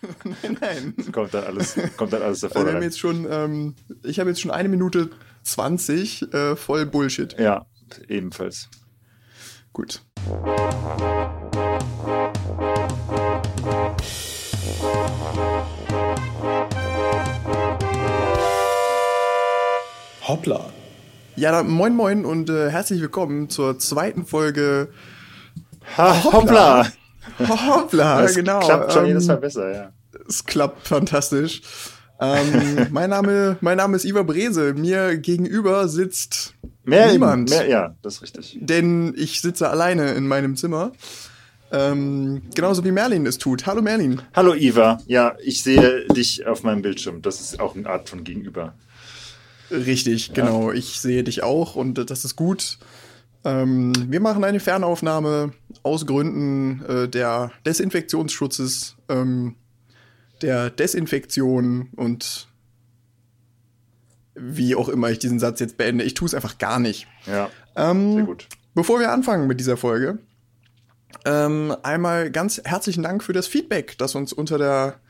nein, nein. Kommt dann alles, kommt dann alles davor. Also wir haben jetzt schon, ähm, ich habe jetzt schon eine Minute 20 äh, voll Bullshit. Ja, ebenfalls. Gut. Hoppla. Ja, dann moin moin und äh, herzlich willkommen zur zweiten Folge Ha, hoppla. Hoppla, Das genau. klappt schon ähm, jedes Mal besser, ja. Es klappt fantastisch. Ähm, mein, Name, mein Name ist Ivar Brese. Mir gegenüber sitzt Mehr, niemand. mehr, ja, das ist richtig. denn ich sitze alleine in meinem Zimmer. Ähm, genauso wie Merlin es tut. Hallo Merlin. Hallo Iva, ja, ich sehe dich auf meinem Bildschirm. Das ist auch eine Art von Gegenüber. Richtig, genau. Ich sehe dich auch und das ist gut. Ähm, wir machen eine Fernaufnahme aus Gründen äh, der Desinfektionsschutzes, ähm, der Desinfektion und wie auch immer ich diesen Satz jetzt beende. Ich tue es einfach gar nicht. Ja, Ähm, sehr gut. Bevor wir anfangen mit dieser Folge, ähm, einmal ganz herzlichen Dank für das Feedback, das uns unter der,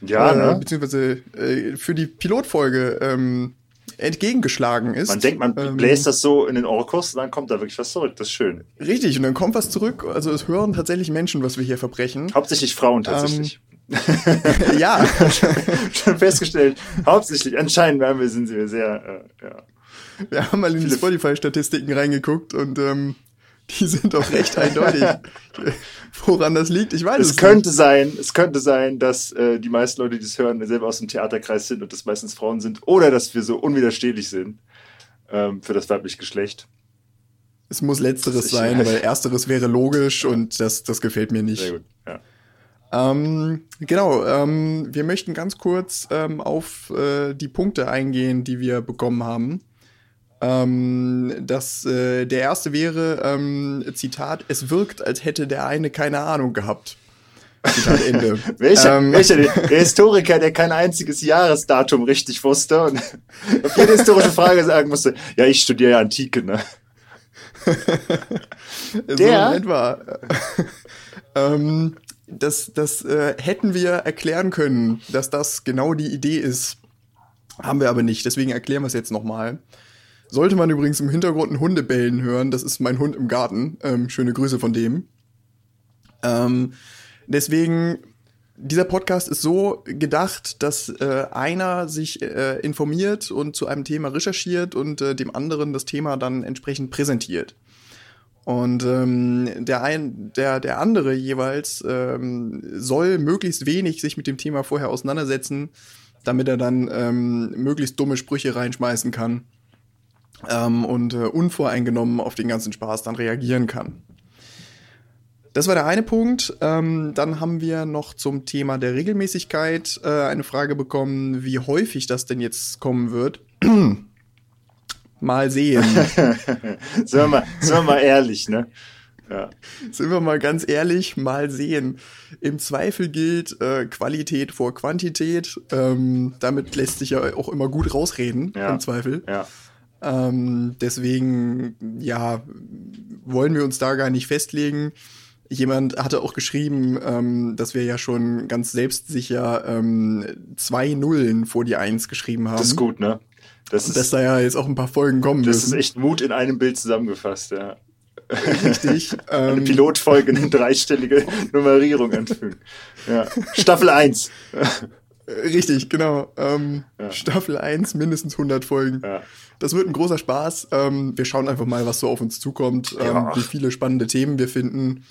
Ja, äh, ne? beziehungsweise äh, für die Pilotfolge ähm, entgegengeschlagen ist. Man denkt, man ähm, bläst das so in den Orkus und dann kommt da wirklich was zurück. Das ist schön. Richtig, und dann kommt was zurück. Also es hören tatsächlich Menschen, was wir hier verbrechen. Hauptsächlich Frauen tatsächlich. ja, Schon festgestellt. Hauptsächlich, anscheinend waren wir, sind sie sehr, äh, ja. wir haben mal in die Spotify-Statistiken reingeguckt und ähm, die sind doch recht eindeutig. Woran das liegt, ich weiß es, Es könnte sein, es könnte sein, dass äh, die meisten Leute, die es hören, selber aus dem Theaterkreis sind und das meistens Frauen sind oder dass wir so unwiderstehlich sind ähm, für das weibliche Geschlecht. nicht. Es muss letzteres sein, weil ersteres wäre logisch und das, das gefällt mir nicht. Sehr gut. Ja. Ähm, genau, ähm, wir möchten ganz kurz ähm, auf äh, die Punkte eingehen, die wir bekommen haben. Ähm, das, äh, der erste wäre, ähm, Zitat, es wirkt, als hätte der eine keine Ahnung gehabt. Zitat Ende. Welcher, Ähm, welcher der Historiker, der kein einziges Jahresdatum richtig wusste und auf jede historische Frage sagen musste, ja, ich studiere ja Antike, ne? So Der? in etwa. ähm, das das äh, hätten wir erklären können, dass das genau die Idee ist. Haben wir aber nicht, deswegen erklären wir es jetzt nochmal. Sollte man übrigens im Hintergrund einen Hundebellen hören, das ist mein Hund im Garten. Ähm, schöne Grüße von dem. Ähm, deswegen, dieser Podcast ist so gedacht, dass äh, einer sich äh, informiert und zu einem Thema recherchiert und äh, dem anderen das Thema dann entsprechend präsentiert. Und ähm, der, ein, der, der andere jeweils ähm, soll möglichst wenig sich mit dem Thema vorher auseinandersetzen, damit er dann ähm, möglichst dumme Sprüche reinschmeißen kann ähm, und äh, unvoreingenommen auf den ganzen Spaß dann reagieren kann. Das war der eine Punkt. Ähm, dann haben wir noch zum Thema der Regelmäßigkeit äh, eine Frage bekommen, wie häufig das denn jetzt kommen wird. mal sehen. Sind wir mal, sind wir mal ehrlich, ne? Ja. Sind wir mal ganz ehrlich, mal sehen. Im Zweifel gilt äh, Qualität vor Quantität. Ähm, damit lässt sich ja auch immer gut rausreden, Ja. im Zweifel. Ja. Ähm, deswegen, ja, wollen wir uns da gar nicht festlegen. Jemand hatte auch geschrieben, ähm, dass wir ja schon ganz selbstsicher ähm, zwei Nullen vor die Eins geschrieben haben. Das ist gut, ne? Das Und ist, dass da ja jetzt auch ein paar Folgen kommen das ist müssen. echt Mut in einem Bild zusammengefasst, ja. richtig. Eine Ähm, Pilotfolge eine dreistellige Nummerierung anfügen. Ja. Staffel 1. Richtig, genau. Ähm, Ja. Staffel 1, mindestens 100 Folgen. Ja. Das wird ein großer Spaß. Ähm, wir schauen einfach mal, was so auf uns zukommt, ähm, Ja. wie viele spannende Themen wir finden.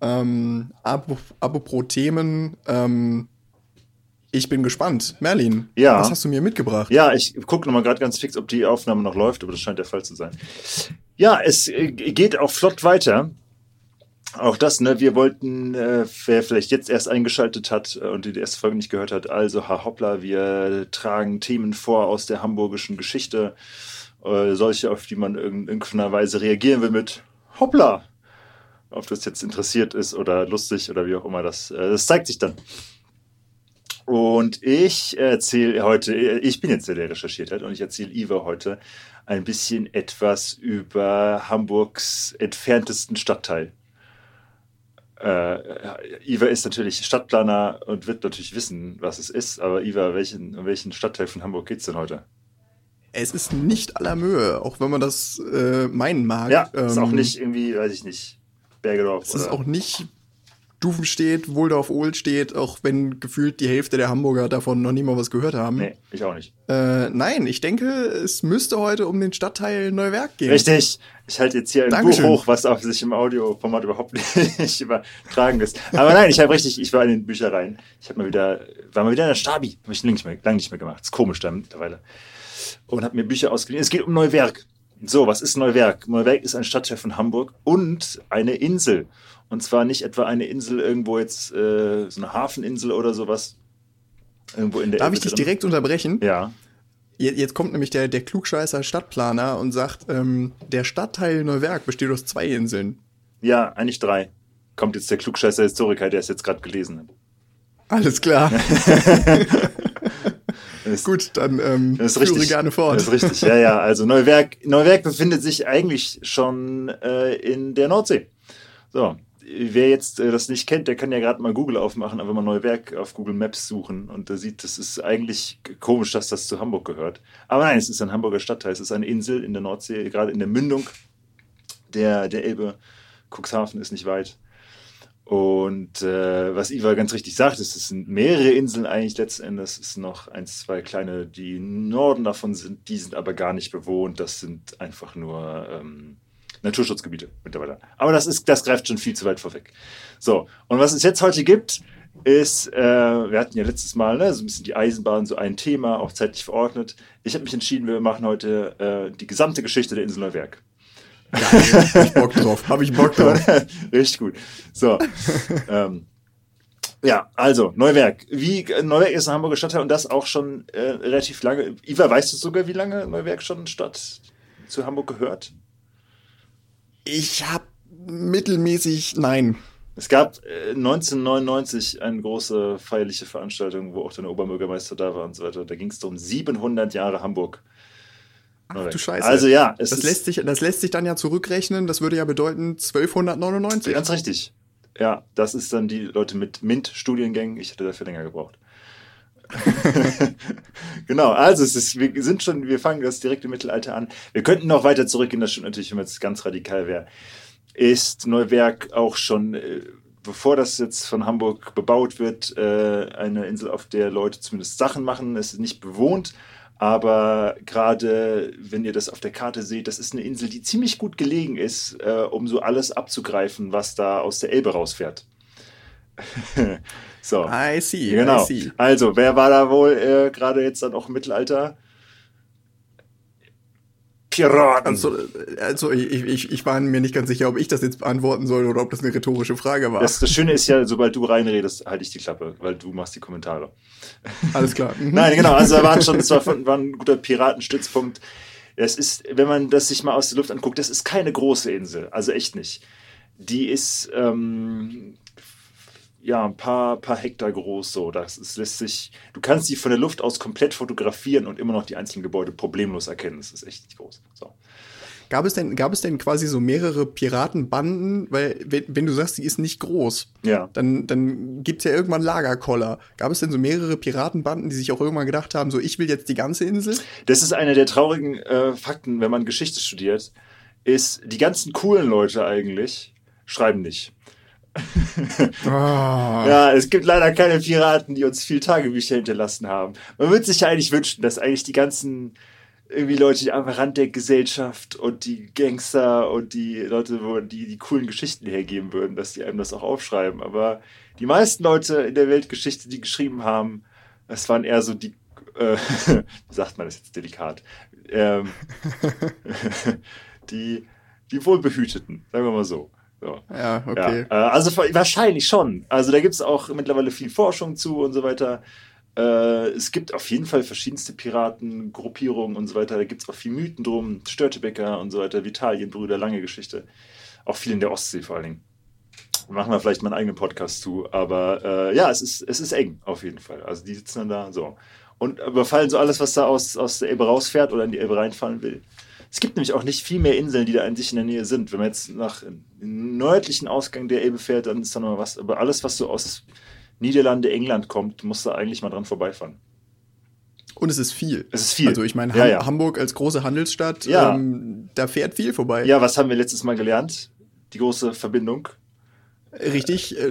Ähm, ap- apropos Themen, ähm, ich bin gespannt. Merlin, Ja. was hast du mir mitgebracht? Ja, ich gucke nochmal gerade ganz fix, ob die Aufnahme noch läuft, aber das scheint der Fall zu sein. Ja, es äh, geht auch flott weiter. Auch das, ne, wir wollten, äh, wer vielleicht jetzt erst eingeschaltet hat äh, und die erste Folge nicht gehört hat, also ha hoppla, wir tragen Themen vor aus der hamburgischen Geschichte, äh, solche, auf die man in irgendeiner Weise reagieren will mit hoppla. Ob das jetzt interessiert ist oder lustig oder wie auch immer, das, äh, das zeigt sich dann. Und ich erzähle heute, ich bin jetzt der, der recherchiert hat, und ich erzähle Iva heute ein bisschen etwas über Hamburgs entferntesten Stadtteil. Äh, Iva ist natürlich Stadtplaner und wird natürlich wissen, was es ist. Aber Iva, welchen, in welchen Stadtteil von Hamburg geht es denn heute? Es ist nicht aller Mühe, auch wenn man das äh, meinen mag. Ja, ähm, ist auch nicht irgendwie, weiß ich nicht, Bergedorf. Es ist auch nicht Dufen steht, Wohldorf Ohl steht, auch wenn gefühlt die Hälfte der Hamburger davon noch nie mal was gehört haben. Nee, ich auch nicht. Äh, nein, ich denke, es müsste heute um den Stadtteil Neuwerk gehen. Richtig. Ich halte jetzt hier ein Dankeschön. Buch hoch, was auf sich im Audioformat überhaupt nicht übertragen ist. Aber nein, ich habe richtig, ich war in den Büchereien. Ich habe mal wieder, war mal wieder in der Stabi. Habe ich lange nicht, mehr, lange nicht mehr gemacht. ist komisch da mittlerweile. Und habe mir Bücher ausgeliehen. Es geht um Neuwerk. So, was ist Neuwerk? Neuwerk ist ein Stadtteil von Hamburg und eine Insel. Und zwar nicht etwa eine Insel irgendwo jetzt, äh, so eine Hafeninsel oder sowas. Irgendwo in der Darf ich dich drin. direkt unterbrechen? Ja. Jetzt kommt nämlich der, der klugscheißer Stadtplaner und sagt, ähm, der Stadtteil Neuwerk besteht aus zwei Inseln. Ja, eigentlich drei. Kommt jetzt der klugscheißer Historiker, der es jetzt gerade gelesen hat. Alles klar. Gut, dann ähm, das ist richtig, gerne fort. Das ist richtig, ja, ja. Also Neuwerk, Neuwerk befindet sich eigentlich schon äh, in der Nordsee. So, wer jetzt äh, das nicht kennt, der kann ja gerade mal Google aufmachen, aber mal Neuwerk auf Google Maps suchen und da sieht, das ist eigentlich komisch, dass das zu Hamburg gehört. Aber nein, es ist ein Hamburger Stadtteil, es ist eine Insel in der Nordsee, gerade in der Mündung der, der Elbe. Cuxhaven ist nicht weit. Und äh, was Iva ganz richtig sagt, es sind mehrere Inseln eigentlich letzten Endes. Es sind noch ein, zwei kleine, die im Norden davon sind, die sind aber gar nicht bewohnt. Das sind einfach nur ähm, Naturschutzgebiete mittlerweile. Aber das, ist, das greift schon viel zu weit vorweg. So, und was es jetzt heute gibt, ist, äh, wir hatten ja letztes Mal ne, so ein bisschen die Eisenbahn, so ein Thema, auch zeitlich verordnet. Ich habe mich entschieden, wir machen heute äh, die gesamte Geschichte der Insel Neuwerk. Ja, hab ich Bock drauf. Hab ich Bock drauf. Richtig gut. So. ähm, ja, also Neuwerk. Wie Neuwerk ist ein Hamburger Stadtteil und das auch schon äh, relativ lange. Iva, weißt du sogar, wie lange Neuwerk schon Stadt zu Hamburg gehört? Ich habe mittelmäßig nein. Es gab äh, 1999 eine große feierliche Veranstaltung, wo auch der Oberbürgermeister da war und so weiter. Da ging es um 700 Jahre Hamburg. Ach du Scheiße. Also ja, das lässt, sich, das lässt sich dann ja zurückrechnen. Das würde ja bedeuten 1299. Ganz richtig. Ja, das ist dann die Leute mit MINT-Studiengängen. Ich hätte dafür länger gebraucht. genau, also es ist, wir sind schon, wir fangen das direkt im Mittelalter an. Wir könnten noch weiter zurückgehen, das stimmt natürlich, wenn man jetzt ganz radikal wäre. Ist Neuwerk auch schon, äh, bevor das jetzt von Hamburg bebaut wird, äh, eine Insel, auf der Leute zumindest Sachen machen. Es ist nicht bewohnt, aber gerade wenn ihr das auf der Karte seht, das ist eine Insel, die ziemlich gut gelegen ist, äh, um so alles abzugreifen, was da aus der Elbe rausfährt. So. I see. Genau. I see. Also, wer war da wohl äh, gerade jetzt dann auch im Mittelalter? Piraten. Also, also ich, ich, ich war mir nicht ganz sicher, ob ich das jetzt beantworten soll oder ob das eine rhetorische Frage war. Das, das Schöne ist ja, sobald du reinredest, halte ich die Klappe, weil du machst die Kommentare. Alles klar. Mhm. Nein, genau. Also da waren schon, das war, war ein guter Piratenstützpunkt. Es ist, wenn man das sich mal aus der Luft anguckt, das ist keine große Insel, also echt nicht. Die ist ähm, ja, ein paar, paar Hektar groß. So. Das ist, lässt sich, du kannst sie von der Luft aus komplett fotografieren und immer noch die einzelnen Gebäude problemlos erkennen. Das ist echt nicht groß. So. Gab es denn, gab es denn quasi so mehrere Piratenbanden? Weil, wenn, wenn du sagst, die ist nicht groß, ja. dann, dann gibt es ja irgendwann Lagerkoller. Gab es denn so mehrere Piratenbanden, die sich auch irgendwann gedacht haben, so ich will jetzt die ganze Insel? Das ist einer der traurigen äh, Fakten, wenn man Geschichte studiert, ist, die ganzen coolen Leute eigentlich schreiben nicht. Oh. Ja, es gibt leider keine Piraten, die uns viel Tagebücher hinterlassen haben. Man würde sich ja eigentlich wünschen, dass eigentlich die ganzen irgendwie Leute, die am Rand der Gesellschaft und die Gangster und die Leute, wo die die coolen Geschichten hergeben würden, dass die einem das auch aufschreiben. Aber die meisten Leute in der Weltgeschichte, die geschrieben haben, das waren eher so die, äh, wie sagt man das jetzt delikat, ähm, die, die Wohlbehüteten, sagen wir mal so. So. Ja, okay. Ja, äh, also wahrscheinlich schon. Also da gibt es auch mittlerweile viel Forschung zu und so weiter. Äh, es gibt auf jeden Fall verschiedenste Piratengruppierungen und so weiter. Da gibt es auch viel Mythen drum. Störtebecker und so weiter, Vitalienbrüder, lange Geschichte. Auch viel in der Ostsee vor allen Dingen. Machen wir vielleicht mal einen eigenen Podcast zu. Aber äh, ja, es ist, es ist eng auf jeden Fall. Also die sitzen dann da so. Und überfallen so alles, was da aus, aus der Elbe rausfährt oder in die Elbe reinfallen will. Es gibt nämlich auch nicht viel mehr Inseln, die da an sich in der Nähe sind. Wenn man jetzt nach nördlichen Ausgang der Elbe fährt, dann ist da noch was. Aber alles, was so aus Niederlande, England kommt, muss da eigentlich mal dran vorbeifahren. Und es ist viel. Es ist viel. Also ich meine, Ja, ja. Hamburg als große Handelsstadt, Ja. ähm, da fährt viel vorbei. Ja, was haben wir letztes Mal gelernt? Die große Verbindung. Richtig, äh,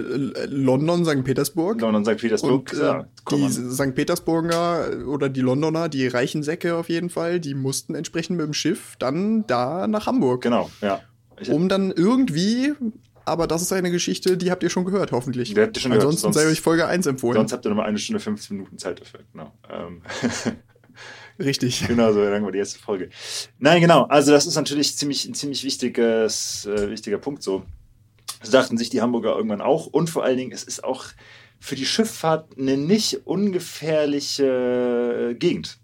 London, St. Petersburg. London, St. Petersburg. Und äh, ja, komm die an. St. Petersburger oder die Londoner, die reichen Säcke auf jeden Fall, die mussten entsprechend mit dem Schiff dann da nach Hamburg. Genau, ja. Um dann irgendwie, aber das ist eine Geschichte, die habt ihr schon gehört, hoffentlich. Die habt ihr schon gehört, Ansonsten sonst- sei euch Folge 1 empfohlen. sonst habt ihr nochmal eine Stunde 15 Minuten Zeit dafür. Genau. Ähm, Richtig. genau so lang war die erste Folge. Nein, genau. Also das ist natürlich ziemlich, ein ziemlich wichtiges, äh, wichtiger Punkt so. Das dachten sich die Hamburger irgendwann auch. Und vor allen Dingen, es ist auch für die Schifffahrt eine nicht ungefährliche äh, Gegend.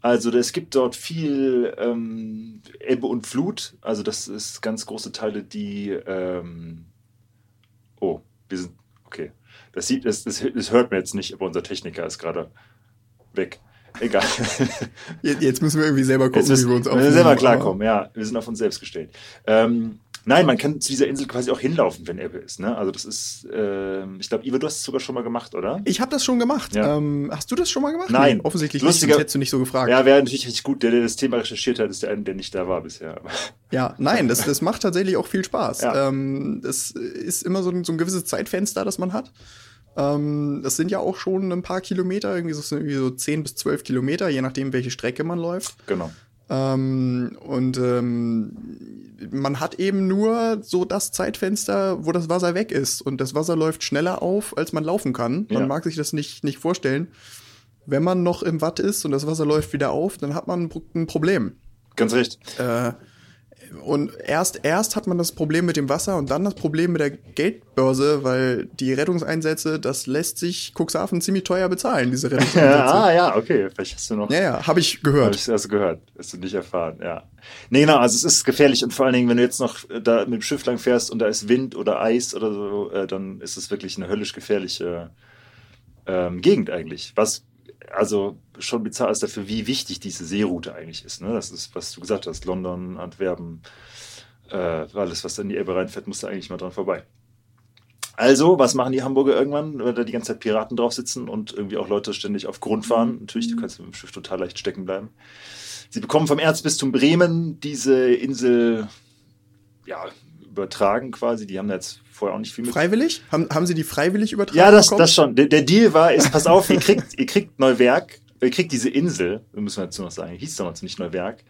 Also es gibt dort viel ähm, Ebbe und Flut. Also das ist ganz große Teile, die... Ähm, oh, wir sind... Okay. Das, sieht, das, das, das hört man jetzt nicht, aber unser Techniker ist gerade weg. Egal. Jetzt müssen wir irgendwie selber gucken, Jetzt müssen wie wir uns wir aufnehmen. selber klarkommen, ja. Wir sind auf uns selbst gestellt. Ähm, nein, man kann zu dieser Insel quasi auch hinlaufen, wenn Ebbe ist. Ne? Also das ist, ähm, ich glaube, Ivo, du hast es sogar schon mal gemacht, oder? Ich habe das schon gemacht. Ja. Ähm, hast du das schon mal gemacht? Nein. Nee, offensichtlich Lustiger- nicht, sonst hättest du nicht so gefragt. Ja, wäre natürlich richtig gut. Der, der das Thema recherchiert hat, ist der eine, der nicht da war bisher. Ja, nein, das, das macht tatsächlich auch viel Spaß. Ja. Ähm, das ist immer so ein, so ein gewisses Zeitfenster, das man hat. Ähm, das sind ja auch schon ein paar Kilometer, irgendwie so, irgendwie so 10 bis 12 Kilometer, je nachdem, welche Strecke man läuft. genau. Ähm, und ähm, man hat eben nur so das Zeitfenster, wo das Wasser weg ist. Und das Wasser läuft schneller auf, als man laufen kann. Man Ja. mag sich das nicht, nicht vorstellen. Wenn man noch im Watt ist und das Wasser läuft wieder auf, dann hat man ein Pro- ein Problem. Ganz recht. Äh, und erst, erst hat man das Problem mit dem Wasser und dann das Problem mit der Geldbörse, weil die Rettungseinsätze, das lässt sich Cuxhaven ziemlich teuer bezahlen, diese Rettungseinsätze. Ja, ah, ja, okay. Vielleicht hast du noch. ja, ja, habe ich Habe gehört. ich also gehört. Hast du nicht erfahren, ja. Nee, genau, also es ist gefährlich und vor allen Dingen, wenn du jetzt noch da mit dem Schiff lang fährst und da ist Wind oder Eis oder so, äh, dann ist es wirklich eine höllisch gefährliche ähm, Gegend eigentlich. Was also schon bizarr ist dafür, wie wichtig diese Seeroute eigentlich ist. Ne? Das ist, was du gesagt hast, London, Antwerpen, äh, alles, was da in die Elbe reinfährt, muss da eigentlich mal dran vorbei. Also, was machen die Hamburger irgendwann, wenn da die ganze Zeit Piraten drauf sitzen und irgendwie auch Leute ständig auf Grund fahren? Natürlich, du kannst mit dem Schiff total leicht stecken bleiben. Sie bekommen vom Erzbistum Bremen diese Insel ja, übertragen quasi. Die haben da jetzt vorher auch nicht viel mit. Freiwillig? Haben, haben sie die freiwillig übertragen Ja, das, bekommen? das schon. Der, der Deal war, ist, pass auf, ihr kriegt, ihr kriegt Neuwerk, ihr kriegt diese Insel, müssen wir dazu noch sagen, hieß damals nicht Neuwerk,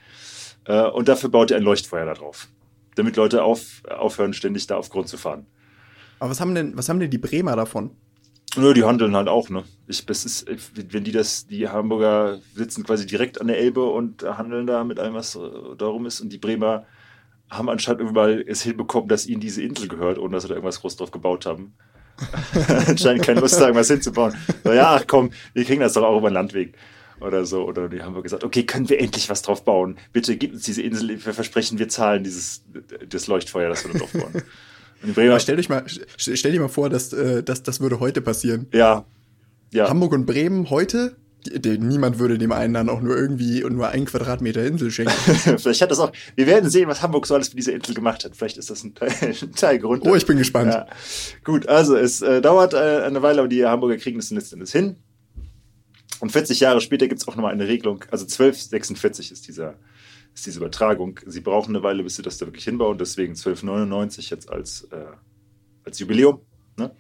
äh, und dafür baut ihr ein Leuchtfeuer da drauf. Damit Leute auf, aufhören, ständig da auf Grund zu fahren. Aber was haben denn, was haben denn die Bremer davon? Nö, die handeln halt auch, ne? Ich, das ist, wenn die das, die Hamburger sitzen quasi direkt an der Elbe und handeln da mit allem, was darum ist. Und die Bremer haben anscheinend überall es hinbekommen, dass ihnen diese Insel gehört, ohne dass sie da irgendwas groß drauf gebaut haben. anscheinend keine Lust, da irgendwas hinzubauen. So, ja, ach komm, wir kriegen das doch auch über den Landweg. Oder so. Oder die haben wir gesagt, okay, können wir endlich was drauf bauen? Bitte gib uns diese Insel, wir versprechen, wir zahlen dieses das Leuchtfeuer, das wir da drauf bauen. Aber stell, dich mal, st- stell dir mal vor, dass, äh, dass das würde heute passieren. ja, ja. Hamburg und Bremen heute, niemand würde dem einen dann auch nur irgendwie nur ein Quadratmeter Insel schenken. Vielleicht hat das auch. Wir werden sehen, was Hamburg so alles für diese Insel gemacht hat. Vielleicht ist das ein Teil, ein. Oh, ich bin gespannt. Ja. Gut, also es äh, dauert äh, eine Weile, aber die Hamburger kriegen das letzten Endes hin. Und 40 Jahre später gibt es auch nochmal eine Regelung. Also 1246 ist, dieser, ist diese Übertragung. Sie brauchen eine Weile, bis sie das da wirklich hinbauen. Deswegen 1299 jetzt als, äh, als Jubiläum. Ne?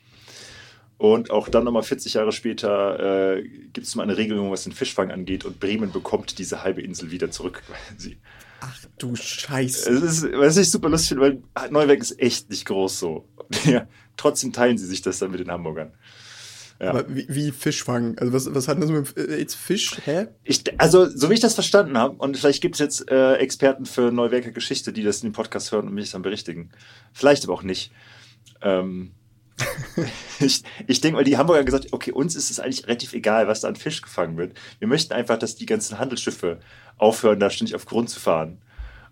Und auch dann nochmal 40 Jahre später äh, gibt es mal eine Regelung, was den Fischfang angeht. Und Bremen bekommt diese halbe Insel wieder zurück. Sie, Ach du Scheiße. es ist, was ich super lustig finde, weil Neuwerk ist echt nicht groß so. Ja, trotzdem teilen sie sich das dann mit den Hamburgern. Ja. Aber wie, wie Fischfang? Also was, was hat das mit äh, jetzt Fisch? Hä? Ich, also, so wie ich das verstanden habe, und vielleicht gibt es jetzt äh, Experten für Neuwerker Geschichte, die das in den Podcast hören und mich dann berichtigen. Vielleicht aber auch nicht. Ähm, ich ich denke mal, die Hamburger haben gesagt, okay, uns ist es eigentlich relativ egal, was da an Fisch gefangen wird. Wir möchten einfach, dass die ganzen Handelsschiffe aufhören, da ständig auf Grund zu fahren.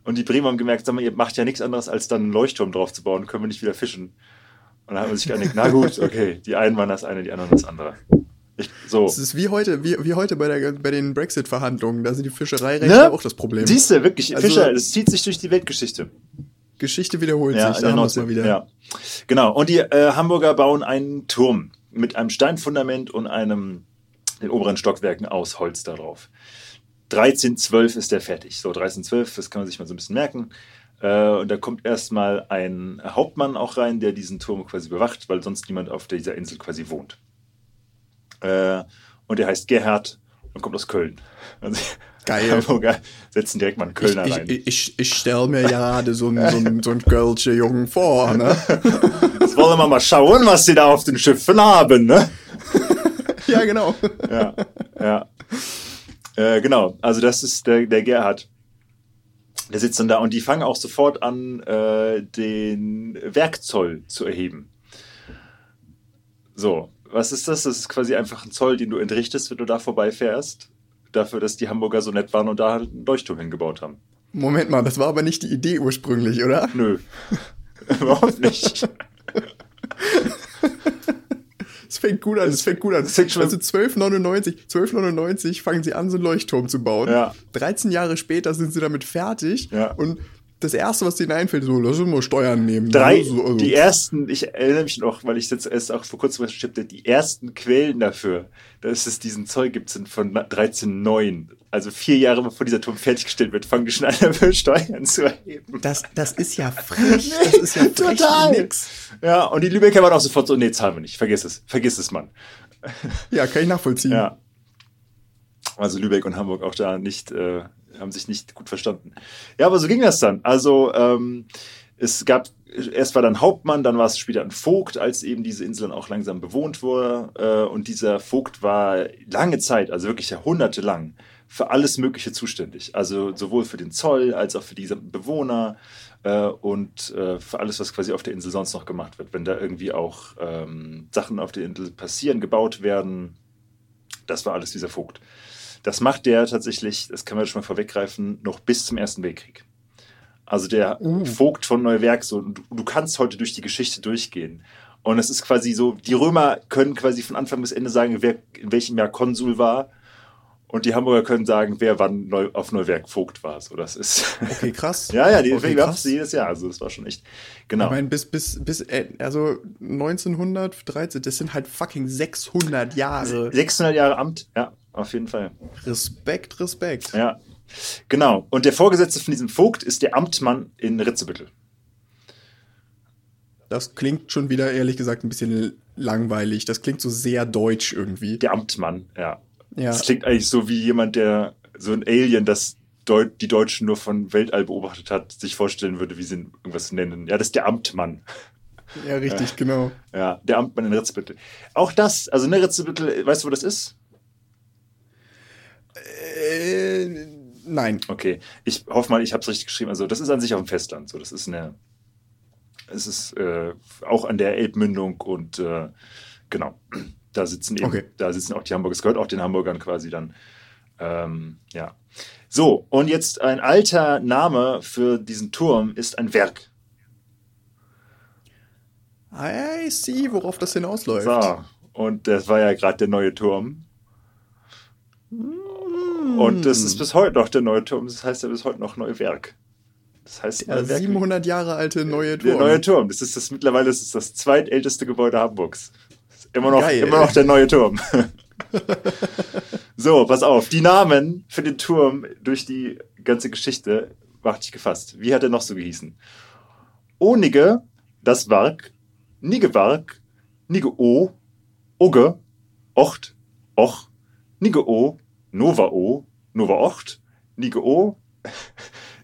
Und die Bremer haben gemerkt, sag mal, ihr macht ja nichts anderes, als dann einen Leuchtturm drauf zu bauen, können wir nicht wieder fischen. Und dann haben wir sich gedacht, na gut, okay, die einen waren das eine, die anderen das andere. Ich, so. Es ist wie heute, wie, wie heute bei, der, bei den Brexit-Verhandlungen. Da sind die Fischereirechte ne? auch das Problem. Siehst du, wirklich, also, Fischer, das zieht sich durch die Weltgeschichte. Geschichte wiederholt ja, sich, da haben wir es mal wieder. Ja. Genau, und die äh, Hamburger bauen einen Turm mit einem Steinfundament und einem, den oberen Stockwerken aus Holz darauf. 1312 ist der fertig. So, 1312, das kann man sich mal so ein bisschen merken. Äh, und da kommt erstmal ein Hauptmann auch rein, der diesen Turm quasi bewacht, weil sonst niemand auf dieser Insel quasi wohnt. Äh, und der heißt Gerhard und kommt aus Köln. Also, Geil. Hamburger setzen direkt mal einen Kölner ich, rein. Ich, ich, ich stelle mir gerade so einen, so einen, so einen Kölsche Jungen vor, ne? Jetzt wollen wir mal schauen, was sie da auf den Schiffen haben, ne? ja, genau. Ja, ja. Äh, genau, also das ist der, der Gerhard. Der sitzt dann da und die fangen auch sofort an, äh, den Werkzoll zu erheben. So, was ist das? Das ist quasi einfach ein Zoll, den du entrichtest, wenn du da vorbeifährst. Dafür, dass die Hamburger so nett waren und da halt einen Leuchtturm hingebaut haben. Moment mal, das war aber nicht die Idee ursprünglich, oder? Nö. Überhaupt nicht. Es fängt gut an, es fängt gut an. Also 1299, 1299 fangen sie an, so einen Leuchtturm zu bauen. Ja. 13 Jahre später sind sie damit fertig. Ja. Und das erste, was denen einfällt, so, lass uns mal Steuern nehmen. Drei, so, also. die ersten, ich erinnere mich noch, weil ich jetzt erst auch vor kurzem recherchiert die ersten Quellen dafür, dass es diesen Zoll gibt, sind von 1309. Also vier Jahre bevor dieser Turm fertiggestellt wird, fangen die schon an, dafür Steuern zu erheben. Das, das ist ja frech. Das ist ja frech Total. nix. Ja, und die Lübecker waren auch sofort so, nee, zahlen wir nicht. Vergiss es. Vergiss es, Mann. Ja, kann ich nachvollziehen. Ja. Also Lübeck und Hamburg auch da nicht, äh, haben sich nicht gut verstanden. Ja, aber so ging das dann. Also ähm, es gab, erst war dann Hauptmann, dann war es später ein Vogt, als eben diese Insel dann auch langsam bewohnt wurde. Äh, und dieser Vogt war lange Zeit, also wirklich jahrhundertelang, für alles Mögliche zuständig. Also sowohl für den Zoll als auch für die Bewohner äh, und äh, für alles, was quasi auf der Insel sonst noch gemacht wird. Wenn da irgendwie auch ähm, Sachen auf der Insel passieren, gebaut werden, das war alles dieser Vogt. Das macht der tatsächlich, das kann man schon mal vorweggreifen, noch bis zum Ersten Weltkrieg. Also der uh. Vogt von Neuwerk, so, du, du kannst heute durch die Geschichte durchgehen. Und es ist quasi so, die Römer können quasi von Anfang bis Ende sagen, wer in welchem Jahr Konsul war. Und die Hamburger können sagen, wer wann neu, auf Neuwerk Vogt war. So, das ist. Okay, krass. ja, ja, die okay, krass. jedes Jahr. Also, das war schon echt. Genau. Ich meine, bis, bis, bis, äh, also 1913, das sind halt fucking 600 Jahre. 600 Jahre Amt, ja. Auf jeden Fall. Respekt, Respekt. Ja. Genau. Und der Vorgesetzte von diesem Vogt ist der Amtmann in Ritzebüttel. Das klingt schon wieder, ehrlich gesagt, ein bisschen langweilig. Das klingt so sehr deutsch irgendwie. Der Amtmann, ja. ja. Das klingt eigentlich so wie jemand, der so ein Alien, das Deut die Deutschen nur von Weltall beobachtet hat, sich vorstellen würde, wie sie irgendwas nennen. Ja, das ist der Amtmann. Ja, richtig, ja. genau. Ja, der Amtmann in Ritzebüttel. Auch das, also ne, Ritzebüttel, weißt du, wo das ist? Äh, nein. Okay, ich hoffe mal, ich habe es richtig geschrieben. Also das ist an sich auf dem Festland. So, das ist eine, es ist äh, auch an der Elbmündung und äh, genau, da sitzen eben, okay. da sitzen auch die Hamburger. Es gehört auch den Hamburgern quasi dann. Ähm, ja. So, und jetzt ein alter Name für diesen Turm ist ein Werk. I see, worauf das hinausläuft. So, und das war ja gerade der neue Turm. Und das ist bis heute noch der neue Turm. Das heißt ja bis heute noch Neuwerk. Das heißt der Neuwerk. 700 Jahre alte neue Turm. Der neue Turm. Das ist das mittlerweile das, ist das zweitälteste Gebäude Hamburgs. Immer noch, immer noch der neue Turm. so, pass auf. Die Namen für den Turm durch die ganze Geschichte macht ich gefasst. Wie hat er noch so gehießen? Onige, das Wark, Nigewark, Nige-O, Oge, Ocht, Och, Nige-O, Nova-O, Nova-Ocht, Nige-O,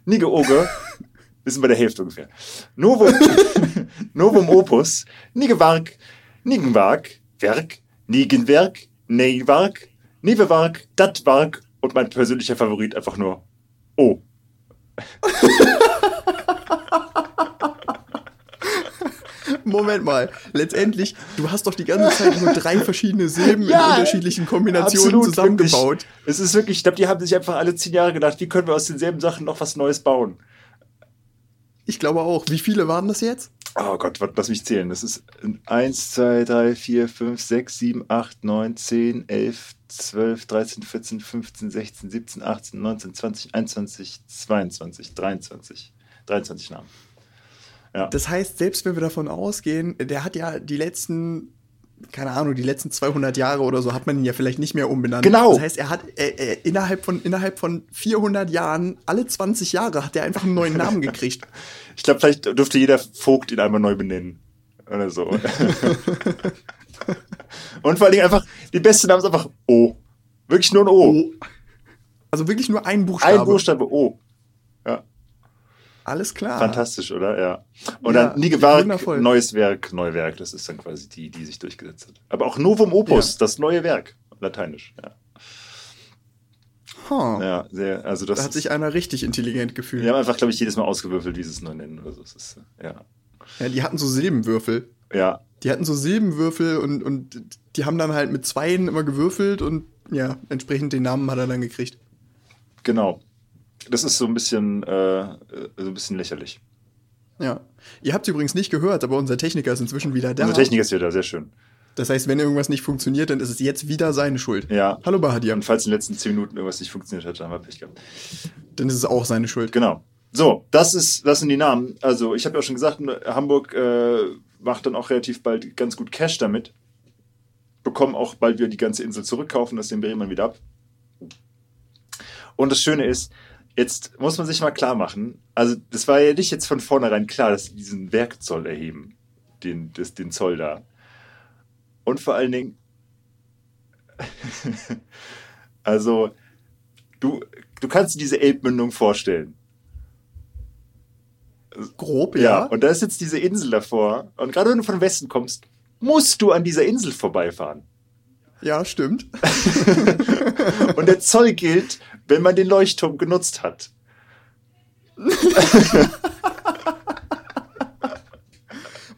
Nige-Oge, wir sind bei der Hälfte ungefähr. Novum, Novum Opus, Nigewark, Nigenwark, Werk, Nigenwerk, Neiwark, Nevewark, Datwark und mein persönlicher Favorit einfach nur O. Moment mal, letztendlich, du hast doch die ganze Zeit nur drei verschiedene Silben ja, in unterschiedlichen Kombinationen absolut, zusammengebaut. Wirklich. Es ist wirklich, ich glaube, die haben sich einfach alle zehn Jahre gedacht, wie können wir aus denselben Sachen noch was Neues bauen? Ich glaube auch. Wie viele waren das jetzt? Oh Gott, was, lass mich zählen. Das ist 1, 2, 3, 4, 5, 6, 7, 8, 9, 10, 11, 12, 13, 14, 15, 16, 17, 18, 19, 20, 21, 22, 23. 23 Namen. Ja. Das heißt, selbst wenn wir davon ausgehen, der hat ja die letzten, keine Ahnung, die letzten 200 Jahre oder so, hat man ihn ja vielleicht nicht mehr umbenannt. Genau. Das heißt, er hat er, er, innerhalb, von, innerhalb von 400 Jahren, alle 20 Jahre, hat er einfach einen neuen Namen gekriegt. ich glaube, vielleicht dürfte jeder Vogt ihn einmal neu benennen. Oder so. Und vor allen Dingen einfach, die beste Name ist einfach O. Wirklich nur ein O. o. Also wirklich nur ein Buchstabe. Ein Buchstabe O. Ja. Alles klar. Fantastisch, oder? Ja. Und ja, dann Nige wundervoll. neues Werk, Neuwerk. Das ist dann quasi die, die sich durchgesetzt hat. Aber auch Novum Opus, ja. das neue Werk. Lateinisch, ja. Huh. Ja, sehr, also das da hat sich einer richtig intelligent gefühlt. Die haben einfach, glaube ich, jedes Mal ausgewürfelt, wie sie es neu nennen oder so. Ist, ja. ja, die hatten so Silbenwürfel. Ja. Die hatten so Silbenwürfel und, und die haben dann halt mit Zweien immer gewürfelt und ja, entsprechend den Namen hat er dann gekriegt. Genau. Das ist so ein bisschen, äh, so ein bisschen lächerlich. Ja. Ihr habt es übrigens nicht gehört, aber unser Techniker ist inzwischen wieder da. Unser Techniker ist wieder da, sehr schön. Das heißt, wenn irgendwas nicht funktioniert, dann ist es jetzt wieder seine Schuld. Ja. Hallo Bahadir. Und falls in den letzten zehn Minuten irgendwas nicht funktioniert hat, dann haben wir Pech gehabt. Dann ist es auch seine Schuld. Genau. So, das ist, das sind die Namen. Also, ich habe ja auch schon gesagt, Hamburg äh, macht dann auch relativ bald ganz gut Cash damit. Bekommen auch bald wieder die ganze Insel zurückkaufen, das den Bremen wieder ab. Und das Schöne ist, Jetzt muss man sich mal klar machen, also das war ja nicht jetzt von vornherein klar, dass sie diesen Werkzoll erheben, den, das, den Zoll da. Und vor allen Dingen, also du, du kannst dir diese Elbmündung vorstellen. Grob, ja. ja. Und da ist jetzt diese Insel davor. Und gerade wenn du von Westen kommst, musst du an dieser Insel vorbeifahren. Ja, stimmt. und der Zoll gilt, wenn man den Leuchtturm genutzt hat.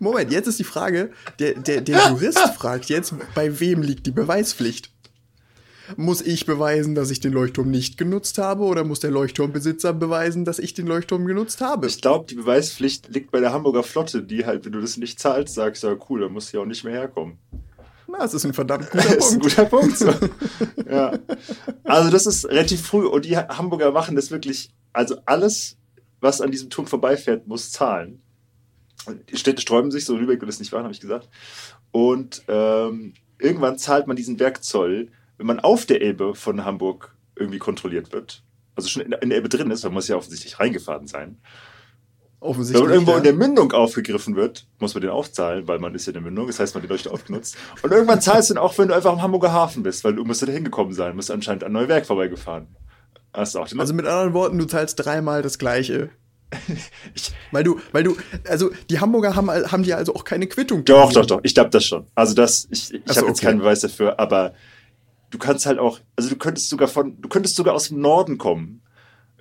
Moment, jetzt ist die Frage, der, der, der Jurist fragt jetzt, bei wem liegt die Beweispflicht? Muss ich beweisen, dass ich den Leuchtturm nicht genutzt habe oder muss der Leuchtturmbesitzer beweisen, dass ich den Leuchtturm genutzt habe? Ich glaube, die Beweispflicht liegt bei der Hamburger Flotte, die halt, wenn du das nicht zahlst, sagst, ja cool, dann musst du ja auch nicht mehr herkommen. Na, das ist ein verdammt guter Punkt. ist ein guter Punkt. So. ja. Also das ist relativ früh und die Hamburger machen das wirklich, also alles, was an diesem Turm vorbeifährt, muss zahlen. Die Städte sträuben sich, so Lübeck will das nicht wahr, habe ich gesagt. Und ähm, irgendwann zahlt man diesen Werkzoll, wenn man auf der Elbe von Hamburg irgendwie kontrolliert wird. Also schon in der Elbe drin ist, man muss ja offensichtlich reingefahren sein. Offensichtlich. Wenn irgendwo in der Mündung aufgegriffen wird, muss man den aufzahlen, weil man ist ja in der Mündung, das heißt, man hat den Leuchte aufgenutzt. Und irgendwann zahlst du den auch, wenn du einfach am Hamburger Hafen bist, weil du musst da hingekommen sein, musst anscheinend an Neuwerk vorbeigefahren. Hast du auch den also mit anderen Worten, du zahlst dreimal das Gleiche. ich, weil du, weil du, also die Hamburger haben, haben dir also auch keine Quittung. Doch, gegeben. doch, doch. Ich glaube das schon. Also das, ich, ich so, habe jetzt okay. keinen Beweis dafür, aber du kannst halt auch, also du könntest sogar von, du könntest sogar aus dem Norden kommen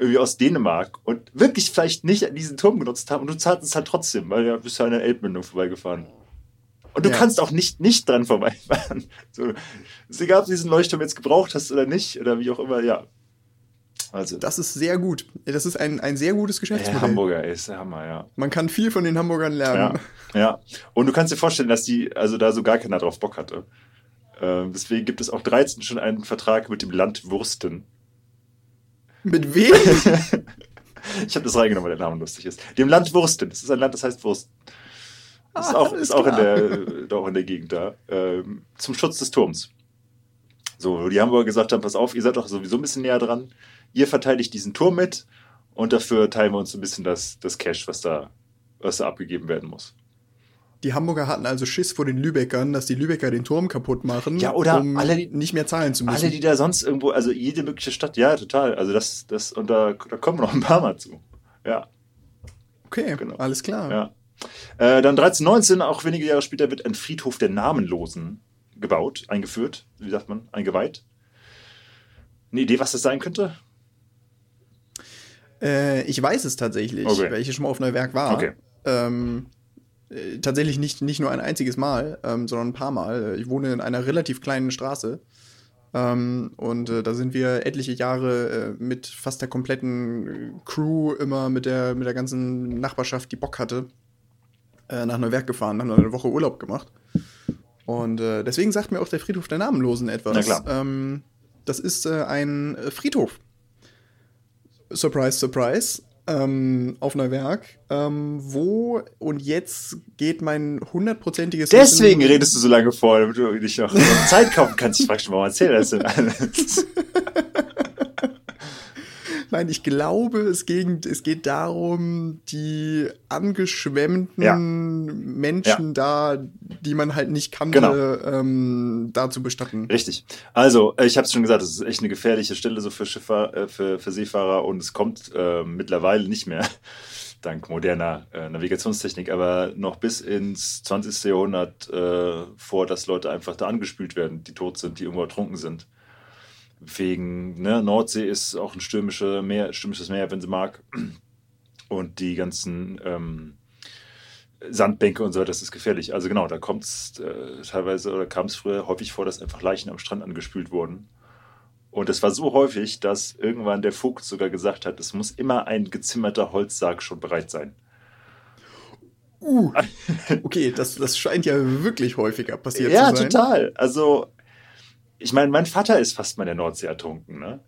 irgendwie aus Dänemark und wirklich vielleicht nicht diesen Turm genutzt haben und du zahlst es halt trotzdem, weil ja bist ja an der Elbmündung vorbeigefahren. Und du ja. kannst auch nicht nicht dran vorbeifahren. So, ist egal, ob du diesen Leuchtturm jetzt gebraucht hast oder nicht oder wie auch immer, ja. Also. Das ist sehr gut. Das ist ein, ein sehr gutes Geschäftsmodell. Der Hamburger ist der Hammer, ja. Man kann viel von den Hamburgern lernen. Ja, ja. Und du kannst dir vorstellen, dass die, also da so gar keiner drauf Bock hatte. Äh, deswegen gibt es auch 13 schon einen Vertrag mit dem Land Wursten. Mit wem? ich habe das reingenommen, weil der Name lustig ist. Dem Land Wursten. Das ist ein Land, das heißt Wursten. Das ist, ah, auch, ist auch, in der, auch in der Gegend da. Ähm, zum Schutz des Turms. So, die Hamburger gesagt haben, pass auf, ihr seid doch sowieso ein bisschen näher dran. Ihr verteidigt diesen Turm mit und dafür teilen wir uns ein bisschen das, das Cash, was da, was da abgegeben werden muss. Die Hamburger hatten also Schiss vor den Lübeckern, dass die Lübecker den Turm kaputt machen, ja, oder um alle, die, nicht mehr zahlen zu müssen. Alle, die da sonst irgendwo, also jede mögliche Stadt, ja, total. Also das, das, und da, da kommen wir noch ein paar Mal zu. Ja. Okay, genau. alles klar. Ja. Äh, dann 1319, auch wenige Jahre später, wird ein Friedhof der Namenlosen gebaut, eingeführt, wie sagt man, eingeweiht. Eine Idee, was das sein könnte? Äh, ich weiß es tatsächlich, okay. weil ich schon mal auf Neuwerk war. Okay. Ähm, äh, tatsächlich nicht, nicht nur ein einziges Mal, ähm, sondern ein paar Mal. Ich wohne in einer relativ kleinen Straße. Ähm, und äh, da sind wir etliche Jahre äh, mit fast der kompletten Crew immer mit der, mit der ganzen Nachbarschaft, die Bock hatte, äh, nach Neuwerk gefahren, haben dann eine Woche Urlaub gemacht. Und äh, deswegen sagt mir auch der Friedhof der Namenlosen etwas. Na klar. Ähm, das ist äh, ein äh, Friedhof. Surprise, surprise. Ähm, auf Neuwerk, ähm, wo und jetzt geht mein hundertprozentiges Deswegen Wissen- redest du so lange vor, damit du nicht noch Zeit kaufen kannst. Ich frag schon mal, erzähl das denn alles. Nein, ich glaube, es, ging, es geht darum, die angeschwemmten Ja. Menschen da, die man halt nicht kannte, Genau. ähm, da zu bestatten. Richtig. Also, ich habe es schon gesagt, es ist echt eine gefährliche Stelle so für Schiffer, äh, für, für Seefahrer und es kommt äh, mittlerweile nicht mehr, dank moderner äh, Navigationstechnik, aber noch bis ins 20. Jahrhundert äh, vor, dass Leute einfach da angespült werden, die tot sind, die irgendwo ertrunken sind. Wegen, ne, Nordsee ist auch ein stürmische Meer, stürmisches Meer, wenn sie mag. Und die ganzen ähm, Sandbänke und so, das ist gefährlich. Also genau, da kommt es äh, teilweise oder kam es früher häufig vor, dass einfach Leichen am Strand angespült wurden. Und es war so häufig, dass irgendwann der Vogt sogar gesagt hat, es muss immer ein gezimmerter Holzsarg schon bereit sein. Uh, okay, das, das scheint ja wirklich häufiger passiert ja, zu sein. total. Also, ich meine, mein Vater ist fast mal in der Nordsee ertrunken, ne?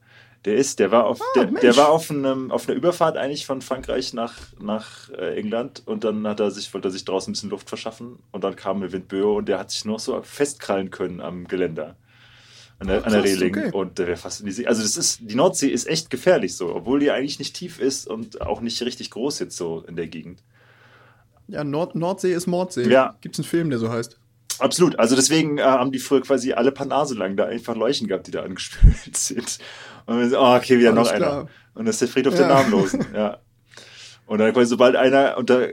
Der ist, der war auf, der, Ah, Mensch. der war auf, einem, auf einer Überfahrt eigentlich von Frankreich nach, nach äh, England und dann hat er sich, wollte er sich draußen ein bisschen Luft verschaffen und dann kam eine Windböe und der hat sich noch so festkrallen können am Geländer. An der, Ah, an der Reling okay. und der wäre fast in die See. Also das ist, die Nordsee ist echt gefährlich so, obwohl die eigentlich nicht tief ist und auch nicht richtig groß jetzt so in der Gegend. Ja, Nord Nordsee ist Mordsee. Ja. Gibt's einen Film, der so heißt? Absolut. Also deswegen äh, haben die früher quasi alle paar Nase lang da einfach Leuchten gehabt, die da angespült sind. Und wir so, oh, okay, wieder Alles noch klar. einer. Und das ist der Friedhof Ja. der Namenlosen. Ja. Und dann quasi, sobald einer unter,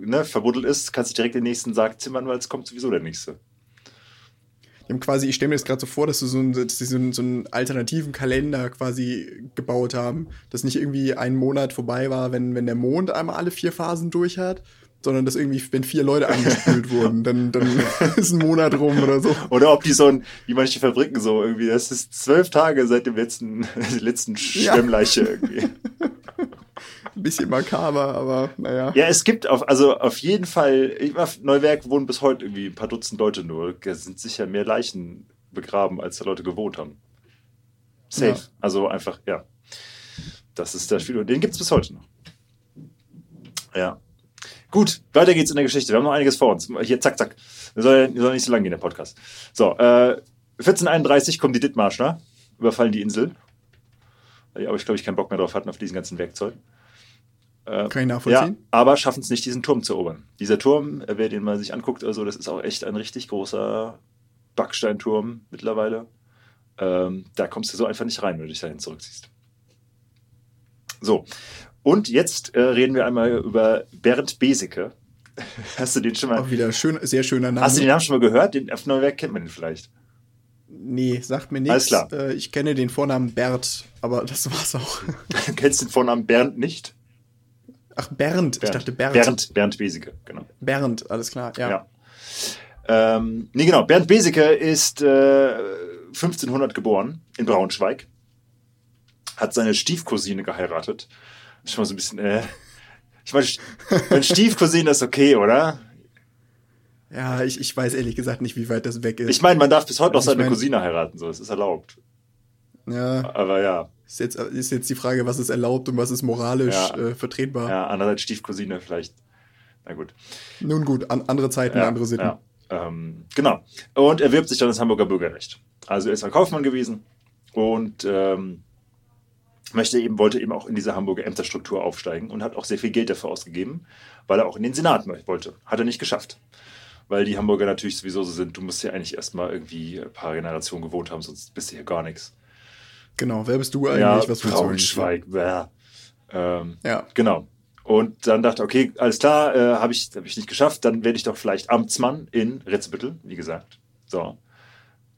ne, verbuddelt ist, kannst du direkt den nächsten Sarg zimmern, weil es kommt sowieso der nächste. Die haben quasi, ich stelle mir das gerade so vor, dass, du so, ein, dass sie so, einen, so einen alternativen Kalender quasi gebaut haben, dass nicht irgendwie ein Monat vorbei war, wenn, wenn der Mond einmal alle vier Phasen durch hat, sondern dass irgendwie, wenn vier Leute angespült wurden, dann, dann ist ein Monat rum oder so. Oder ob die so ein, wie manche Fabriken so irgendwie, das ist zwölf Tage seit dem letzten, letzten Ja. Schwemmleiche irgendwie. Ein bisschen makaber, aber naja. Ja, es gibt auf, also auf jeden Fall, Neuwerk wohnen bis heute irgendwie ein paar Dutzend Leute nur. Da sind sicher mehr Leichen begraben, als da Leute gewohnt haben. Safe. Ja. Also einfach, ja. Das ist der Spiel und den gibt es bis heute noch. Ja. Gut, weiter geht's in der Geschichte. Wir haben noch einiges vor uns. Hier, zack, zack. Wir sollen soll nicht so lang gehen, der Podcast. So, äh, 1431 kommen die Dithmarschner, überfallen die Insel. Die aber, ich glaube ich, keinen Bock mehr drauf hatten auf diesen ganzen Werkzeug. Äh, Kann ich nachvollziehen? ja, aber schaffen es nicht, diesen Turm zu erobern. Dieser Turm, äh, wer den mal sich anguckt, also das ist auch echt ein richtig großer Backsteinturm mittlerweile. Ähm, da kommst du so einfach nicht rein, wenn du dich dahin zurückziehst. So, und jetzt äh, reden wir einmal über Bernd Beseke. Hast du den schon mal, Auch wieder schön, sehr schöner Name. hast du den Namen schon mal gehört? Den auf Neuwerk kennt man den vielleicht. Nee, sagt mir Alles nichts. klar. Äh, ich kenne den Vornamen Bert, aber das war's auch. Kennst du den Vornamen Bernd nicht? Ach, Bernd. Ich dachte Bernd. Bernd, Bernd Beseke, genau. Bernd, alles klar, ja. Ja. Ähm, nee, genau. Bernd Beseke ist äh, 1500 geboren in Braunschweig. Hat seine Stiefcousine geheiratet. Schon mal so ein bisschen, äh. Ich meine, meine Stiefcousine ist okay, oder? Ja, ich, ich weiß ehrlich gesagt nicht, wie weit das weg ist. Ich meine, man darf bis heute noch Also ich seine mein- Cousine heiraten, so, das ist erlaubt. ja, Aber ja, ist jetzt, ist jetzt die Frage, was ist erlaubt und was ist moralisch Ja. äh, vertretbar. ja, andererseits Stiefcousine vielleicht. Na gut. Nun gut, an, andere Zeiten, Ja, andere Sitten. ja. Ähm, genau. Und er wirbt sich dann ins Hamburger Bürgerrecht. Also er ist ein Kaufmann gewesen und ähm, möchte eben, wollte eben auch in diese Hamburger Ämterstruktur aufsteigen und hat auch sehr viel Geld dafür ausgegeben, weil er auch in den Senat wollte. Hat er nicht geschafft. Weil die Hamburger natürlich sowieso so sind, du musst ja eigentlich erstmal irgendwie ein paar Generationen gewohnt haben, sonst bist du hier gar nichts. Genau, wer bist du eigentlich? Ja, was du? Braunschweig, bäh. Ähm, Ja, Genau. Und dann dachte, okay, alles klar, äh, habe ich, hab ich nicht geschafft, dann werde ich doch vielleicht Amtsmann in Ritzbüttel, wie gesagt. So.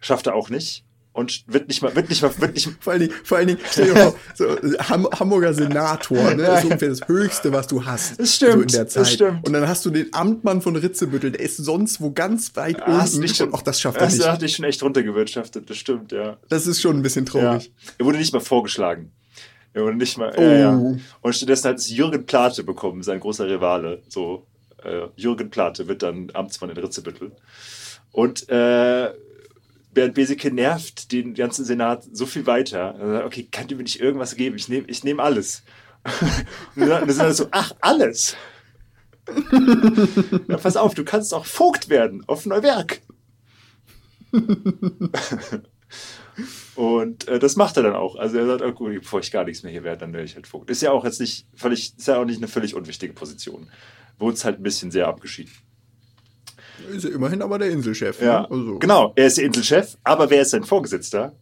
Schafft er auch nicht. Und wird nicht mal, wird nicht mal, wird nicht, vor allen Dingen, vor allen Dingen stell dir vor, so, Ham Hamburger Senator, ne, Ja, ist ungefähr das Höchste, was du hast. Das stimmt, So in der das Zeit. stimmt. Und dann hast du den Amtmann von Ritzebüttel, der ist sonst wo ganz weit hast unten. nicht schon, und auch das schafft er das nicht. hatte ich schon echt runtergewirtschaftet, das stimmt, ja. Das ist schon ein bisschen ja. traurig. Er wurde nicht mal vorgeschlagen. Er wurde nicht mal, Oh. ja, ja. Und stattdessen hat es Jürgen Plate bekommen, sein großer Rivale, so, äh, Jürgen Plate wird dann Amtsmann in Ritzebüttel. Und äh, Bernd Beseke nervt den ganzen Senat so viel weiter. Er sagt, okay, kann ihr mir nicht irgendwas geben? Ich nehme ich nehm alles. und dann sind alle so, ach, alles. ja, pass auf, du kannst auch Vogt werden auf Neuwerk. Und äh, das macht er dann auch. Also er sagt, oh, gut, bevor ich gar nichts mehr hier werde, dann werde ich halt Vogt. Ist ja auch jetzt nicht völlig, ist ja auch nicht eine völlig unwichtige Position. Wurde es halt ein bisschen sehr abgeschieden. Ist ja immerhin aber der Inselchef. Ja, ne? also. genau. Er ist der Inselchef, aber wer ist sein Vorgesetzter?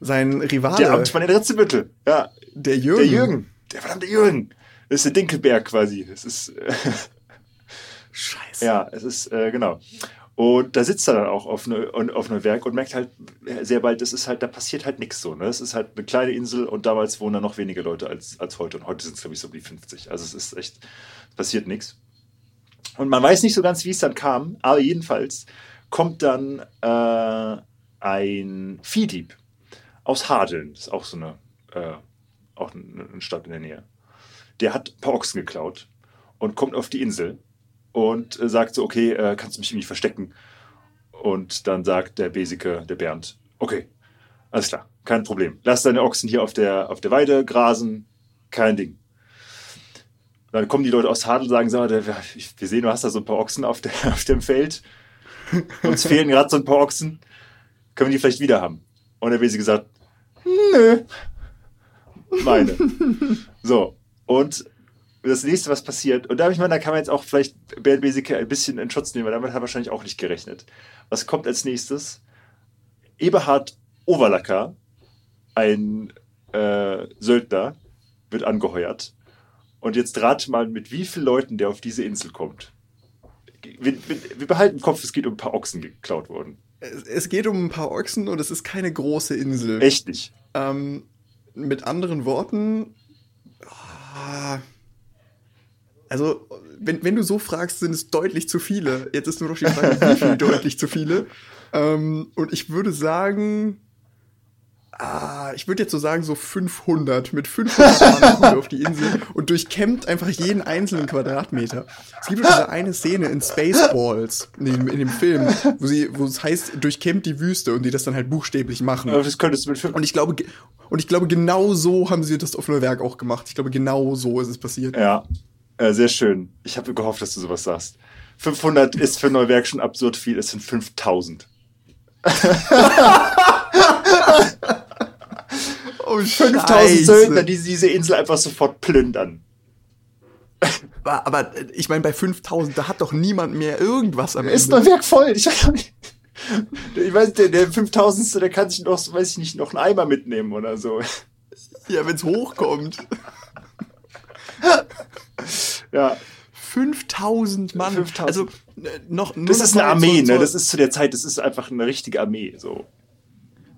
Sein Rivale. Der Amtmann in Ritzebüttel. Ja. Der Jürgen. Der Jürgen. Der verdammte Jürgen. Das ist der Dinkelberg quasi. Das ist. Äh, Scheiße. Ja, es ist, äh, genau. Und da sitzt er dann auch auf, ne, auf einem Werk und merkt halt sehr bald, das ist halt, da passiert halt nichts so. Ne? Es ist halt eine kleine Insel und damals wohnen da noch weniger Leute als, als heute. Und heute sind es, glaube ich, so um die 50. Also es ist echt, passiert nichts. Und man weiß nicht so ganz, wie es dann kam, aber jedenfalls kommt dann äh, ein Viehdieb aus Hadeln. Das ist auch so eine, äh, auch eine Stadt in der Nähe. Der hat ein paar Ochsen geklaut und kommt auf die Insel und äh, sagt so, okay, äh, kannst du mich irgendwie verstecken? Und dann sagt der Besike, der Bernd, okay, alles klar, kein Problem. Lass deine Ochsen hier auf der, auf der Weide grasen, kein Ding. Dann kommen die Leute aus Hadel und sagen, so, wir sehen, du hast da so ein paar Ochsen auf, der, auf dem Feld. Uns fehlen gerade so ein paar Ochsen. Können wir die vielleicht wieder haben? Und der Besike sagt, nö, meine. So, und das nächste, was passiert, und da habe ich mal, da kann man jetzt auch vielleicht Bernd Besike ein bisschen in Schutz nehmen, weil damit hat er wahrscheinlich auch nicht gerechnet. Was kommt als nächstes? Eberhard Overlacker, ein äh, Söldner, wird angeheuert. Und jetzt rate mal, mit wie vielen Leuten der auf diese Insel kommt. Wir, wir, wir behalten im Kopf, es geht um ein paar Ochsen geklaut worden. Es, es, geht um ein paar Ochsen und es ist keine große Insel. Echt nicht. Ähm, mit anderen Worten, ah, also, wenn, wenn du so fragst, sind es deutlich zu viele. Jetzt ist nur noch die Frage, wie viel deutlich zu viele. Ähm, und ich würde sagen, ah, ich würde jetzt so sagen, so 500. Mit 500 Mann kommt auf die Insel und durchkämmt einfach jeden einzelnen Quadratmeter. Es gibt diese eine Szene in Spaceballs, in dem, in dem Film, wo sie, wo es heißt, durchkämmt die Wüste und die das dann halt buchstäblich machen. Aber das könntest du mit Und ich glaube, und ich glaube, genau so haben sie das auf Neuwerk auch gemacht. Ich glaube, genau so ist es passiert. Ja. Äh, sehr schön. Ich habe gehofft, dass du sowas sagst. 500 ist für Neuwerk schon absurd viel. Es sind 5000. oh, 5000 Söldner, die diese Insel einfach sofort plündern. Aber ich meine, bei 5000, da hat doch niemand mehr irgendwas am Ende. Ist Neuwerk voll. Ich weiß nicht. Ich weiß, der, der 5000. der kann sich noch, weiß ich nicht, noch einen Eimer mitnehmen oder so. Ja, wenn es hochkommt. ja. 5000 Mann. 5000. Also äh, noch Das ist eine Armee, zur, ne? Das ist zu der Zeit, das ist einfach eine richtige Armee, so.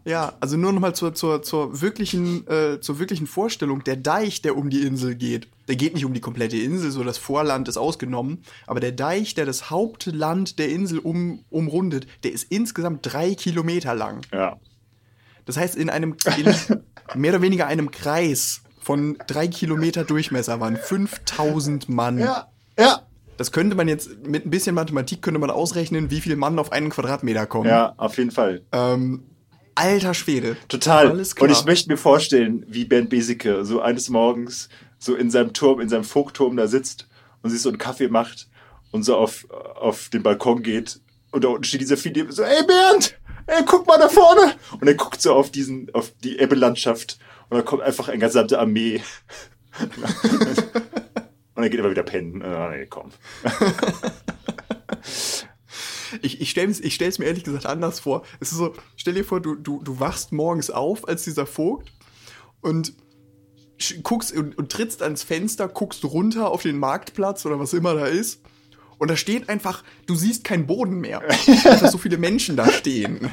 Ja, also nur nochmal zur, zur, zur, wirklichen, äh, zur wirklichen Vorstellung. Der Deich, der um die Insel geht, der geht nicht um die komplette Insel, so das Vorland ist ausgenommen, aber der Deich, der das Hauptland der Insel um, umrundet, der ist insgesamt drei Kilometer lang. Ja. Das heißt, in einem, in mehr oder weniger einem Kreis von drei Kilometer Durchmesser waren 5000 Mann. Ja, ja. Das könnte man jetzt mit ein bisschen Mathematik könnte man ausrechnen, wie viele Mann auf einen Quadratmeter kommen. Ja, auf jeden Fall. Ähm, alter Schwede. Total. Alles klar. Und ich möchte mir vorstellen, wie Bernd Besicke so eines Morgens so in seinem Turm, in seinem Vogtturm da sitzt und sich so einen Kaffee macht und so auf, auf den Balkon geht und da unten steht dieser Philipp so, ey Bernd, ey, guck mal da vorne. Und er guckt so auf diesen, auf die Ebbe-Landschaft und dann kommt einfach eine gesamte Armee. und dann geht er wieder pennen. Oh, nee, komm. ich, ich stelle es ich stell's mir ehrlich gesagt anders vor. Es ist so, stell dir vor, du, du, du wachst morgens auf als dieser Vogt und guckst und, und trittst ans Fenster, guckst runter auf den Marktplatz oder was immer da ist und da steht einfach, du siehst keinen Boden mehr. dass so viele Menschen da stehen.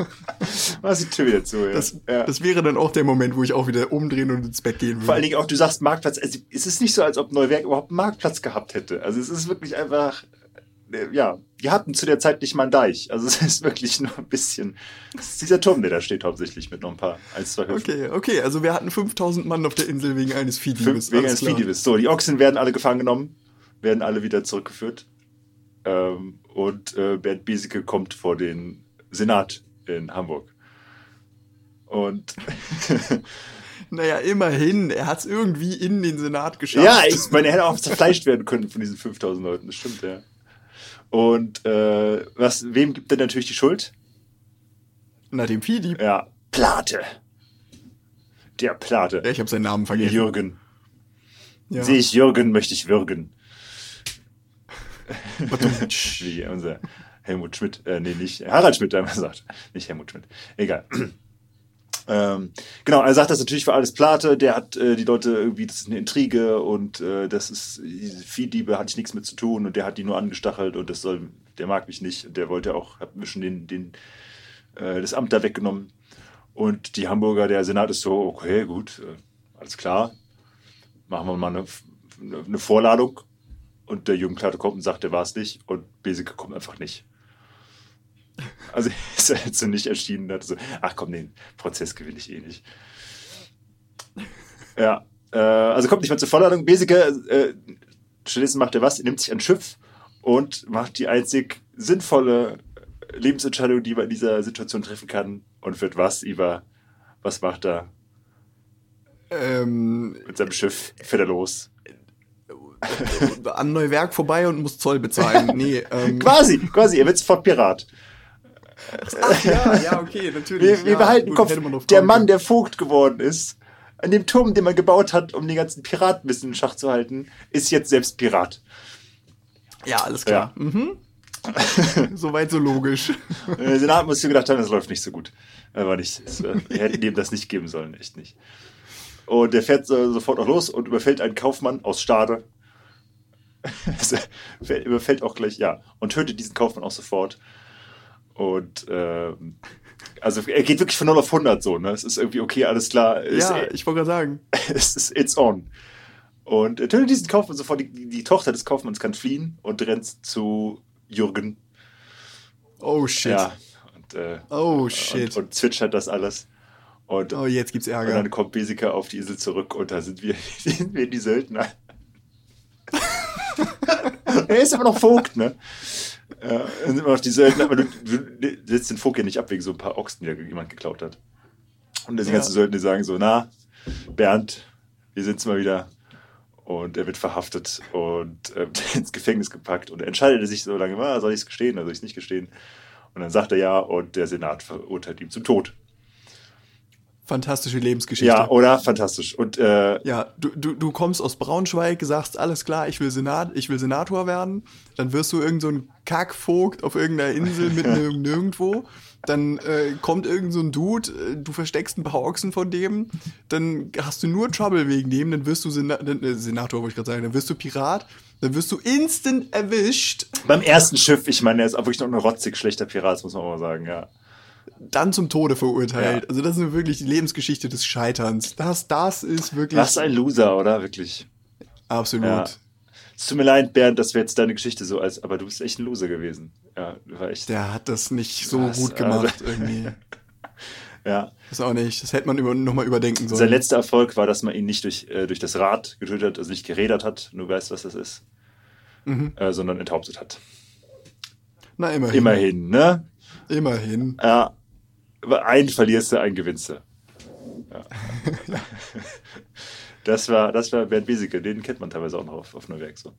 Was Tür jetzt so, ja. Das, ja. das wäre dann auch der Moment, wo ich auch wieder umdrehen und ins Bett gehen würde. Vor allen Dingen auch, du sagst Marktplatz. Also, es ist nicht so, als ob Neuwerk überhaupt einen Marktplatz gehabt hätte. Also es ist wirklich einfach, ja, die hatten zu der Zeit nicht mal einen Deich. Also es ist wirklich nur ein bisschen, das ist dieser Turm, der da steht hauptsächlich mit noch ein paar, eins, zwei Höfen. Okay, okay, also wir hatten 5000 Mann auf der Insel wegen eines Viehdiebes. Wegen eines Viehdiebes. So, die Ochsen werden alle gefangen genommen werden alle wieder zurückgeführt. Ähm, und äh, Bernd Bieseke kommt vor den Senat in Hamburg. Und naja, immerhin, er hat es irgendwie in den Senat geschafft. Ja, ich meine, er hätte auch zerfleischt werden können von diesen 5000 Leuten, das stimmt, ja. Und äh, was, wem gibt er natürlich die Schuld? Na, dem Vieh, Ja, Plate. Der Plate. Ja, ich habe seinen Namen vergessen. Jürgen. Ja. Sehe ich Jürgen, möchte ich würgen. Wie unser Helmut Schmidt, äh, nee, nicht Harald Schmidt, der immer sagt. Nicht Helmut Schmidt. Egal. Ähm, genau, er sagt das natürlich für alles Plate, der hat äh, die Leute irgendwie, das ist eine Intrige und äh, das ist, Viehdiebe hatte ich nichts mit zu tun und der hat die nur angestachelt und das soll, der mag mich nicht und der wollte auch, hat mir schon den, den, äh, das Amt da weggenommen. Und die Hamburger, der Senat ist so, okay, gut, äh, alles klar, machen wir mal eine, eine Vorladung. Und der Jürgen Klarte kommt und sagt, der war es nicht und Beseke kommt einfach nicht. Also ist er jetzt so nicht erschienen hat, so, ach komm, den Prozess gewinne ich eh nicht. Ja, äh, also kommt nicht mehr zur Vorladung. Beseke, äh, stattdessen macht er was? Er nimmt sich ein Schiff und macht die einzig sinnvolle Lebensentscheidung, die man in dieser Situation treffen kann. Und wird was, Iva? Was macht er? Ähm, Mit seinem Schiff fährt er los. An Neuwerk vorbei und muss Zoll bezahlen. Nee, ähm. quasi, quasi, er wird sofort Pirat. Ach ja, ja, okay, natürlich. Wir, wir ja, behalten im Kopf, der Mann, der Vogt geworden ist, an dem Turm, den man gebaut hat, um die ganzen Piraten ein bisschen in Schach zu halten, ist jetzt selbst Pirat. Ja, alles klar. Ja. Mhm. Soweit so logisch. Der Senat muss sich gedacht haben, das läuft nicht so gut. Aber nicht. Wir hätten dem das nicht geben sollen, echt nicht. Und der fährt sofort noch los und überfällt einen Kaufmann aus Stade. überfällt auch gleich, ja, und tötet diesen Kaufmann auch sofort. Und ähm, also er geht wirklich von 0 auf 100 so, ne? Es ist irgendwie okay, alles klar. Ja, ist, ich wollte gerade sagen. es ist it's on. Und er tötet diesen Kaufmann sofort. Die, die, Tochter des Kaufmanns kann fliehen und rennt zu Jürgen. Oh shit. Ja. Und, äh, oh shit. Und, und zwitschert das alles. Und, oh, jetzt gibt's Ärger. Und dann kommt Besika auf die Insel zurück und da sind wir, sind wir die Söldner. er ist aber noch Vogt, ne? Ja, dann sind immer noch die Söldner, aber du, du setzt den ja nicht ab wegen so ein paar Ochsen, die jemand geklaut hat. Und die ja. ganzen Söldner sagen so, na, Bernd, wir sind's mal wieder. Und er wird verhaftet und äh, ins Gefängnis gepackt und er entscheidet sich so lange, ah, soll ich es gestehen oder soll ich es nicht gestehen? Und dann sagt er ja und der Senat verurteilt ihn zum Tod. Fantastische Lebensgeschichte. Ja, oder? Fantastisch. Und, äh, ja, du, du, du kommst aus Braunschweig, sagst, alles klar, ich will, Senat, ich will Senator werden. Dann wirst du irgend so ein Kackvogt auf irgendeiner Insel mitten nirgendwo. Dann äh, kommt irgend so ein Dude, äh, du versteckst ein paar Ochsen von dem. Dann hast du nur Trouble wegen dem. Dann wirst du Sena äh, Senator, wollte ich gerade sagen. Dann wirst du Pirat. Dann wirst du instant erwischt. Beim ersten Schiff, ich meine, er ist auch wirklich noch ein rotzig schlechter Pirat, muss man auch mal sagen, ja dann zum Tode verurteilt. Ja. Also das ist wirklich die Lebensgeschichte des Scheiterns. Das, das ist wirklich. Was ein Loser, oder? Wirklich. Absolut. Ja. Es tut mir leid, Bernd, dass wir jetzt deine Geschichte so als, aber du bist echt ein Loser gewesen. Ja, war echt. Der hat das nicht so was, gut gemacht also, irgendwie. ja. Das auch nicht. Das hätte man über, nochmal überdenken sollen. Sein letzter Erfolg war, dass man ihn nicht durch, äh, durch das Rad getötet hat, also nicht gerädert hat, du weißt, was das ist, mhm. äh, sondern enthauptet hat. Na, immerhin. Immerhin, ne? Immerhin. Ja. Einen verlierst du, einen gewinnst du. Ja. das war, das war Bernd Wieseke, den kennt man teilweise auch noch auf, auf Neuwerk. So.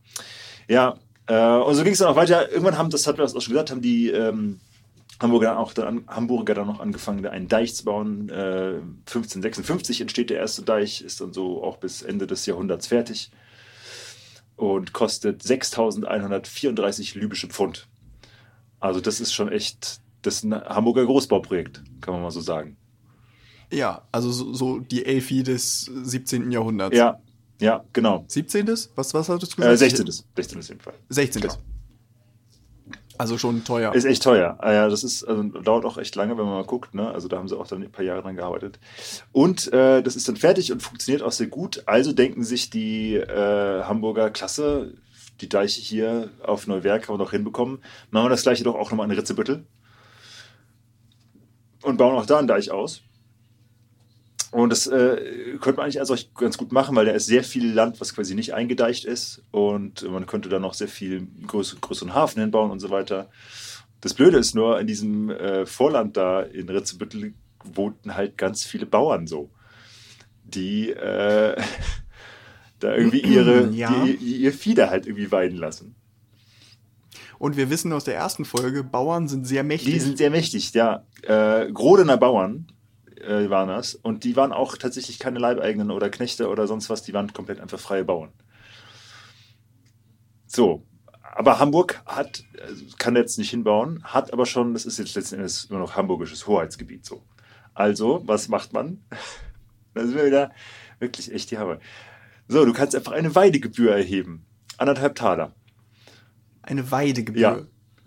Ja, äh, und so ging es dann auch weiter. Irgendwann haben, das hat wir auch schon gesagt, haben die ähm, Hamburger dann auch dann, Hamburger dann noch angefangen, einen Deich zu bauen. Äh, 1556 entsteht der erste Deich, ist dann so auch bis Ende des Jahrhunderts fertig und kostet 6.134 libysche Pfund. Also das ist schon echt das ist ein Hamburger Großbauprojekt, kann man mal so sagen. Ja, also so, so die Elfi des 17. Jahrhunderts. Ja, ja, genau. 17. Was, was hattest du gesagt? Äh, 16. 16. auf jeden Fall. 16. Genau. Also schon teuer. Ist echt teuer. Ah, ja, das ist, also dauert auch echt lange, wenn man mal guckt. Ne? Also da haben sie auch dann ein paar Jahre dran gearbeitet. Und äh, das ist dann fertig und funktioniert auch sehr gut. Also denken sich die äh, Hamburger Klasse, die Deiche hier auf Neuwerk haben wir noch hinbekommen. Machen wir das gleiche doch auch nochmal in Ritzebüttel und bauen auch da einen Deich aus. Und das äh, könnte man eigentlich also ganz gut machen, weil da ist sehr viel Land, was quasi nicht eingedeicht ist. Und man könnte da noch sehr viel größ größeren Hafen hinbauen und so weiter. Das Blöde ist nur, in diesem äh, Vorland da in Ritzebüttel wohnten halt ganz viele Bauern so, die äh, da irgendwie ihre, Ja. die, ihr Vieh da halt irgendwie weiden lassen. Und wir wissen aus der ersten Folge, Bauern sind sehr mächtig. Die sind sehr mächtig, ja. Äh, Grodener Bauern äh, waren das. Und die waren auch tatsächlich keine Leibeigenen oder Knechte oder sonst was. Die waren komplett einfach freie Bauern. So. Aber Hamburg hat, also kann jetzt nicht hinbauen, hat aber schon, das ist jetzt letzten Endes immer noch hamburgisches Hoheitsgebiet so. Also, was macht man? Da sind wir wieder wirklich echt die Hammer. So, du kannst einfach eine Weidegebühr erheben. Anderthalb Taler. Eine Weidegebühr. Ja.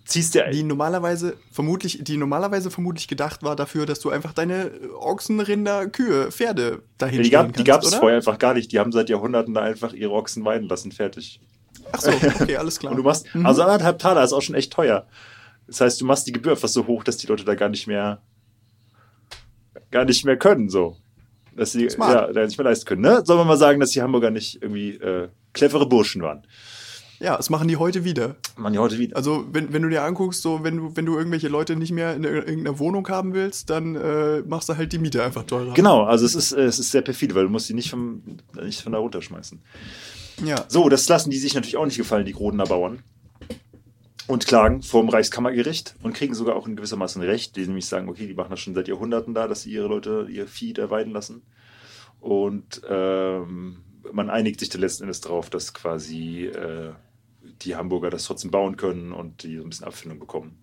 Ziehst dir Die normalerweise vermutlich, die normalerweise vermutlich gedacht war dafür, dass du einfach deine Ochsen, Rinder, Kühe, Pferde dahin Ja, die gab die kannst, gab's oder? vorher einfach gar nicht. Die haben seit Jahrhunderten da einfach ihre Ochsen weiden lassen, fertig. Ach so, okay, alles klar. Und du machst, also anderthalb Taler ist auch schon echt teuer. Das heißt, du machst die Gebühr fast so hoch, dass die Leute da gar nicht mehr, gar nicht mehr können, so. Dass sie Smart. ja, da nicht mehr leisten können. Ne? Sollen wir mal sagen, dass die Hamburger nicht irgendwie äh, clevere Burschen waren. Ja, das machen die heute wieder. Man die heute wieder. Also, wenn, wenn du dir anguckst, so, wenn du, wenn du irgendwelche Leute nicht mehr in irgendeiner Wohnung haben willst, dann äh, machst du halt die Miete einfach teurer. Genau, also es ist, äh, es ist sehr perfide, weil du musst die nicht, vom, nicht von da runterschmeißen. Ja. So, das lassen die sich natürlich auch nicht gefallen, die Grodener Bauern. Und klagen vor dem Reichskammergericht und kriegen sogar auch in gewissermaßen Recht, die nämlich sagen, okay, die machen das schon seit Jahrhunderten da, dass sie ihre Leute, ihr Vieh da weiden lassen. Und ähm, man einigt sich dann letzten Endes darauf, dass quasi äh, die Hamburger das trotzdem bauen können und die so ein bisschen Abfindung bekommen.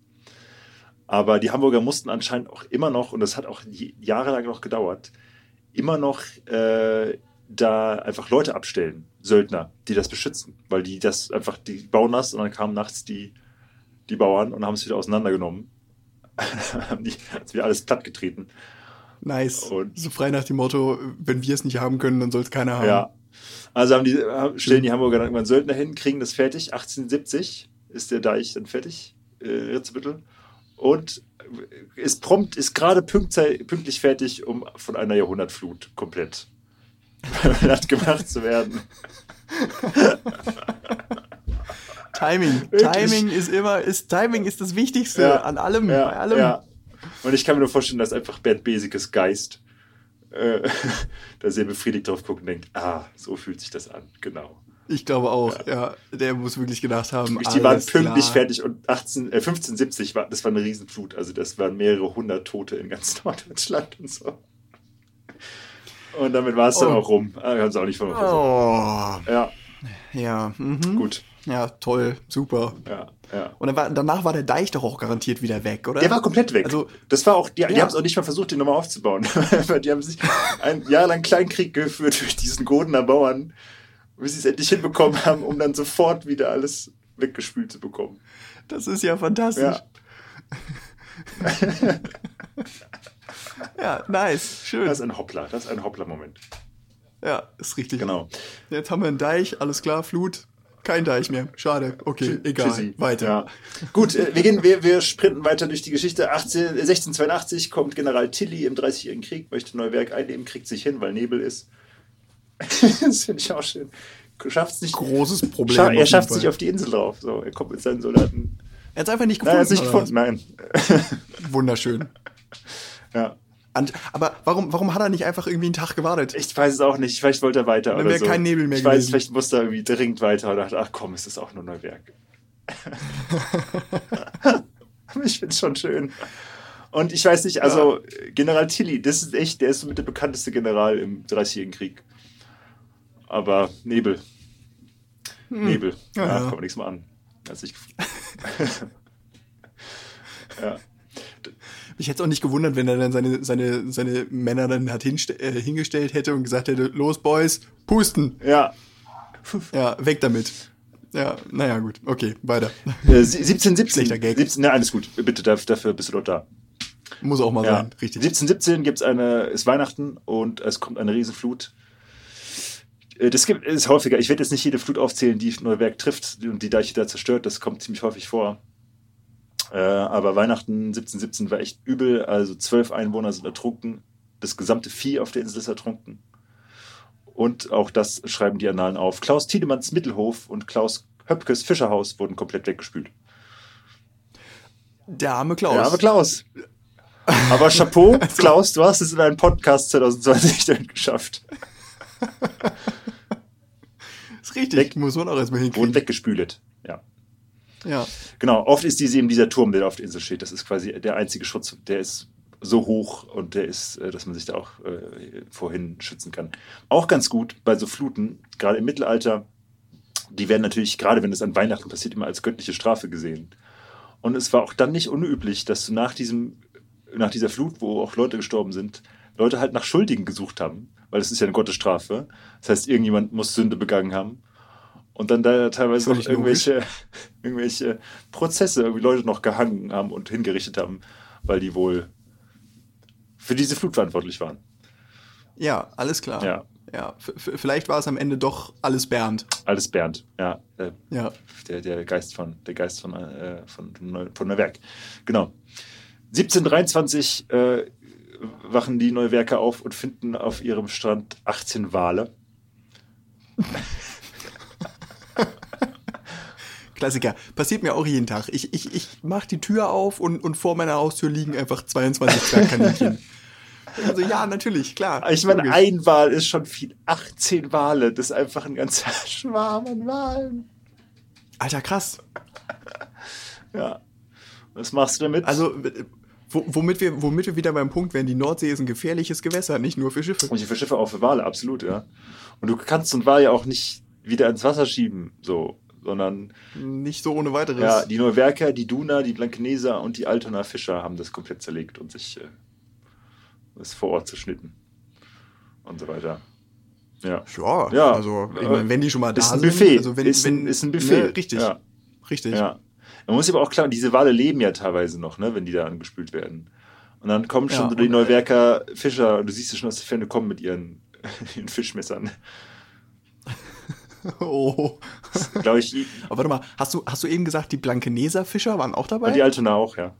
Aber die Hamburger mussten anscheinend auch immer noch, und das hat auch jahrelang noch gedauert, immer noch äh, da einfach Leute abstellen, Söldner, die das beschützen. Weil die das einfach, die bauen das und dann kamen nachts die, die Bauern und haben es wieder auseinandergenommen. haben die hat's wieder alles plattgetreten. Nice. Und- so frei nach dem Motto, wenn wir es nicht haben können, dann soll es keiner haben. Ja. Also haben die, haben- stellen die Hamburger dann irgendwann Söldner hin, kriegen das fertig. 1870 ist der Deich dann fertig, äh, Ritzebüttel. Und ist prompt, ist gerade pünktlich, fertig, um von einer Jahrhundertflut komplett platt gemacht zu werden. Timing. Wirklich. Timing ist immer, ist, Timing ist das Wichtigste Ja. an allem, Ja, bei allem. ja. Und ich kann mir nur vorstellen, dass einfach Bernd Besikes Geist äh, da sehr befriedigt drauf guckt und denkt, ah, so fühlt sich das an, genau. Ich glaube auch, ja. Der muss wirklich gedacht haben. Die waren pünktlich klar. fertig und 18, äh, 1570 war, das war eine Riesenflut, also das waren mehrere hundert Tote in ganz Norddeutschland und so. Und damit war es dann Oh. auch rum. Ah, haben sie auch nicht von. Oh. Ja, Ja, mhm. gut. Ja, toll, super. Ja, ja. Und dann war, danach war der Deich doch auch garantiert wieder weg, oder? Der war komplett weg. Also- das war auch, die, die Ja. haben es auch nicht mal versucht, den nochmal aufzubauen. Die haben sich ein Jahr lang Kleinkrieg geführt durch diesen Godener Bauern, bis sie es endlich hinbekommen haben, um dann sofort wieder alles weggespült zu bekommen. Das ist ja fantastisch. Ja. Ja, nice, schön. Das ist ein Hoppler, das ist ein Hoppler-Moment. ja, ist richtig. Genau. Jetzt haben wir einen Deich, alles klar, Flut. Kein Deich mehr. Schade. Okay, egal. Tschüssi. Weiter. Ja. Gut, äh, wir, gehen, wir, wir sprinten weiter durch die Geschichte. 18, äh, 1682 kommt General Tilly im Dreißigjährigen Krieg, möchte Neuwerk einnehmen, kriegt sich hin, weil Nebel ist. das finde ich auch schön. Schafft es nicht. Großes Problem. Scha er schafft Fall. sich auf die Insel drauf. So, er kommt mit seinen Soldaten. Er hat es einfach nicht Nein, er gefunden. hat es nicht gefunden. Nein. Wunderschön. ja. Und, aber warum, warum hat er nicht einfach irgendwie einen Tag gewartet? Ich weiß es auch nicht. Vielleicht wollte er weiter. Dann wäre so. kein Nebel mehr Ich weiß, gewesen. vielleicht musste er irgendwie dringend weiter und dachte, ach komm, es ist auch nur Neuwerk. ich finde es schon schön. Und ich weiß nicht, also General Tilly, das ist echt, der ist somit der bekannteste General im Dreißigjährigen Krieg. Aber Nebel. Nebel. Ja, Hm. Ja. man nichts mal an. Hat sich ja. Mich hätte es auch nicht gewundert, wenn er dann seine, seine, seine Männer dann hat äh, hingestellt hätte und gesagt hätte, los Boys, pusten. ja. Ja, weg damit. Ja, naja, gut. Okay, weiter. Äh, 1770. Schlechter Gag. 17, ne, alles gut. Bitte, dafür, bist du doch da. Muss auch mal Ja. sein. Richtig. 1717 gibt's eine, ist Weihnachten und es kommt eine Riesenflut. Äh, Das gibt, ist häufiger. Ich werde jetzt nicht jede Flut aufzählen, die Neuwerk trifft und die Deiche da zerstört. Das kommt ziemlich häufig vor. Äh, aber Weihnachten 1717 war echt übel. Also zwölf Einwohner sind ertrunken. Das gesamte Vieh auf der Insel ist ertrunken. Und auch das schreiben die Annalen auf. Klaus Tiedemanns Mittelhof und Klaus Höpkes Fischerhaus wurden komplett weggespült. Der arme Klaus. Der arme Klaus. Aber Chapeau, also, Klaus, du hast es in einem Podcast 2020 damit geschafft. ist richtig, Weg, muss man auch erstmal hinkriegen. Und weggespült, ja. Ja. Genau, oft ist diese eben dieser Turm, der auf der Insel steht. Das ist quasi der einzige Schutz, der ist so hoch und der ist, äh, dass man sich da auch äh, vorhin schützen kann. Auch ganz gut bei so Fluten, gerade im Mittelalter, die werden natürlich, gerade wenn es an Weihnachten passiert, immer als göttliche Strafe gesehen. Und es war auch dann nicht unüblich, dass du nach diesem, nach dieser Flut, wo auch Leute gestorben sind, Leute halt nach Schuldigen gesucht haben, weil es ist ja eine Gottesstrafe. Das heißt, irgendjemand muss Sünde begangen haben. Und dann da teilweise noch irgendwelche, irgendwelche Prozesse, irgendwie Leute noch gehangen haben und hingerichtet haben, weil die wohl für diese Flut verantwortlich waren. Ja, alles klar. Ja. Ja, vielleicht war es am Ende doch alles Bernd. Alles Bernd, ja. Äh, ja. Der, der Geist von, der Geist von, äh, von, von Neuwerk. Genau. 1723 äh, wachen die Neuwerke auf und finden auf ihrem Strand 18 Wale. Klassiker. Passiert mir auch jeden Tag. Ich, ich, ich mache die Tür auf und, und vor meiner Haustür liegen einfach 22 Zwergkaninchen. also ja, natürlich, klar. Ich meine, ein Wal ist schon viel. 18 Wale, das ist einfach ein ganzer Schwarm an Walen. Alter, krass. ja. Was machst du damit? Also, womit wir, womit wir wieder beim Punkt wären, die Nordsee ist ein gefährliches Gewässer, nicht nur für Schiffe. Und für Schiffe, auch für Wale, absolut, ja. Und du kannst so einen Wal ja auch nicht wieder ins Wasser schieben, so sondern nicht so ohne weiteres. Ja, die Neuwerker, die Duna, die Blankeneser und die Altona Fischer haben das komplett zerlegt und sich äh, das vor Ort zerschnitten und so weiter. Ja, ja, ja also ich mein, wenn die schon mal da ist ein Buffet. sind, also wenn, ist, ein, ist ein Buffet, ne, richtig, ja. richtig. Ja. Man muss aber auch klar, diese Wale leben ja teilweise noch, ne, wenn die da angespült werden. Und dann kommen schon ja, die Neuwerker Fischer und du siehst sie schon aus der Ferne kommen mit ihren, ihren Fischmessern. oh. Glaube ich. Aber warte mal, hast du, hast du eben gesagt, die Blankeneser Fischer waren auch dabei? Und die Altona auch, ja.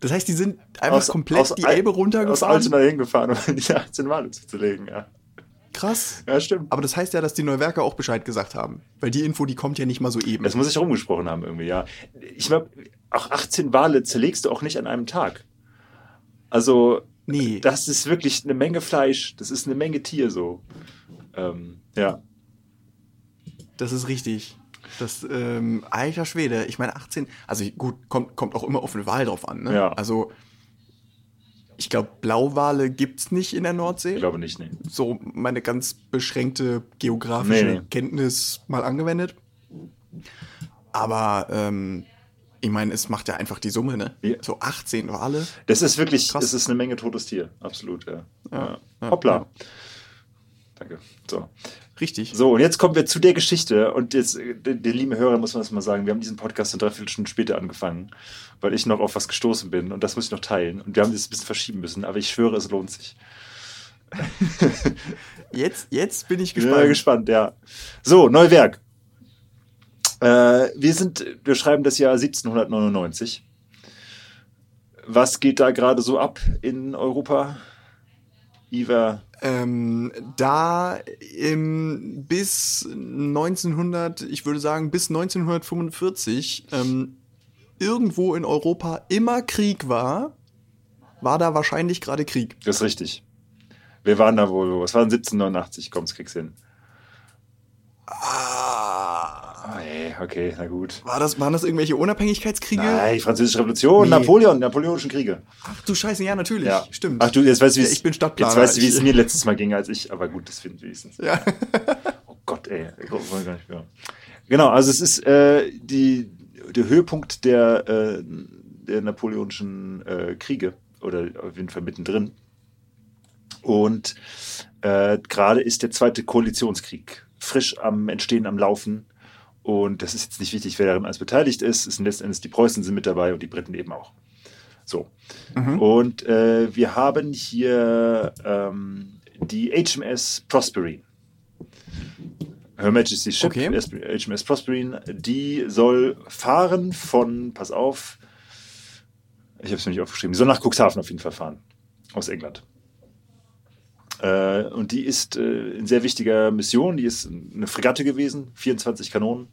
Das heißt, die sind einfach aus, komplett aus die Elbe runtergefahren? Aus Altona hingefahren, um die 18 Wale zuzulegen, ja. Krass. Ja, stimmt. Aber das heißt ja, dass die Neuwerker auch Bescheid gesagt haben. Weil die Info, die kommt ja nicht mal so eben. Das muss ich rumgesprochen haben irgendwie, ja. Ich glaube, auch 18 Wale zerlegst du auch nicht an einem Tag. Also, nee. das ist wirklich eine Menge Fleisch. Das ist eine Menge Tier so. Ähm, ja. Das ist richtig. Das, ähm, alter Schwede, ich meine 18, also gut, kommt, kommt auch immer auf eine Wahl drauf an, ne? Ja. Also, ich glaube, Blauwale gibt es nicht in der Nordsee. Ich glaube nicht, nee. So meine ganz beschränkte geografische nee, nee. Kenntnis mal angewendet. Aber ähm, ich meine, es macht ja einfach die Summe, ne? Ja. So 18 Wale. Das ist wirklich, Krass. das ist eine Menge totes Tier, absolut, ja. ja. ja. Hoppla. Danke. So. Richtig. So, und jetzt kommen wir zu der Geschichte. Und jetzt, den, den lieben Hörern muss man das mal sagen, wir haben diesen Podcast eine Dreiviertelstunde später angefangen, weil ich noch auf was gestoßen bin. Und das muss ich noch teilen. Und wir haben das ein bisschen verschieben müssen. Aber ich schwöre, es lohnt sich. jetzt, jetzt bin ich gespannt. Ja, gespannt, ja. So, Neuwerk. Äh, wir sind, wir schreiben das Jahr 1799. Was geht da gerade so ab in Europa? Iva ähm, da im, bis 1900, ich würde sagen bis 1945, ähm, irgendwo in Europa immer Krieg war, war da wahrscheinlich gerade Krieg. Das ist richtig. Wir waren da wohl, was war denn 1789, kommst, kriegst hin. Ah, Okay, na gut. War das, waren das irgendwelche Unabhängigkeitskriege? Nein, die Französische Revolution, nee. Napoleon, Napoleonischen Kriege. Ach du Scheiße, ja, natürlich. Ja. Stimmt. Ach du, jetzt weißt du, wie ja, ich bin Stadtplaner. Jetzt weißt du, wie es mir letztes Mal ging als ich, aber gut, das finden wir wenigstens. Ja. oh Gott, ey. Genau, also es ist äh, die, der Höhepunkt der, äh, der Napoleonischen äh, Kriege oder auf jeden Fall mittendrin. Und äh, gerade ist der zweite Koalitionskrieg frisch am Entstehen, am Laufen. Und das ist jetzt nicht wichtig, wer daran alles beteiligt ist. Es sind letztendlich die Preußen sind mit dabei und die Briten eben auch. So. Mhm. Und äh, wir haben hier ähm, die HMS Prosperine. Her Majesty's Ship, okay. HMS Prosperine, die soll fahren von, pass auf, ich habe es mir nicht aufgeschrieben, die soll nach Cuxhaven auf jeden Fall fahren, aus England. Äh, und die ist äh, in sehr wichtiger Mission. Die ist eine Fregatte gewesen, 24 Kanonen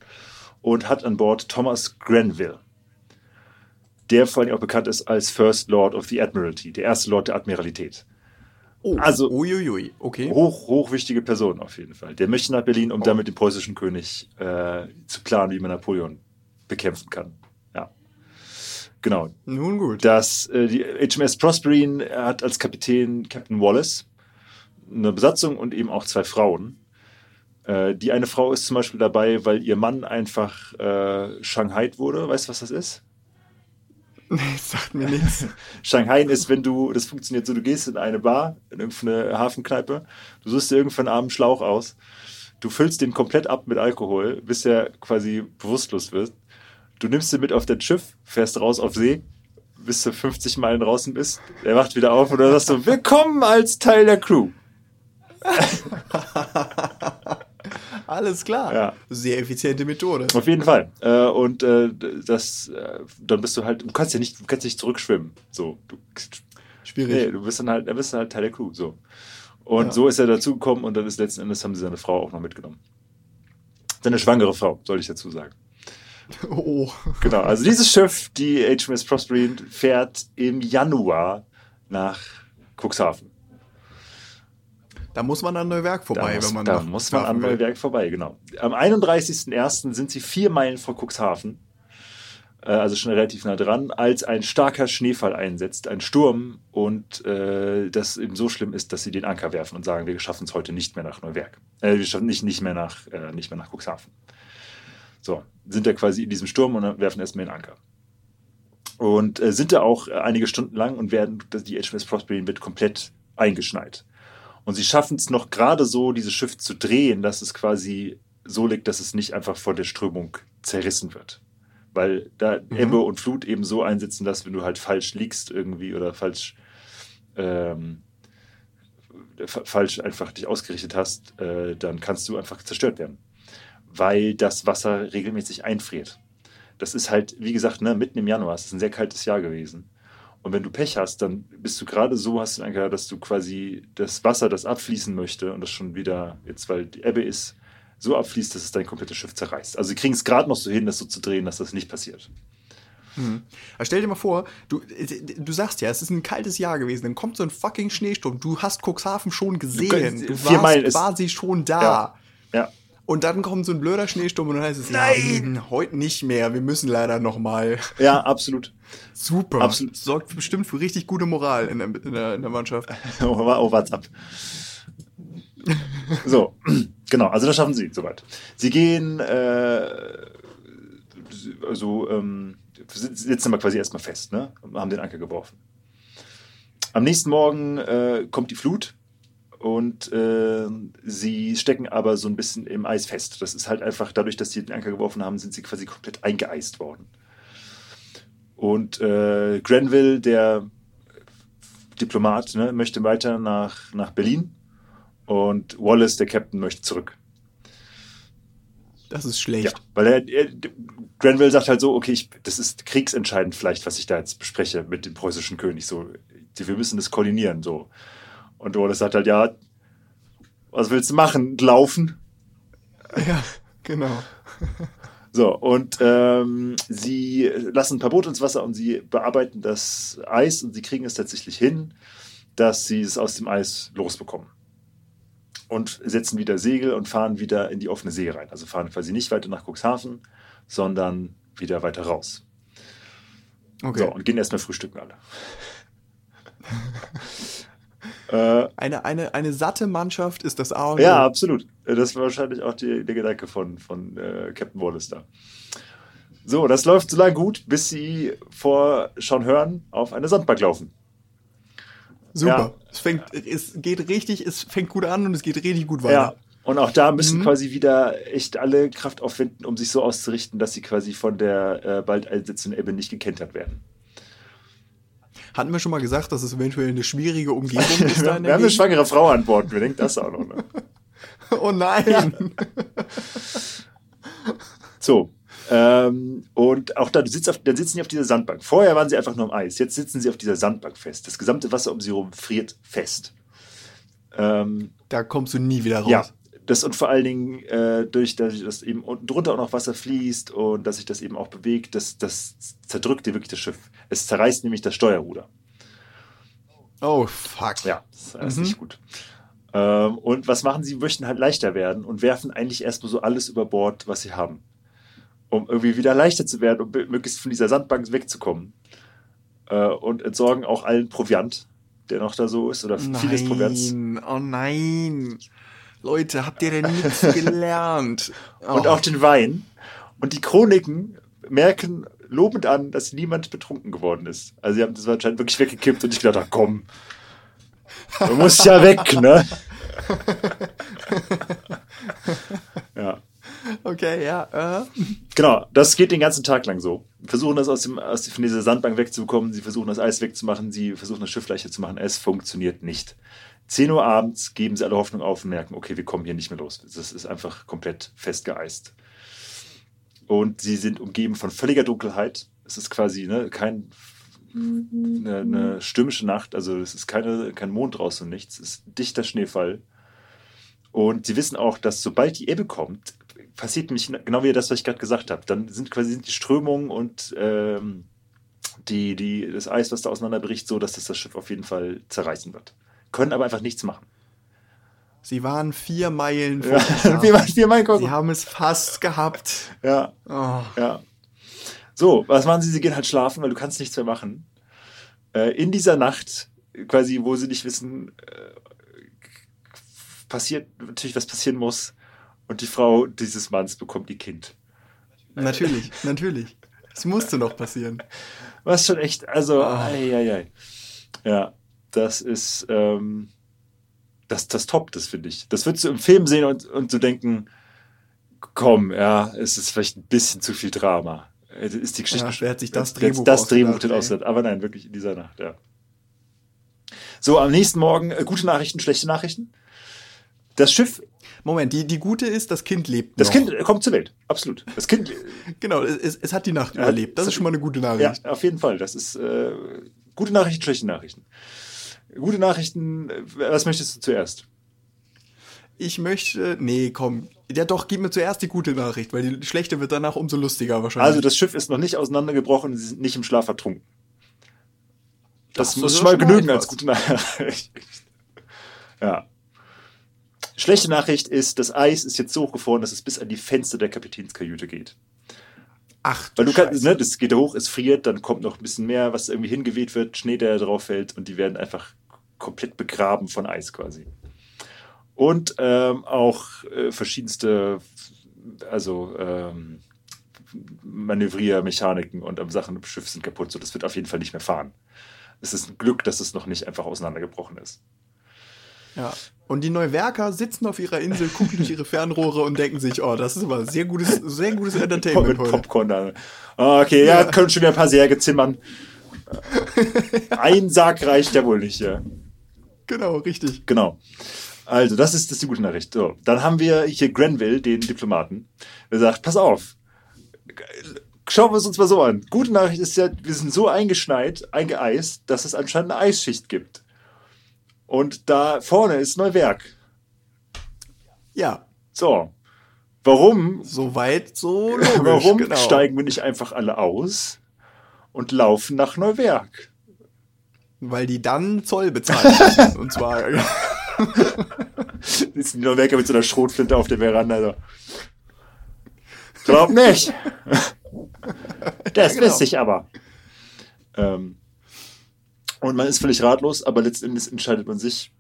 und hat an Bord Thomas Grenville, der vor allem auch bekannt ist als First Lord of the Admiralty, der erste Lord der Admiralität. Oh, Also- uiuiui, okay. Hoch, hochwichtige Person auf jeden Fall. Der möchte nach Berlin, um Oh. damit den preußischen König äh, zu planen, wie man Napoleon bekämpfen kann. Ja. Genau. Nun gut. Das, äh, die HMS Prosperine hat als Kapitän Captain Wallace eine Besatzung und eben auch zwei Frauen. Äh, die eine Frau ist zum Beispiel dabei, weil ihr Mann einfach äh, Shanghai wurde. Weißt du, was das ist? Das sagt mir nichts. Shanghai ist, wenn du, das funktioniert so, du gehst in eine Bar, in irgendeine Hafenkneipe, du suchst dir irgendwann einen armen Schlauch aus, du füllst den komplett ab mit Alkohol, bis er quasi bewusstlos wird. Du nimmst ihn mit auf dein Schiff, fährst raus auf See, bis du 50 Meilen draußen bist, er wacht wieder auf und dann sagst du, willkommen als Teil der Crew. Alles klar. Ja. Sehr effiziente Methode. Auf jeden Fall. Äh, und äh, das, äh, dann bist du halt, du kannst ja nicht, du kannst nicht zurückschwimmen. So, du, Schwierig. Nee, du bist dann halt, dann bist du halt Teil der Crew. So. Und Ja. so ist er dazugekommen und dann ist letzten Endes haben sie seine Frau auch noch mitgenommen. Seine schwangere Frau, soll ich dazu sagen. Oh. Genau, also dieses Schiff, die HMS Prosperine, fährt im Januar nach Cuxhaven. Da muss man an Neuwerk vorbei, muss, wenn man da muss man will. Neuwerk vorbei, genau. Am 31.01. sind sie vier Meilen vor Cuxhaven, äh, also schon relativ nah dran, als ein starker Schneefall einsetzt, ein Sturm und äh, das eben so schlimm ist, dass sie den Anker werfen und sagen, wir schaffen es heute nicht mehr nach Neuwerk. Äh, wir schaffen nicht, nicht, mehr nach, äh, nicht mehr nach Cuxhaven. So, sind da quasi in diesem Sturm und werfen erstmal den Anker. Und äh, sind da auch einige Stunden lang und werden, die HMS Prosperine wird komplett eingeschneit. Und sie schaffen es noch gerade so, dieses Schiff zu drehen, dass es quasi so liegt, dass es nicht einfach von der Strömung zerrissen wird. Weil da Mhm. Ebbe und Flut eben so einsetzen, dass wenn du halt falsch liegst irgendwie oder falsch, ähm, fa- falsch einfach dich ausgerichtet hast, äh, dann kannst du einfach zerstört werden. Weil das Wasser regelmäßig einfriert. Das ist halt, wie gesagt, ne, mitten im Januar, es ist ein sehr kaltes Jahr gewesen. Und wenn du Pech hast, dann bist du gerade so, hast du einen Anker, dass du quasi das Wasser, das abfließen möchte und das schon wieder, jetzt weil die Ebbe ist, so abfließt, dass es dein komplettes Schiff zerreißt. Also sie kriegen es gerade noch so hin, das so zu drehen, dass das nicht passiert. Mhm. Aber stell dir mal vor, du, du sagst ja, es ist ein kaltes Jahr gewesen, dann kommt so ein fucking Schneesturm. Du hast Cuxhaven schon gesehen. kannst- Du, warst quasi schon da. Ja. Ja, Und dann kommt so ein blöder Schneesturm und dann heißt es, Nein! ja, heute nicht mehr, wir müssen leider noch mal. ja absolut. Super. Absolut. Sorgt bestimmt für richtig gute Moral in der, in der, in der Mannschaft. oh, oh, ab. So, genau, also das schaffen sie soweit. Sie gehen, äh, also, ähm, sitzen aber quasi erstmal fest, ne? Und haben den Anker geworfen. Am nächsten Morgen äh, kommt die Flut und äh, sie stecken aber so ein bisschen im Eis fest. Das ist halt einfach, dadurch, dass sie den Anker geworfen haben, sind sie quasi komplett eingeeist worden. Und äh, Grenville, der Diplomat, ne, möchte weiter nach, nach Berlin und Wallace, der Captain, möchte zurück. Das ist Ja, schlecht. weil er, er, Grenville sagt halt so, okay, ich, das ist kriegsentscheidend vielleicht, was ich da jetzt bespreche mit dem preußischen König. So, wir müssen das koordinieren. So. Und Wallace sagt halt, ja, was willst du machen? Laufen? Ja, genau. So, und ähm, sie lassen ein paar Boote ins Wasser und sie bearbeiten das Eis und sie kriegen es tatsächlich hin, dass sie es aus dem Eis losbekommen. Und setzen wieder Segel und fahren wieder in die offene See rein. Also fahren quasi nicht weiter nach Cuxhaven, sondern wieder weiter raus. Okay. So, und gehen erstmal frühstücken alle. äh, Eine, eine, eine satte Mannschaft ist das A und Ja, O. absolut. Das war wahrscheinlich auch die, der Gedanke von, von äh, Captain Wallace da. So, das läuft so lange gut, bis sie vor Schonhörn auf eine Sandbank laufen. Super. Ja. Es, fängt, es geht richtig, es fängt gut an und es geht richtig gut Ja. weiter. Und auch da müssen Mhm. quasi wieder echt alle Kraft aufwenden, um sich so auszurichten, dass sie quasi von der äh, bald einsetzenden Ebbe nicht gekentert werden. Hatten wir schon mal gesagt, dass es eventuell eine schwierige Umgebung ist Wir haben der eine Gegend? schwangere Frau an Bord. Wir denken das auch noch. Ne? Oh nein. So. Ähm, und auch da, du sitzt auf, dann sitzen sie auf dieser Sandbank. Vorher waren sie einfach nur am Eis. Jetzt sitzen sie auf dieser Sandbank fest. Das gesamte Wasser um sie herum friert fest. Ähm, da kommst du nie wieder raus. Ja, das und vor allen Dingen äh, durch, dass das eben unten drunter auch noch Wasser fließt und dass sich das eben auch bewegt, das, das zerdrückt dir wirklich das Schiff. Es zerreißt nämlich das Steuerruder. Oh, fuck. Ja, das ist mhm. nicht gut. Ähm, und was machen sie? Möchten halt leichter werden und werfen eigentlich erstmal so alles über Bord, was sie haben. Um irgendwie wieder leichter zu werden, um möglichst von dieser Sandbank wegzukommen. Äh, und entsorgen auch allen Proviant, der noch da so ist, oder nein, vieles Proviants. Oh nein. Leute, habt ihr denn nichts gelernt? Oh. Und auch den Wein. Und die Chroniken merken lobend an, dass niemand betrunken geworden ist. Also sie haben das anscheinend wirklich weggekippt und ich gedacht, ach komm, man muss ja weg, ne? ja. Okay, ja. Uh. Genau, das geht den ganzen Tag lang so. Versuchen das aus, dem, aus von dieser Sandbank wegzubekommen, sie versuchen das Eis wegzumachen, sie versuchen das Schiff leichter zu machen. Es funktioniert nicht. 10 Uhr abends geben sie alle Hoffnung auf und merken, okay, wir kommen hier nicht mehr los. Das ist einfach komplett festgeeist. Und sie sind umgeben von völliger Dunkelheit. Es ist quasi ne, kein eine, eine stürmische Nacht, also es ist keine, kein Mond draußen und nichts, es ist dichter Schneefall. Und sie wissen auch, dass sobald die Ebbe kommt, passiert nämlich genau wie das, was ich gerade gesagt habe. Dann sind quasi sind die Strömungen und ähm, die, die, das Eis, was da auseinanderbricht, so, dass das das Schiff auf jeden Fall zerreißen wird. Können aber einfach nichts machen. Sie waren vier Meilen vor ja, wir waren vier Meilen Sie haben es fast gehabt. Ja. Oh. Ja. So, was machen sie? Sie gehen halt schlafen, weil du kannst nichts mehr machen. Äh, in dieser Nacht, quasi, wo sie nicht wissen, äh, passiert natürlich, was passieren muss. Und die Frau dieses Manns bekommt ihr Kind. Natürlich, natürlich. Es musste noch passieren. Was schon echt, also, oh. ei, ei, ei. ja, das ist, ähm, das, das toppt das, finde ich. Das würdest du im Film sehen und, und du denken, komm, ja, es ist vielleicht ein bisschen zu viel Drama. Äh, ist die Geschichte. Ja, wer hat sich das Drehbuch das Drehbuch denn ausgedacht? Aber nein, wirklich in dieser Nacht, ja. So, am nächsten Morgen äh, gute Nachrichten, schlechte Nachrichten. Das Schiff. Moment, die, die gute ist, das Kind lebt. Das noch. Kind kommt zur Welt, absolut. Das Kind. genau, es, es hat die Nacht ja, überlebt. Das ist schon mal eine gute Nachricht. Ja, auf jeden Fall. Das ist äh, gute Nachrichten, schlechte Nachrichten. Gute Nachrichten, äh, was möchtest du zuerst? Ich möchte. Nee, komm. Ja, doch, gib mir zuerst die gute Nachricht, weil die schlechte wird danach umso lustiger wahrscheinlich. Also, das Schiff ist noch nicht auseinandergebrochen, sie sind nicht im Schlaf ertrunken. Das, das muss schon mal genügen als gute Nachricht. ja. Schlechte Nachricht ist, das Eis ist jetzt so hochgefroren, dass es bis an die Fenster der Kapitänskajüte geht. Ach, Weil du kannst, ne, das geht hoch, es friert, dann kommt noch ein bisschen mehr, was irgendwie hingeweht wird, Schnee, der drauf fällt und die werden einfach komplett begraben von Eis quasi. Und ähm, auch äh, verschiedenste, also ähm, Manövriermechaniken und ähm, Sachen im Schiff sind kaputt. So, das wird auf jeden Fall nicht mehr fahren. Es ist ein Glück, dass es noch nicht einfach auseinandergebrochen ist. Ja. Und die Neuwerker sitzen auf ihrer Insel, gucken durch ihre Fernrohre und denken sich, oh, das ist aber sehr gutes, sehr gutes Entertainment. Mit Popcorn da. Oh, okay, ja, ja. können schon wieder ein paar Särge zimmern. ein Sarg reicht ja wohl nicht, ja. Genau, richtig. Genau. Also, das ist, das ist die gute Nachricht. So, dann haben wir hier Grenville, den Diplomaten, der sagt, pass auf, schauen wir es uns mal so an. Gute Nachricht ist ja, wir sind so eingeschneit, eingeeist, dass es anscheinend eine Eisschicht gibt. Und da vorne ist Neuwerk. Ja. So. Warum? Soweit so logisch, Warum genau. steigen wir nicht einfach alle aus und laufen nach Neuwerk? Weil die dann Zoll bezahlen müssen. und zwar. Sitzen die Neuwerker mit so einer Schrotflinte auf der Veranda. So. Glaub nicht. Das ja, genau. wüsste ich aber. Ähm, und man ist völlig ratlos, aber letztendlich entscheidet man sich.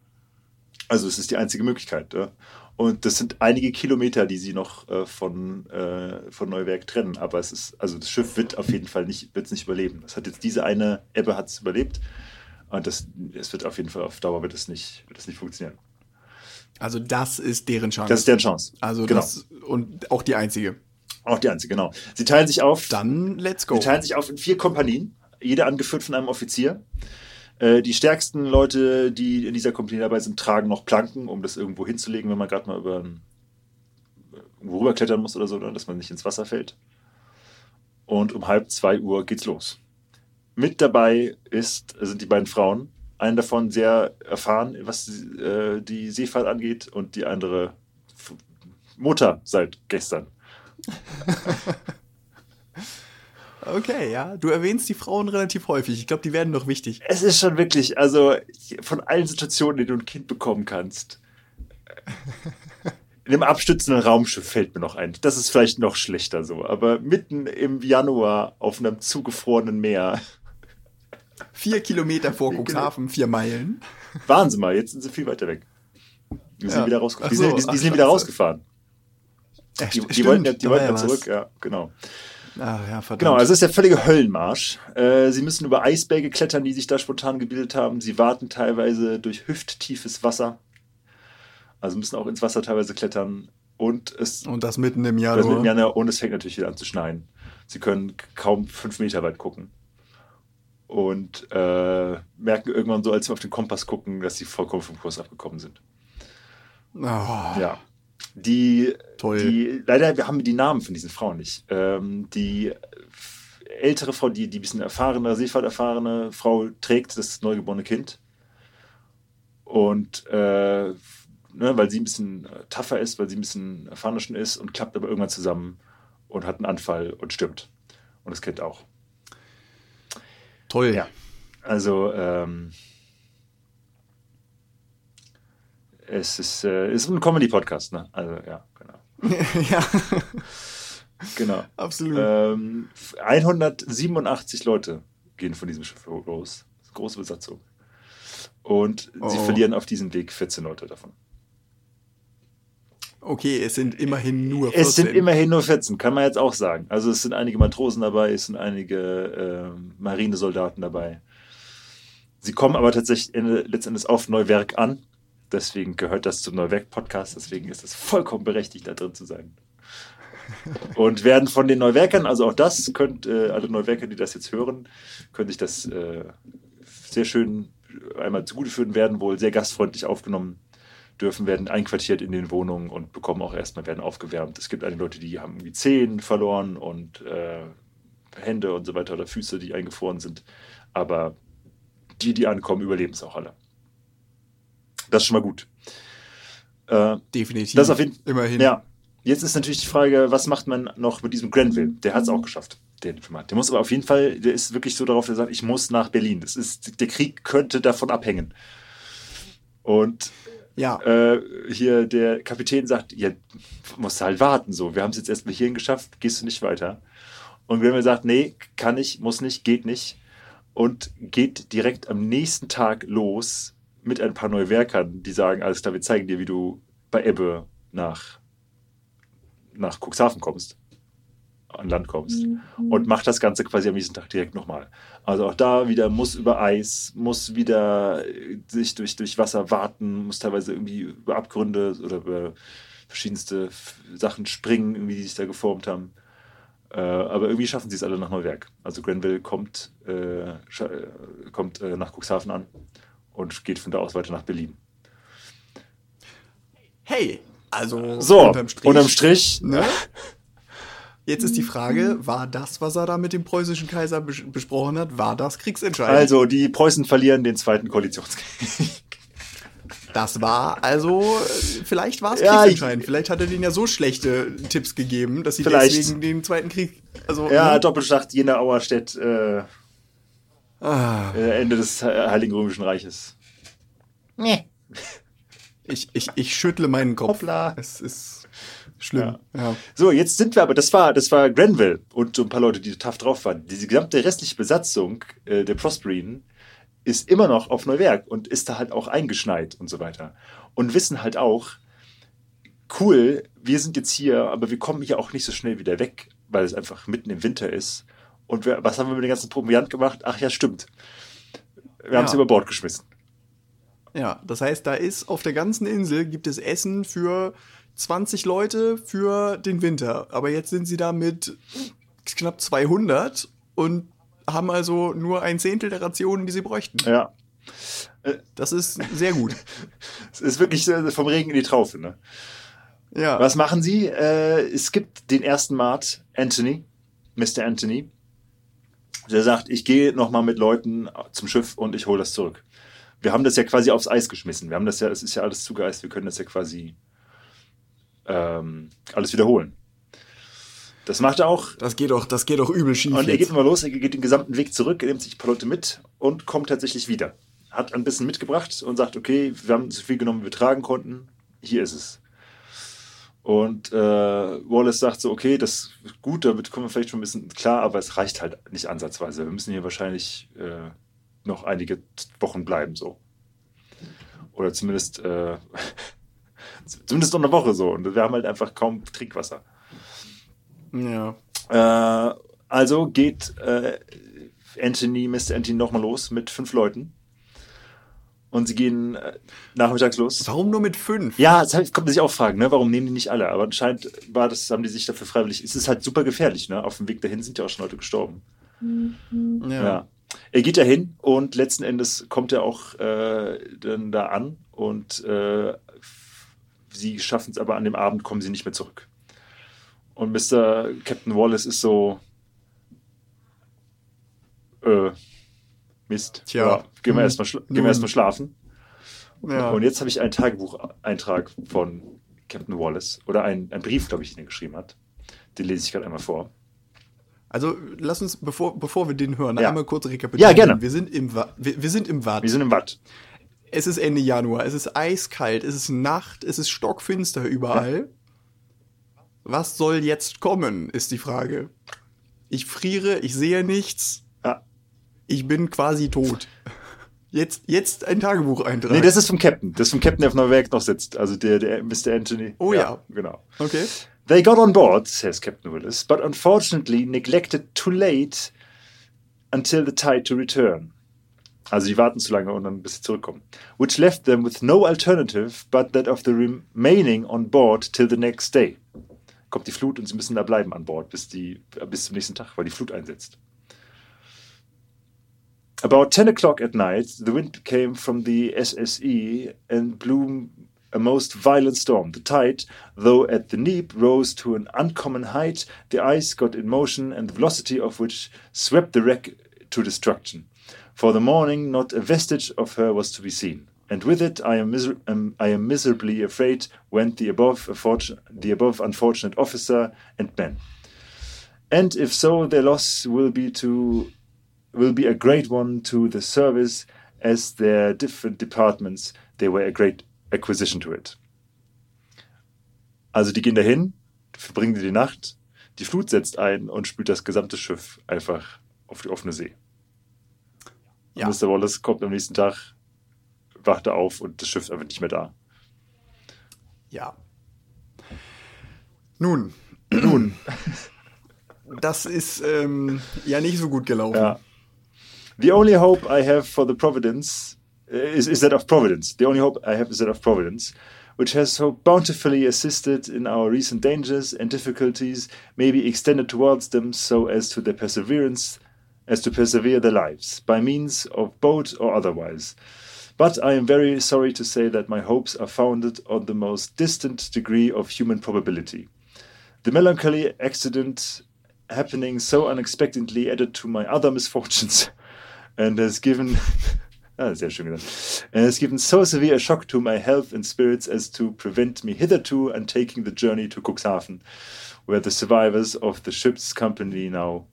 Also es ist die einzige Möglichkeit. Ja? Und das sind einige Kilometer, die sie noch äh, von, äh, von Neuwerk trennen. Aber es ist, also das Schiff wird auf jeden Fall nicht, wird's nicht überleben. Das hat jetzt diese eine Ebbe hat es überlebt. Und das, es wird auf jeden Fall auf Dauer wird es nicht, wird es nicht funktionieren. Also das ist deren Chance. Das ist deren Chance. Also genau. das, und auch die einzige. Auch die einzige, genau. Sie teilen sich auf. Dann let's go. Sie teilen sich auf in vier Kompanien, jede angeführt von einem Offizier. Äh, die stärksten Leute, die in dieser Kompanie dabei sind, tragen noch Planken, um das irgendwo hinzulegen, wenn man gerade mal über irgendwo rüberklettern muss oder so, ne, dass man nicht ins Wasser fällt. Und um halb zwei Uhr geht's los. Mit dabei ist, sind die beiden Frauen, Einen davon sehr erfahren, was äh, die Seefahrt angeht, und die andere Mutter seit gestern. Okay, ja. Du erwähnst die Frauen relativ häufig. Ich glaube, die werden doch wichtig. Es ist schon wirklich, also von allen Situationen, denen du ein Kind bekommen kannst. In einem abstützenden Raumschiff fällt mir noch ein. Das ist vielleicht noch schlechter so, aber mitten im Januar auf einem zugefrorenen Meer. Vier Kilometer vor Cuxhaven, vier Meilen. Waren sie mal, jetzt sind sie viel weiter weg. Die sind Ja. wieder, rausge Ach die so, sind, die, ach, die sind wieder rausgefahren. Ja, Die, die wollten, ja, die wollten ja zurück, was. ja, genau. Ah, ja, verdammt. Genau, also es ist der völlige Höllenmarsch. Äh, sie müssen über Eisberge klettern, die sich da spontan gebildet haben. Sie warten teilweise durch hüfttiefes Wasser. Also müssen auch ins Wasser teilweise klettern. Und es Und das mitten im das Januar. mit dem Januar, und es fängt natürlich wieder an zu schneien. Sie können kaum fünf Meter weit gucken. Und äh, merken irgendwann so, als sie auf den Kompass gucken, dass sie vollkommen vom Kurs abgekommen sind. Oh, Ja. Die, Toll. die leider wir haben die Namen von diesen Frauen nicht. Ähm, die ältere Frau, die, die ein bisschen erfahrene, Seefahrt erfahrene Frau trägt das neugeborene Kind. Und äh, ne, weil sie ein bisschen tougher ist, weil sie ein bisschen erfahrener schon ist und klappt aber irgendwann zusammen und hat einen Anfall und stirbt. Und das Kind auch. Toll. Ja. Also, ähm, es ist, äh, ist ein Comedy-Podcast, ne? Also, ja, genau. ja, Genau. absolut. Ähm, 187 Leute gehen von diesem Schiff los. Das ist eine große Besatzung. Und sie Oh. verlieren auf diesem Weg 14 Leute davon. Okay, es sind immerhin nur 14. Es sind immerhin nur 14, kann man jetzt auch sagen. Also es sind einige Matrosen dabei, es sind einige ähm, Marinesoldaten dabei. Sie kommen aber tatsächlich letztendlich auf Neuwerk an. Deswegen gehört das zum Neuwerk-Podcast. Deswegen ist es vollkommen berechtigt, da drin zu sein. Und werden von den Neuwerkern, also auch das, könnt äh, alle Neuwerker, die das jetzt hören, können sich das äh, sehr schön einmal zuguteführen, werden wohl sehr gastfreundlich aufgenommen dürfen, werden einquartiert in den Wohnungen und bekommen auch erstmal, werden aufgewärmt. Es gibt einige Leute, die haben irgendwie Zehen verloren und äh, Hände und so weiter oder Füße, die eingefroren sind. Aber die, die ankommen, überleben es auch alle. Das ist schon mal gut. Äh, Definitiv. das auf jeden Immerhin. ja, jetzt ist natürlich die Frage, was macht man noch mit diesem Grenville? Der hat es auch geschafft, der Diplomat. Der muss aber auf jeden Fall, der ist wirklich so darauf, der sagt, ich muss nach Berlin. Das ist, der Krieg könnte davon abhängen. Und Ja. äh, hier der Kapitän sagt, ja, musst halt warten so. Wir haben es jetzt erstmal hierhin geschafft, gehst du nicht weiter. Und Grenville sagt, nee, kann ich, muss nicht, geht nicht. Und geht direkt am nächsten Tag los mit ein paar Neuwerkern, die sagen, alles klar, wir zeigen dir, wie du bei Ebbe nach, nach Cuxhaven kommst, an Land kommst. Und macht das Ganze quasi am nächsten Tag direkt nochmal. Also auch da wieder muss über Eis, muss wieder äh, sich durch, durch Wasser warten, muss teilweise irgendwie über Abgründe oder über verschiedenste Sachen springen, irgendwie, die sich da geformt haben. Äh, aber irgendwie schaffen sie es alle nach Neuwerk. Also Grenville kommt, äh, äh, kommt äh, nach Cuxhaven an und geht von da aus weiter nach Berlin. Hey, also So, unterm Strich. unterm Strich, Ne? Jetzt ist die Frage, war das, was er da mit dem preußischen Kaiser bes besprochen hat, war das kriegsentscheidend? also die Preußen verlieren den zweiten Koalitionskrieg. Das war also, vielleicht war es Ja, kriegsentscheidend. Vielleicht hat er denen ja so schlechte Tipps gegeben, dass sie Vielleicht. deswegen den zweiten Krieg. Also, Ja, ne? Doppelschlacht Jena Auerstedt, äh, ah, äh, Ende des Heiligen Römischen Reiches. ich, ich, ich schüttle meinen Kopf. Hoppla. Es ist schlimm. Ja. So, jetzt sind wir aber, das war, das war Grenville und so ein paar Leute, die tough drauf waren. Diese gesamte restliche Besatzung äh, der Prosperine ist immer noch auf Neuwerk und ist da halt auch eingeschneit und so weiter. Und wissen halt auch, cool, wir sind jetzt hier, aber wir kommen hier auch nicht so schnell wieder weg, weil es einfach mitten im Winter ist. Und wir, was haben wir mit dem ganzen Proviant gemacht? Ach ja, stimmt. Wir haben es Ja. über Bord geschmissen. ja, das heißt, da ist auf der ganzen Insel gibt es Essen für 20 Leute für den Winter. Aber jetzt sind sie da mit knapp 200 und haben also nur ein Zehntel der Rationen, die sie bräuchten. Ja. Das ist sehr gut. Es ist wirklich äh, vom Regen in die Traufe, ne? Ja. Was machen sie? Äh, es gibt den ersten Mart, Anthony, Mr. Anthony. Der sagt, ich gehe nochmal mit Leuten zum Schiff und ich hole das zurück. wir haben das ja quasi aufs Eis geschmissen. Wir haben das ja, es ist ja alles zugeeist, wir können das ja quasi ähm, alles wiederholen. Das macht er auch. Das geht doch, das geht doch übel schief. Und er jetzt. geht immer los, er geht den gesamten Weg zurück, er nimmt sich ein paar Leute mit und kommt tatsächlich wieder. Hat ein bisschen mitgebracht und sagt, okay, wir haben so viel genommen, wie wir tragen konnten. Hier ist es. Und äh, Wallace sagt so, okay, das ist gut, damit kommen wir vielleicht schon ein bisschen klar, aber es reicht halt nicht ansatzweise. Wir müssen hier wahrscheinlich äh, noch einige Wochen bleiben, so. Oder zumindest, äh, zumindest noch eine Woche so. Und wir haben halt einfach kaum Trinkwasser. ja. Äh, also geht äh, Anthony, Mr. Anthony nochmal los mit fünf Leuten. Und sie gehen äh, nachmittags los. Warum nur mit fünf? Ja, das heißt, kommt man sich auch fragen, ne? warum nehmen die nicht alle? Aber anscheinend war das, haben die sich dafür freiwillig. Es ist halt super gefährlich, ne? Auf dem Weg dahin sind ja auch schon Leute gestorben. Ja. Er geht dahin und letzten Endes kommt er auch äh, dann da an und äh, sie schaffen es aber an dem Abend, kommen sie nicht mehr zurück. Und Mr. Captain Wallace ist so, äh, Mist. Tja. Ja, gehen wir Hm. erstmal schla gehen erstmal schlafen. Ja. Und jetzt habe ich einen Tagebucheintrag von Captain Wallace oder ein, ein Brief, glaube ich, den er geschrieben hat. Den lese ich gerade einmal vor. Also lass uns, bevor, bevor wir den hören, Ja. einmal kurz rekapitulieren. Ja, gerne. Wir sind im, Wa wir, wir sind im Watt. Wir sind im Watt. Es ist Ende Januar, es ist eiskalt, es ist Nacht, es ist stockfinster überall. Was soll jetzt kommen, ist die Frage. Ich friere, ich sehe nichts, Ja. ich bin quasi tot. Jetzt, jetzt ein Tagebucheintrag. Nee, das ist vom Captain. Das ist vom Captain, der auf Neuwerk noch sitzt. Also der, der Mr. Anthony. Oh ja. Genau. okay. They got on board, says Captain Willis, but unfortunately neglected too late until the tide to return. Also die warten zu lange und dann bis sie zurückkommen. Which left them with no alternative but that of the remaining on board till the next day. Kommt die Flut und sie müssen da bleiben an Bord bis, die, bis zum nächsten Tag, weil die Flut einsetzt. About 10 o'clock at night, the wind came from the SSE and blew a most violent storm. The tide, though at the neap, rose to an uncommon height. The ice got in motion, and the velocity of which swept the wreck to destruction. For the morning, not a vestige of her was to be seen. And with it, I am, miser- um, I am miserably afraid, went the above, affortu- the above unfortunate officer and men. And if so, their loss will be to will be a great one to the service, as their different departments they were a great acquisition to it. Also die gehen dahin, verbringen die Nacht, die Flut setzt ein und spült das gesamte Schiff einfach auf die offene See. Ja. Mr. Wallace kommt am nächsten Tag, wacht er auf und das Schiff ist einfach nicht mehr da. Ja. Nun. Nun. Das ist ähm, ja nicht so gut gelaufen. Ja. The only hope I have for the Providence uh, is, is that of Providence. The only hope I have is that of Providence, which has so bountifully assisted in our recent dangers and difficulties, may be extended towards them so as to their perseverance, as to persevere their lives, by means of boat or otherwise. But I am very sorry to say that my hopes are founded on the most distant degree of human probability. The melancholy accident happening so unexpectedly added to my other misfortunes and has given ah, sehr schön and has given so severe a shock to my health and spirits as to prevent me hitherto undertaking the journey to Cuxhaven, where the survivors of the ship's company now.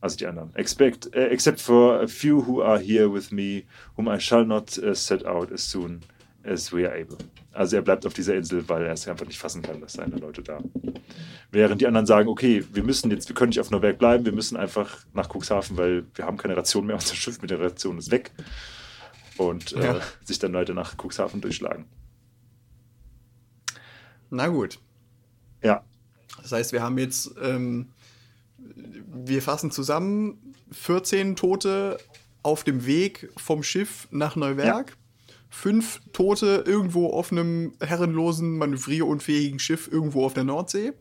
Also die anderen. Expect, uh, except for a few who are here with me, whom I shall not uh, set out as soon as we are able. Also er bleibt auf dieser Insel, weil er es einfach nicht fassen kann, dass seine Leute da. Während die anderen sagen, okay, wir müssen jetzt, wir können nicht auf Neuwerk bleiben, wir müssen einfach nach Cuxhaven, weil wir haben keine Ration mehr, unser Schiff mit der Ration ist weg. Und äh, Ja. sich dann Leute nach Cuxhaven durchschlagen. Na gut. Ja, Das heißt, wir haben jetzt, ähm, wir fassen zusammen 14 Tote auf dem Weg vom Schiff nach Neuwerk. Fünf Tote irgendwo auf einem herrenlosen, manövrierunfähigen Schiff irgendwo auf der Nordsee.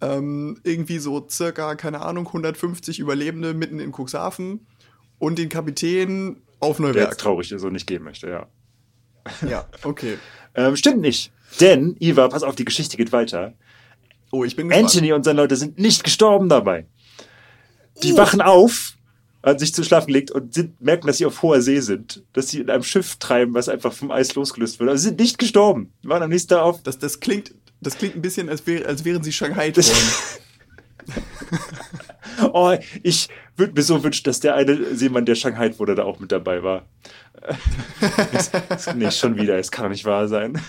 Ähm, irgendwie so circa, keine Ahnung, 150 Überlebende mitten in Cuxhaven. Und den Kapitän auf der Neuwerk. jetzt traurig ist und nicht gehen möchte, ja. Ja, okay. Ähm, stimmt nicht. Denn, Iva, pass auf, die Geschichte geht weiter. Oh, ich bin gespannt. Anthony und seine Leute sind nicht gestorben dabei. Die Oh. wachen auf Hat sich zu schlafen gelegt und sind, merken, dass sie auf hoher See sind. Dass sie in einem Schiff treiben, was einfach vom Eis losgelöst wird. Aber sie sind nicht gestorben. Waren am nächsten Tag auf. Das, das, klingt, das klingt ein bisschen, als, wär, als wären sie Shanghai oh, ich würde mir so wünschen, dass der eine Seemann, der Shanghai wurde, da auch mit dabei war. nicht schon wieder, es kann doch nicht wahr sein.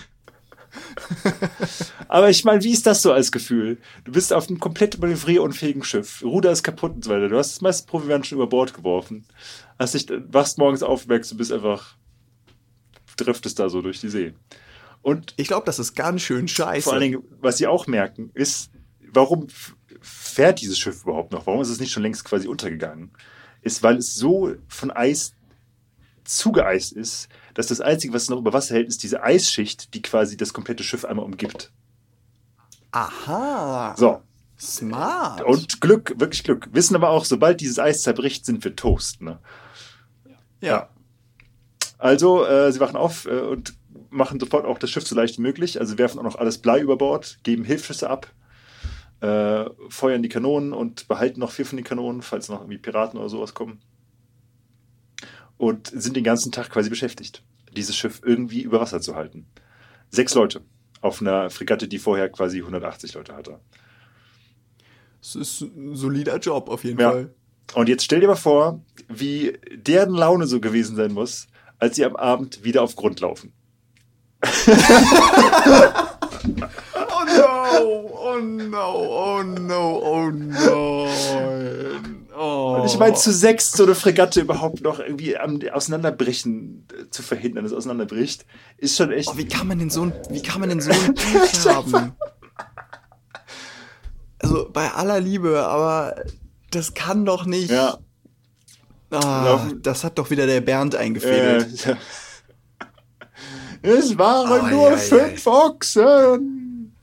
Aber ich meine, wie ist das so als Gefühl? Du bist auf einem komplett manövrierunfähigen Schiff, Ruder ist kaputt und so weiter. Du hast das meiste Proviant schon über Bord geworfen. Hast dich, wachst morgens auf, merkst du bist einfach, driftest da so durch die See. Und ich glaube, das ist ganz schön scheiße. Vor allen Dingen, was sie auch merken, ist, warum fährt dieses Schiff überhaupt noch? Warum ist es nicht schon längst quasi untergegangen? Ist, weil es so von Eis zugeeist ist, dass das Einzige, was noch über Wasser hält, ist diese Eisschicht, die quasi das komplette Schiff einmal umgibt. Aha. So. Smart. Und Glück, wirklich Glück. Wissen aber auch, sobald dieses Eis zerbricht, sind wir Toast. Ne? Ja. ja. Also, äh, sie wachen auf äh, und machen sofort auch das Schiff so leicht wie möglich. Also werfen auch noch alles Blei über Bord, geben Hilfsschüsse ab, äh, feuern die Kanonen und behalten noch vier von den Kanonen, falls noch irgendwie Piraten oder sowas kommen. Und sind den ganzen Tag quasi beschäftigt, dieses Schiff irgendwie über Wasser zu halten. Sechs Leute auf einer Fregatte, die vorher quasi 180 Leute hatte. Das ist ein solider Job auf jeden ja. Fall. Und jetzt stell dir mal vor, wie deren Laune so gewesen sein muss, als sie am Abend wieder auf Grund laufen. oh no, oh no, oh no, oh no. Oh. Und ich meine, zu sechs so eine Fregatte überhaupt noch irgendwie am Auseinanderbrechen äh, zu verhindern, dass es auseinanderbricht, ist schon echt. Oh, wie kann man denn so ein, wie kann man denn so ein Pech haben? Also bei aller Liebe, aber das kann doch nicht. Ja. Ah, das hat doch wieder der Bernd eingefädelt. Äh, ja. Es waren oh, nur ja, fünf ja. Ochsen.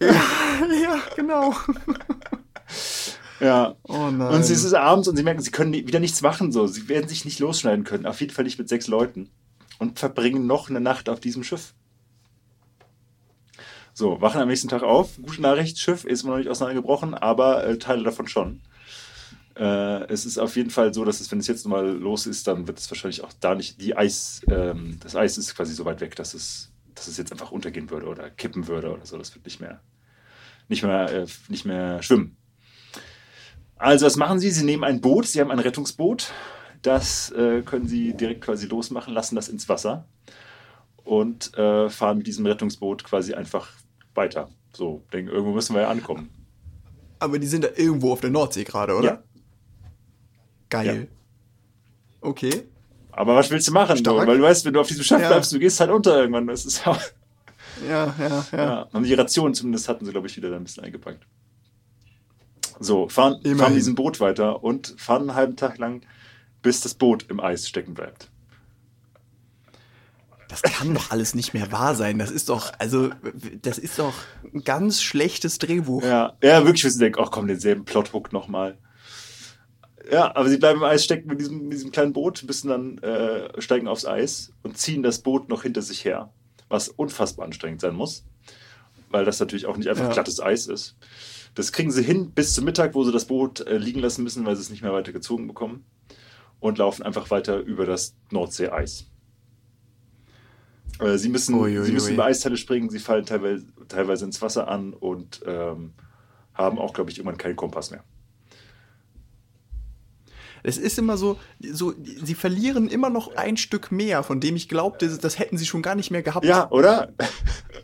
Ja, ja, genau. Ja. Oh nein. Und sie ist abends und sie merken, sie können wieder nichts machen. So. Sie werden sich nicht losschneiden können. Auf jeden Fall nicht mit sechs Leuten. Und verbringen noch eine Nacht auf diesem Schiff. So, wachen am nächsten Tag auf. Gute Nachricht, Schiff ist noch nicht auseinandergebrochen, aber äh, Teile davon schon. Äh, es ist auf jeden Fall so, dass es, wenn es jetzt mal los ist, dann wird es wahrscheinlich auch da nicht die Eis, ähm, das Eis ist quasi so weit weg, dass es, dass es jetzt einfach untergehen würde oder kippen würde oder so. Das wird nicht mehr, nicht mehr, äh, nicht mehr schwimmen. Also, was machen Sie? Sie nehmen ein Boot, Sie haben ein Rettungsboot. Das äh, können Sie direkt quasi losmachen, lassen das ins Wasser und äh, fahren mit diesem Rettungsboot quasi einfach weiter. So, denken, irgendwo müssen wir ja ankommen. Aber die sind da irgendwo auf der Nordsee gerade, oder? Ja. Geil. Ja. Okay. Aber was willst du machen? So? Weil du weißt, wenn du auf diesem Schiff ja. bleibst, du gehst halt unter irgendwann. Das ist auch ja, ja, ja. ja. Und die Ration zumindest hatten sie, glaube ich, wieder da ein bisschen eingepackt. So, fahren, fahren diesem Boot weiter und fahren einen halben Tag lang, bis das Boot im Eis stecken bleibt. Das kann doch alles nicht mehr wahr sein. Das ist doch, also, das ist doch ein ganz schlechtes Drehbuch. Ja, ja wirklich, wir denken, ach komm, denselben Plothook nochmal. Ja, aber sie bleiben im Eis stecken mit diesem, mit diesem kleinen Boot, bis dann äh, steigen aufs Eis und ziehen das Boot noch hinter sich her, was unfassbar anstrengend sein muss, weil das natürlich auch nicht einfach ja. glattes Eis ist. Das kriegen sie hin bis zum Mittag, wo sie das Boot äh, liegen lassen müssen, weil sie es nicht mehr weiter gezogen bekommen und laufen einfach weiter über das Nordseeeis. Äh, sie müssen, sie müssen über Eisteile springen, sie fallen teilweise, teilweise ins Wasser an und ähm, haben auch, glaube ich, irgendwann keinen Kompass mehr. Es ist immer so, so, sie verlieren immer noch ein Stück mehr, von dem ich glaubte, das hätten sie schon gar nicht mehr gehabt. Ja, oder?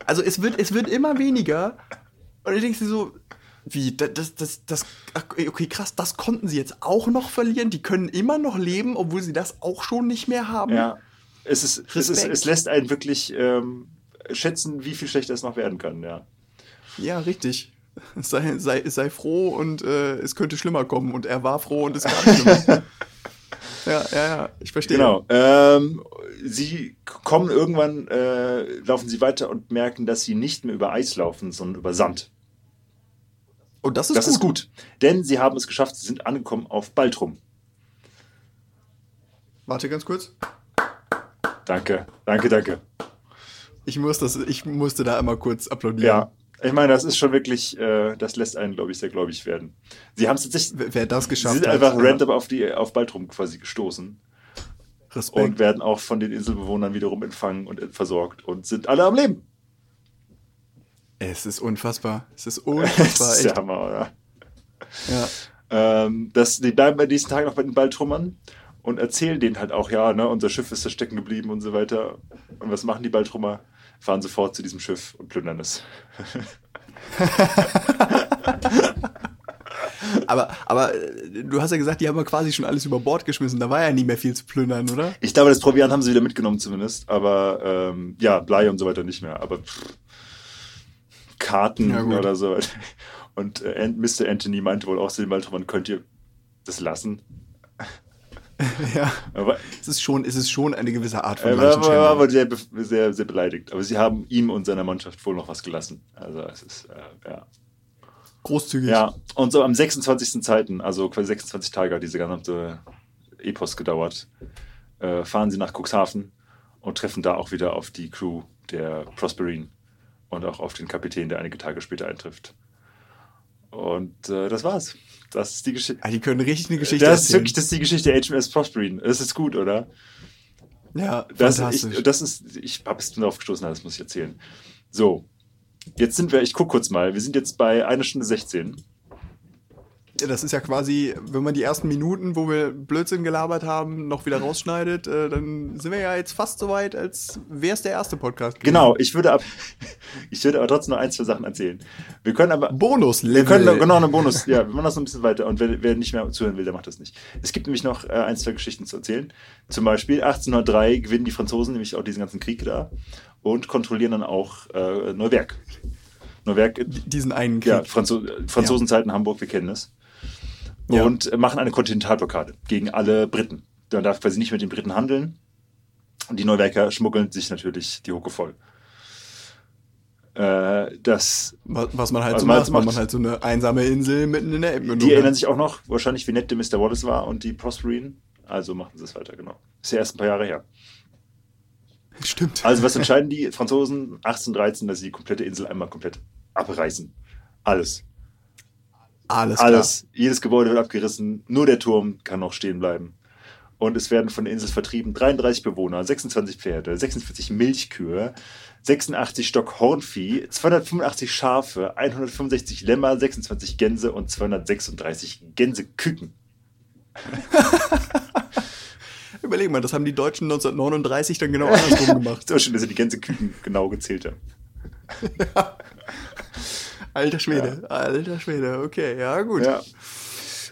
Also es wird, es wird immer weniger. Und ich denke so, wie, das, das, das, okay, krass, das konnten sie jetzt auch noch verlieren. Die können immer noch leben, obwohl sie das auch schon nicht mehr haben. Ja, es, ist, es, ist, es lässt einen wirklich ähm, schätzen, wie viel schlechter es noch werden kann, ja. Ja, richtig. Sei, sei, sei froh und äh, es könnte schlimmer kommen. Und er war froh und es kam schlimmer. ja, ja, ja, ich verstehe. Genau. Ähm, sie kommen irgendwann, äh, laufen sie weiter und merken, dass sie nicht mehr über Eis laufen, sondern über Sand. Und das ist das gut. ist gut. Denn sie haben es geschafft, sie sind angekommen auf Baltrum. Warte ganz kurz. Danke, danke, danke. Ich, muss das, ich musste da einmal kurz applaudieren. Ja, Ich meine, das ist schon wirklich, äh, das lässt einen, glaube ich, sehr gläubig werden. Sie haben es tatsächlich. Wer das geschafft Sie sind hat. einfach ja. random auf, die, auf Baltrum quasi gestoßen Respekt. und werden auch von den Inselbewohnern wiederum empfangen und versorgt und sind alle am Leben. Es ist unfassbar. Es ist Das unfassbar. ist echt. der Hammer, oder? Ja. Ähm, das, die bleiben bei diesen Tagen noch bei den Baltrummern und erzählen denen halt auch, ja, ne, unser Schiff ist da stecken geblieben und so weiter. Und was machen die Baltrummer? Fahren sofort zu diesem Schiff und plündern es. Aber, aber äh, du hast ja gesagt, die haben ja quasi schon alles über Bord geschmissen. Da war ja nie mehr viel zu plündern, oder? Ich glaube, das Proviant haben sie wieder mitgenommen zumindest, aber ähm, ja, Blei und so weiter nicht mehr. Aber pff, Karten Ja, oder so. Und äh, Mr. Anthony meinte wohl auch Baltrummern, könnt ihr das lassen? ja. Aber Es ist schon, es ist schon eine gewisse Art von er war, war, Leichenschändung. war aber sehr, sehr, sehr beleidigt. Aber sie haben ihm und seiner Mannschaft wohl noch was gelassen. Also es ist, äh, ja. Großzügig. Ja, und so am 26. Zeiten, also quasi 26 Tage hat diese gesamte Epos gedauert, äh, fahren sie nach Cuxhaven und treffen da auch wieder auf die Crew der Prosperine und auch auf den Kapitän, der einige Tage später eintrifft. Und äh, das war's. Das ist die Geschichte. Ah, die können richtig eine Geschichte Das ist erzählen. wirklich das ist die Geschichte der HMS Prosperine. Das ist gut, oder? ja, Das, fantastisch. ich, das ist, ich habe es darauf gestoßen, das muss ich erzählen. So, jetzt sind wir, ich gucke kurz mal, wir sind jetzt bei einer Stunde 16. Ja, das ist ja quasi, wenn man die ersten Minuten, wo wir Blödsinn gelabert haben, noch wieder rausschneidet, äh, dann sind wir ja jetzt fast so weit, als wäre es der erste Podcast. gewesen. Genau, ich würde, ab, ich würde aber trotzdem noch ein, zwei Sachen erzählen. Wir können aber, Bonus-Level. wir können noch- genau einen Bonus, ja, wir machen das noch ein bisschen weiter und wer, wer nicht mehr zuhören will, der macht das nicht. Es gibt nämlich noch äh, ein, zwei Geschichten zu erzählen. Zum Beispiel 1803 gewinnen die Franzosen nämlich auch diesen ganzen Krieg da und kontrollieren dann auch äh, Neuwerk. Neuwerk, Diesen einen Krieg. ja, Franzo Franzosenzeiten Hamburg, wir kennen es. Ja. Und machen eine Kontinentalblockade gegen alle Briten. Man darf quasi nicht mit den Briten handeln. Und die Neuwerker schmuggeln sich natürlich die Hucke voll. Äh, das, Was, was man halt Was so macht, macht. man halt so eine einsame Insel mitten in der Elbmündung die erinnern sich auch noch wahrscheinlich, wie nett der Mr. Wallace war und die Prosperine. Also machen sie es weiter, genau. Ist ja erst ein paar Jahre her. Stimmt. Also was entscheiden die Franzosen 1813, dass sie die komplette Insel einmal komplett abreißen. Alles. Alles, Alles. Jedes Gebäude wird abgerissen. Nur der Turm kann noch stehen bleiben. Und es werden von der Insel vertrieben 33 Bewohner, 26 Pferde, 46 Milchkühe, 86 Stock Hornvieh, 285 Schafe, 165 Lämmer, 26 Gänse und 236 Gänseküken. klar. Überleg mal, das haben die Deutschen 1939 dann genau andersrum gemacht. So schön, dass sie die Gänseküken genau gezählt haben. Alter Schwede, alter Schwede, okay, ja gut. Ja.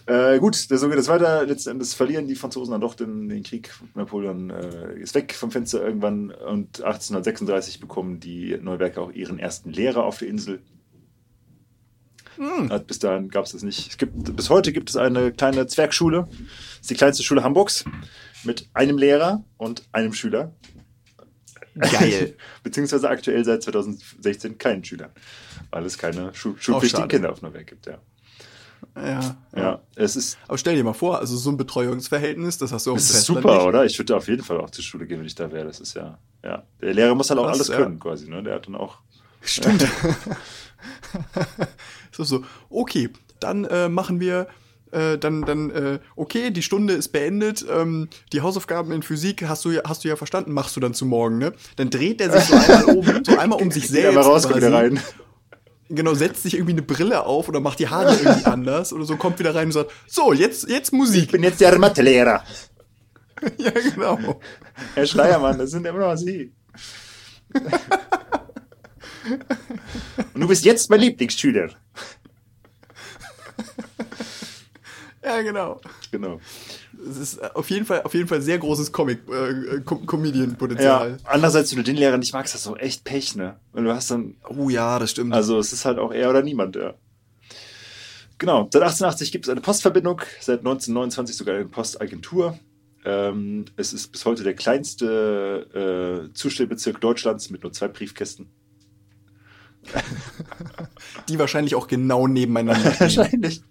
Äh, gut, so geht es weiter. Letzten Endes verlieren die Franzosen dann doch den, den Krieg. Napoleon äh, ist weg vom Fenster irgendwann und 1836 bekommen die Neuwerker auch ihren ersten Lehrer auf der Insel. Hm. Bis dahin gab es das nicht. Es gibt, bis heute gibt es eine kleine Zwergschule. Das ist die kleinste Schule Hamburgs mit einem Lehrer und einem Schüler. Geil. Beziehungsweise aktuell seit 2016 keinen Schülern. Weil es keine Schu schulpflichtigen. Kinder auf Neuwerk gibt. Ja. Ja, Ja. es ist Aber stell dir mal vor, also so ein Betreuungsverhältnis, das hast du dem Das ist super, nicht. oder? Ich würde auf jeden Fall auch zur Schule gehen, wenn ich da wäre. Das ist ja, ja. Der Lehrer muss halt auch Krass, alles ja. können, quasi, ne? Der hat dann auch. Stimmt. so, so, okay, dann äh, machen wir, äh, dann, dann, äh, okay, die Stunde ist beendet, ähm, die Hausaufgaben in Physik hast du, ja- hast du ja verstanden, machst du dann zu morgen, ne? Dann dreht er sich so einmal um, so einmal um sich selbst. aber raus, quasi. rein. Genau, setzt sich irgendwie eine Brille auf oder macht die Haare irgendwie anders oder so, kommt wieder rein und sagt, so, jetzt, jetzt Ich Musik. bin jetzt der Mathelehrer. ja, genau. Herr Schleiermann, das sind immer noch Sie. Und du bist jetzt mein Lieblingsschüler. Ja, genau. Genau. Es ist äh, auf jeden Fall, auf jeden Fall sehr großes Comic, äh, äh, Com Ja, Comedian-Potenzial. andererseits, wenn du den Lehrer nicht magst, hast du echt Pech, ne? Weil du hast dann Oh ja, das stimmt. Also es ist halt auch er oder niemand, ja. Genau, seit 1880 gibt es eine Postverbindung, seit 1929 sogar eine Postagentur. Ähm, es ist bis heute der kleinste äh, Zustellbezirk Deutschlands mit nur zwei Briefkästen. die wahrscheinlich auch genau nebeneinander. Wahrscheinlich.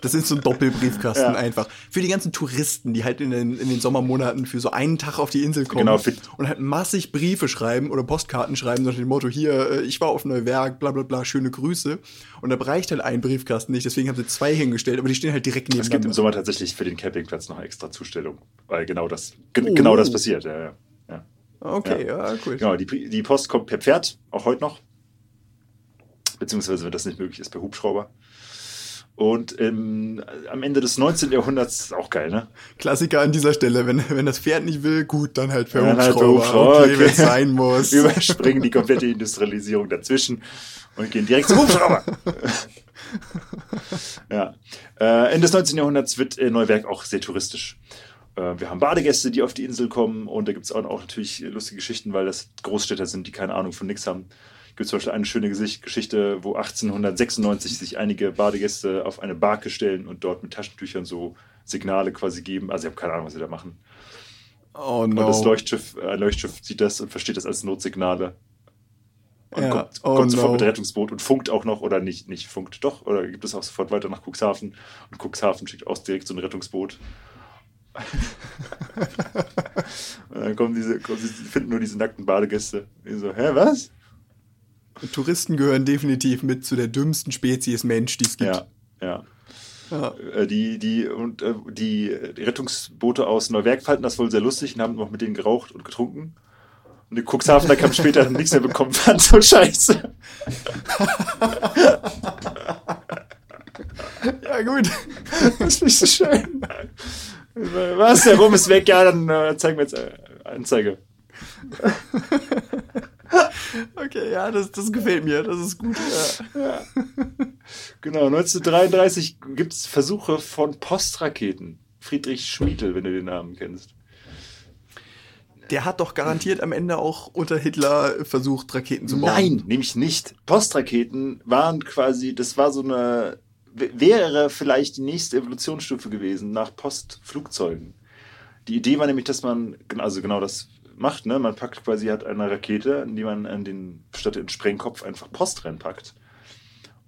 Das ist so ein Doppelbriefkasten Ja. einfach. Für die ganzen Touristen, die halt in den, in den Sommermonaten für so einen Tag auf die Insel kommen Genau, und halt massig Briefe schreiben oder Postkarten schreiben, so nach dem Motto, hier, äh, ich war auf Neuwerk, bla bla bla, schöne Grüße. Und da reicht halt ein Briefkasten nicht, deswegen haben sie zwei hingestellt, aber die stehen halt direkt Es gibt im. Sommer tatsächlich für den Campingplatz noch extra Zustellung, weil genau das, ge Oh. genau das passiert. Ja, ja. Ja. Okay, ja, cool. Genau, die, die Post kommt per Pferd, auch heute noch. Beziehungsweise, wenn das nicht möglich ist, per Hubschrauber. Und ähm, am Ende des 19. Jahrhunderts, auch geil, ne? Klassiker an dieser Stelle, wenn, wenn das Pferd nicht will, gut, dann halt per Dann halt per Hubschrauber. Hubschrauber, okay, okay. wenn es sein muss. Überspringen die komplette Industrialisierung dazwischen und gehen direkt zum Hubschrauber. ja. Äh, Ende des 19. Jahrhunderts wird äh, Neuwerk auch sehr touristisch. Äh, wir haben Badegäste, die auf die Insel kommen und da gibt es auch, auch natürlich lustige Geschichten, weil das Großstädter sind, die keine Ahnung von nix haben. Gibt zum Beispiel eine schöne Geschichte, wo 1896 sich einige Badegäste auf eine Barke stellen und dort mit Taschentüchern so Signale quasi geben. Also ich habe keine Ahnung, was sie da machen. Oh Und no. das Leuchtschiff, äh, Leuchtschiff sieht das und versteht das als Notsignale. Und Ja. kommt, Oh kommt sofort no. mit Rettungsboot und funkt auch noch, oder nicht, nicht funkt, doch, oder gibt es auch sofort weiter nach Cuxhaven. Und Cuxhaven schickt auch direkt so ein Rettungsboot. und dann kommen diese, kommen, sie finden nur diese nackten Badegäste. Die so, hä, was? Touristen gehören definitiv mit zu der dümmsten Spezies Mensch, die es gibt. Ja, ja. Ja. Äh, Die, die, und, äh, die, Rettungsboote aus Neuwerk fanden das wohl sehr lustig und haben noch mit denen geraucht und getrunken. Und die Cuxhaven, da kam später dann nichts mehr bekommen, fand so scheiße. ja, gut. Das ist nicht so schön. Was? Der Rum ist weg, ja, dann äh, zeigen wir jetzt äh, Anzeige. Okay, ja, das, das gefällt mir. Das ist gut. Ja. Genau, 1933 gibt es Versuche von Postraketen. Friedrich Schmiedel, wenn du den Namen kennst. Der hat doch garantiert am Ende auch unter Hitler versucht, Raketen zu bauen. Nein, nämlich nicht. Postraketen waren quasi, das war so eine, wäre vielleicht die nächste Evolutionsstufe gewesen nach Postflugzeugen. Die Idee war nämlich, dass man also genau das macht, ne? Man packt quasi hat eine Rakete, in die man an den statt in den Sprengkopf einfach Post reinpackt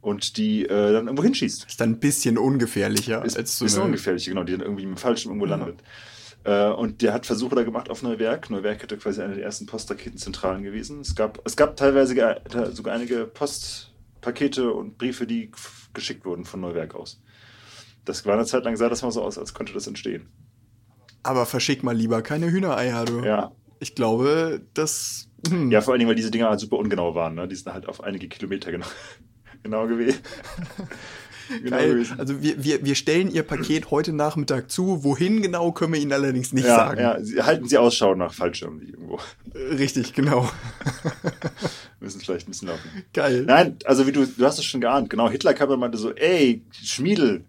und die äh, dann irgendwo hinschießt. Ist dann ein bisschen ungefährlicher Ist, als so ist eine- eine ungefährliche, genau, die dann irgendwie im Falschen irgendwo landet. Äh, und der hat Versuche da gemacht auf Neuwerk. Neuwerk hätte quasi eine der ersten Postraketenzentralen gewesen. Es gab, es gab teilweise sogar einige Postpakete und Briefe, die geschickt wurden von Neuwerk aus. Das war eine Zeit lang, sah das mal so aus, als könnte das entstehen. Aber verschick mal lieber keine Hühnereier, du. Ja, Ich glaube, das. Hm. ja vor allen Dingen, weil diese Dinger halt super ungenau waren. Ne? Die sind halt auf einige Kilometer genau, genau gewesen. genau gewesen. Also wir, wir, wir stellen ihr Paket heute Nachmittag zu. Wohin genau können wir Ihnen allerdings nicht Ja, sagen. ja, sie, halten Sie Ausschau nach Fallschirmen irgendwo. Äh, Richtig, genau. Müssen vielleicht ein bisschen laufen. Geil. Nein, also wie du, du hast es schon geahnt. Genau, Hitler kam und meinte so, ey, Schmiedel,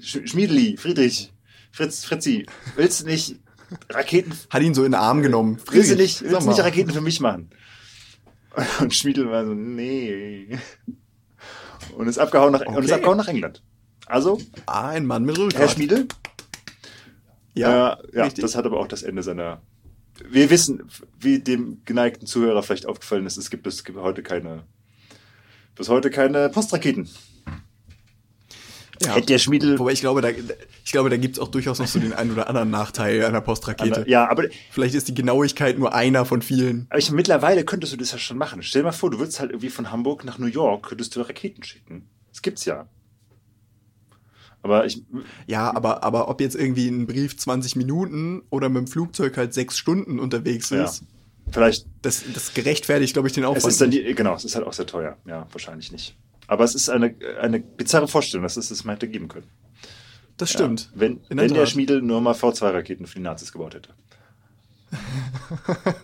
Sch Schmiedeli, Friedrich, Fritz, Fritzi, willst du nicht Raketen, Hat ihn so in den Arm genommen. willst du nicht, willst nicht. Raketen für mich machen? Und Schmiedel war so, nee. Und ist abgehauen nach, und ist Okay. abgehauen nach England. Also, Ah, ein Mann mit Rückgrat. Herr Schmiedel, Ja, äh, ja richtig. das hat aber auch das Ende seiner. Wir wissen, wie dem geneigten Zuhörer vielleicht aufgefallen ist, es gibt, gibt heute keine, bis heute keine Postraketen. Ja. Hätte der Schmiedel. Wobei ich glaube, da, ich glaube, da gibt es auch durchaus noch so den einen oder anderen Nachteil einer Postrakete. Ja, aber, Vielleicht ist die Genauigkeit nur einer von vielen. aber ich, mittlerweile könntest du das ja schon machen. Stell dir mal vor, du würdest halt irgendwie von Hamburg nach New York, könntest du Raketen schicken. Das gibt's ja. Aber ich, Ja, aber, aber ob jetzt irgendwie ein Brief 20 Minuten oder mit dem Flugzeug halt sechs Stunden unterwegs ja, ist, vielleicht, das, das gerechtfertigt, glaube ich, den es Aufwand. ist dann die, genau, es ist halt auch sehr teuer. Ja, wahrscheinlich nicht. Aber es ist eine, eine bizarre Vorstellung, dass es das mal hätte geben können. das stimmt. Ja, wenn In wenn der. Schmiedel nur mal V2-Raketen für die Nazis gebaut hätte.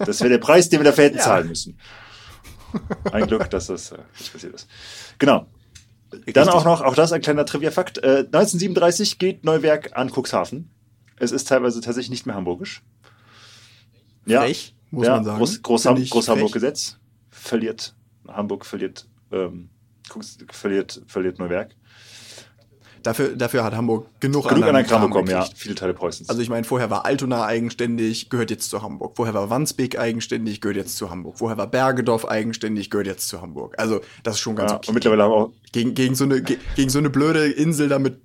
Das wäre der Preis, den wir dafür hätten Ja. zahlen müssen. Ein Glück, dass das äh, nicht passiert ist. Genau. Dann auch noch, auch das ein kleiner Trivia-Fakt. Äh, 1937 geht Neuwerk an Cuxhaven. Es ist teilweise tatsächlich nicht mehr hamburgisch. Ja, Frech, muss ja, man sagen. Groß, Groß, Groß frech. Hamburg Gesetz verliert, Hamburg verliert, ähm, verliert, verliert Neuwerk. Dafür, dafür hat Hamburg genug, Genug an anderen den Kram Kram bekommen, ja. Viele Teile Preußens. Also ich meine, vorher war Altona eigenständig, gehört jetzt zu Hamburg. Vorher war Wandsbek eigenständig, gehört jetzt zu Hamburg. Vorher war Bergedorf eigenständig, gehört jetzt zu Hamburg. Also das ist schon ganz ja, okay. Und mittlerweile haben auch Gegen, gegen, so eine, ge- gegen so eine blöde Insel da mit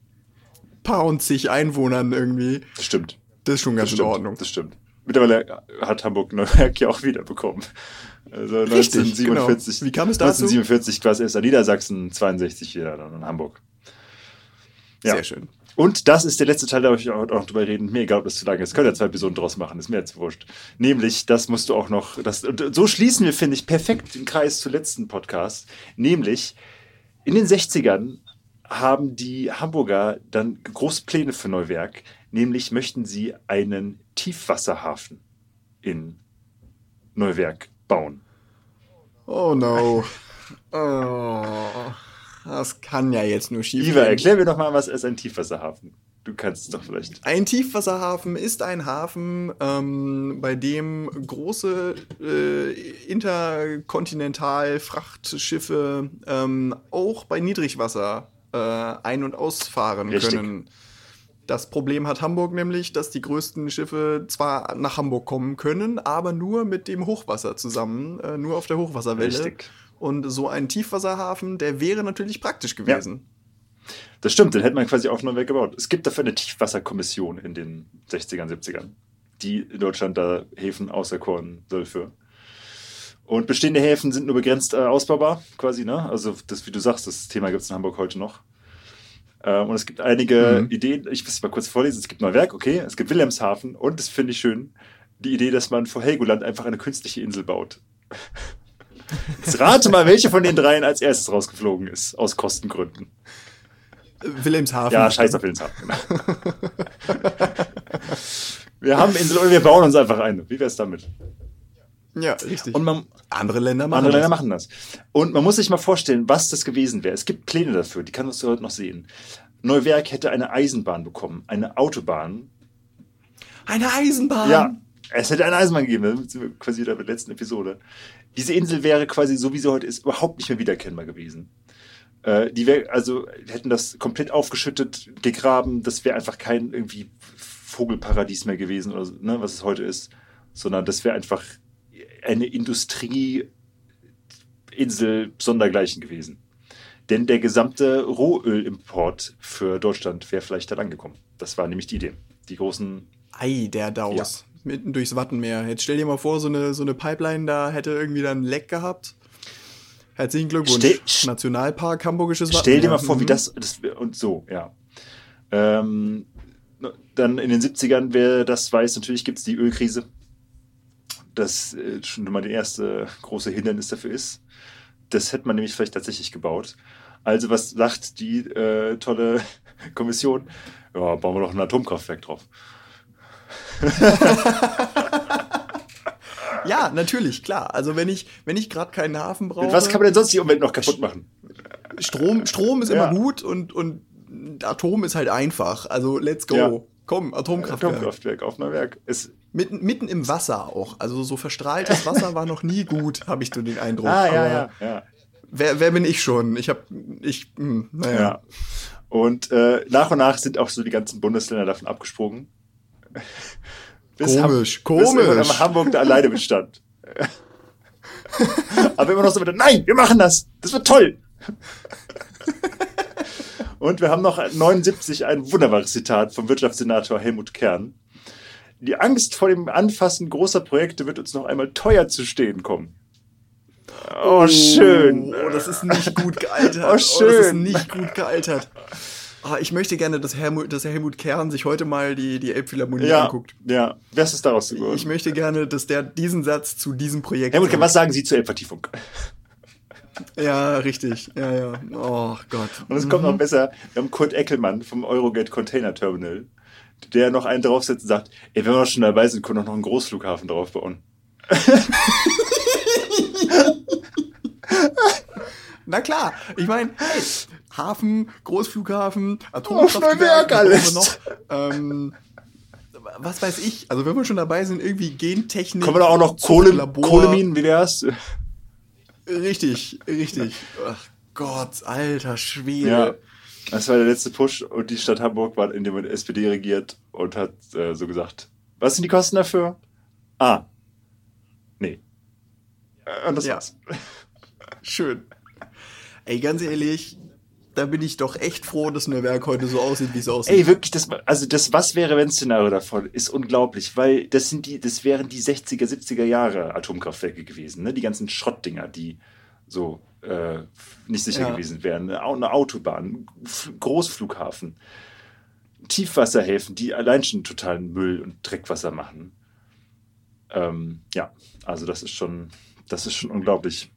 paar und zig Einwohnern irgendwie. Das stimmt. Das ist schon ganz Das in stimmt. Ordnung. Das stimmt. Mittlerweile hat Hamburg Neuwerk ja auch wiederbekommen. Also Richtig, 1947. genau. Wie kam es dazu? 1947 quasi erst an Niedersachsen, 62 wieder dann in Hamburg. Ja. Sehr schön. Und das ist der letzte Teil, da ich auch noch drüber reden. Mir egal, ob das zu lange ist. Können ja zwei Episoden draus machen, ist mir jetzt wurscht. Nämlich, das musst du auch noch, das, und so schließen wir, finde ich, perfekt den Kreis zum letzten Podcast. Nämlich, in den 60ern haben die Hamburger dann große Pläne für Neuwerk. Nämlich möchten sie einen Tiefwasserhafen in Neuwerk bauen. Oh no. Oh, das kann ja jetzt nur schief Iva, erklär mir doch mal, was ist ein Tiefwasserhafen? Du kannst es doch vielleicht. Ein Tiefwasserhafen ist ein Hafen, ähm, bei dem große äh, Interkontinental-Frachtschiffe ähm, auch bei Niedrigwasser äh, ein- und ausfahren Richtig. können. Das Problem hat Hamburg nämlich, dass die größten Schiffe zwar nach Hamburg kommen können, aber nur mit dem Hochwasser zusammen, äh, nur auf der Hochwasserwelle. Richtig. Und so ein Tiefwasserhafen, der wäre natürlich praktisch gewesen. Das stimmt, den hätte man quasi auf Neuwerk gebaut. Es gibt dafür eine Tiefwasserkommission in den 60ern, 70ern, die in Deutschland da Häfen auserkoren soll für. Und bestehende Häfen sind nur begrenzt äh, ausbaubar, quasi, ne? Also, das, wie du sagst, das Thema gibt es in Hamburg heute noch. Ähm, und es gibt einige Mhm. Ideen, ich will es mal kurz vorlesen. Es gibt Neuwerk, okay, es gibt Wilhelmshaven und das finde ich schön, die Idee, dass man vor Helgoland einfach eine künstliche Insel baut. Jetzt rate mal, welche von den dreien als erstes rausgeflogen ist, aus Kostengründen. Wilhelmshaven. Ja, scheiß auf Wilhelmshaven. Genau. wir haben Insel und wir bauen uns einfach eine. Wie wär's damit? Ja, richtig. Und man, andere Länder machen andere Länder das. machen das. Und man muss sich mal vorstellen, was das gewesen wäre. Es gibt Pläne dafür, die kannst du heute noch sehen. Neuwerk hätte eine Eisenbahn bekommen, eine Autobahn. Eine Eisenbahn. Ja, es hätte eine Eisenbahn gegeben, da sind wir quasi wieder bei der letzten Episode. Diese Insel wäre quasi, so wie sie heute ist, überhaupt nicht mehr wiedererkennbar gewesen. Äh, die wär, also hätten das komplett aufgeschüttet, gegraben, das wäre einfach kein irgendwie Vogelparadies mehr gewesen, oder so, ne, was es heute ist, sondern das wäre einfach eine Industrieinsel sondergleichen gewesen. Denn der gesamte Rohölimport für Deutschland wäre vielleicht dann angekommen. Das war nämlich die Idee. Die großen Ei, der Daus. Mitten durchs Wattenmeer. Jetzt stell dir mal vor, so eine, so eine Pipeline da hätte irgendwie dann ein Leck gehabt. Herzlichen Glückwunsch. Stell- Nationalpark Hamburgisches Wattenmeer. Stell dir mal vor, wie Mhm. das, das und so, ja. Ähm, dann in den 70ern wäre das weiß, natürlich gibt es die Ölkrise. Das äh, schon mal die erste große Hindernis dafür ist. Das hätte man nämlich vielleicht tatsächlich gebaut. Also, was sagt die äh, tolle Kommission? Ja, bauen wir doch ein Atomkraftwerk drauf. Ja, natürlich, klar. Also wenn ich, wenn ich gerade keinen Hafen brauche. Was kann man denn sonst die Umwelt noch kaputt machen? Strom, Strom ist Ja. immer gut und, und Atom ist halt einfach. Also let's go. Ja. Komm, Atomkraftwerk. Atomkraftwerk auf Neuwerk. Ist, Mitten, mitten im Wasser auch. Also so verstrahltes Wasser war noch nie gut, habe ich so den Eindruck. ah, ja, ja, ja. Wer, wer bin ich schon? Ich habe, ich, hm, naja. Ja. Und äh, nach und nach sind auch so die ganzen Bundesländer davon abgesprungen. Bis Komisch, Ham- Bis komisch. irgendwann Hamburg da alleine bestand. Aber immer noch so wieder, nein, wir machen das. Das wird toll. Und wir haben noch 79 ein wunderbares Zitat vom Wirtschaftssenator Helmut Kern. Die Angst vor dem Anfassen großer Projekte wird uns noch einmal teuer zu stehen kommen. Oh, schön. Oh, das ist nicht gut gealtert. Oh, das ist schön. nicht gut gealtert. Ah, ich möchte gerne, dass Helmut, dass Helmut Kern sich heute mal die, die Elbphilharmonie Ja, anguckt. ja. Was ist daraus geworden? Ich möchte gerne, dass der diesen Satz zu diesem Projekt. Helmut, sagt. was sagen Sie zur Elbvertiefung? Ja, richtig. Ja, ja. Oh Gott. Und es kommt noch besser, wir haben Kurt Eckelmann vom Eurogate Container Terminal, der noch einen draufsetzt und sagt, ey, wenn wir schon dabei sind, können wir noch einen Großflughafen drauf bauen. Na klar, ich meine, hey, Hafen, Großflughafen, Atomkraftwerk, wir alles. noch? Ähm, was weiß ich, also wenn wir schon dabei sind, irgendwie Gentechnik. Kommen wir da auch noch Kohle. Kohleminen, wie wär's? Richtig, richtig. Ach Gott, alter Schwede. Ja. Das war der letzte Push und die Stadt Hamburg war in dem SPD regiert und hat äh, so gesagt, was sind die Kosten dafür? Ah. Nee. Äh, Und das Ja. war's. Schön. Ey, ganz ehrlich, da bin ich doch echt froh, dass Neuwerk heute so aussieht, wie es aussieht. Ey, wirklich, das, also das Was wäre wenn Szenario davon ist unglaublich, weil das sind die, das wären die 60er, 70er Jahre Atomkraftwerke gewesen, ne? Die ganzen Schrottdinger, die so äh, nicht sicher Ja. gewesen wären. Eine, Au- eine Autobahn, Großflughafen, Tiefwasserhäfen, die allein schon totalen Müll und Dreckwasser machen. Ähm, ja, also das ist schon, das ist schon unglaublich.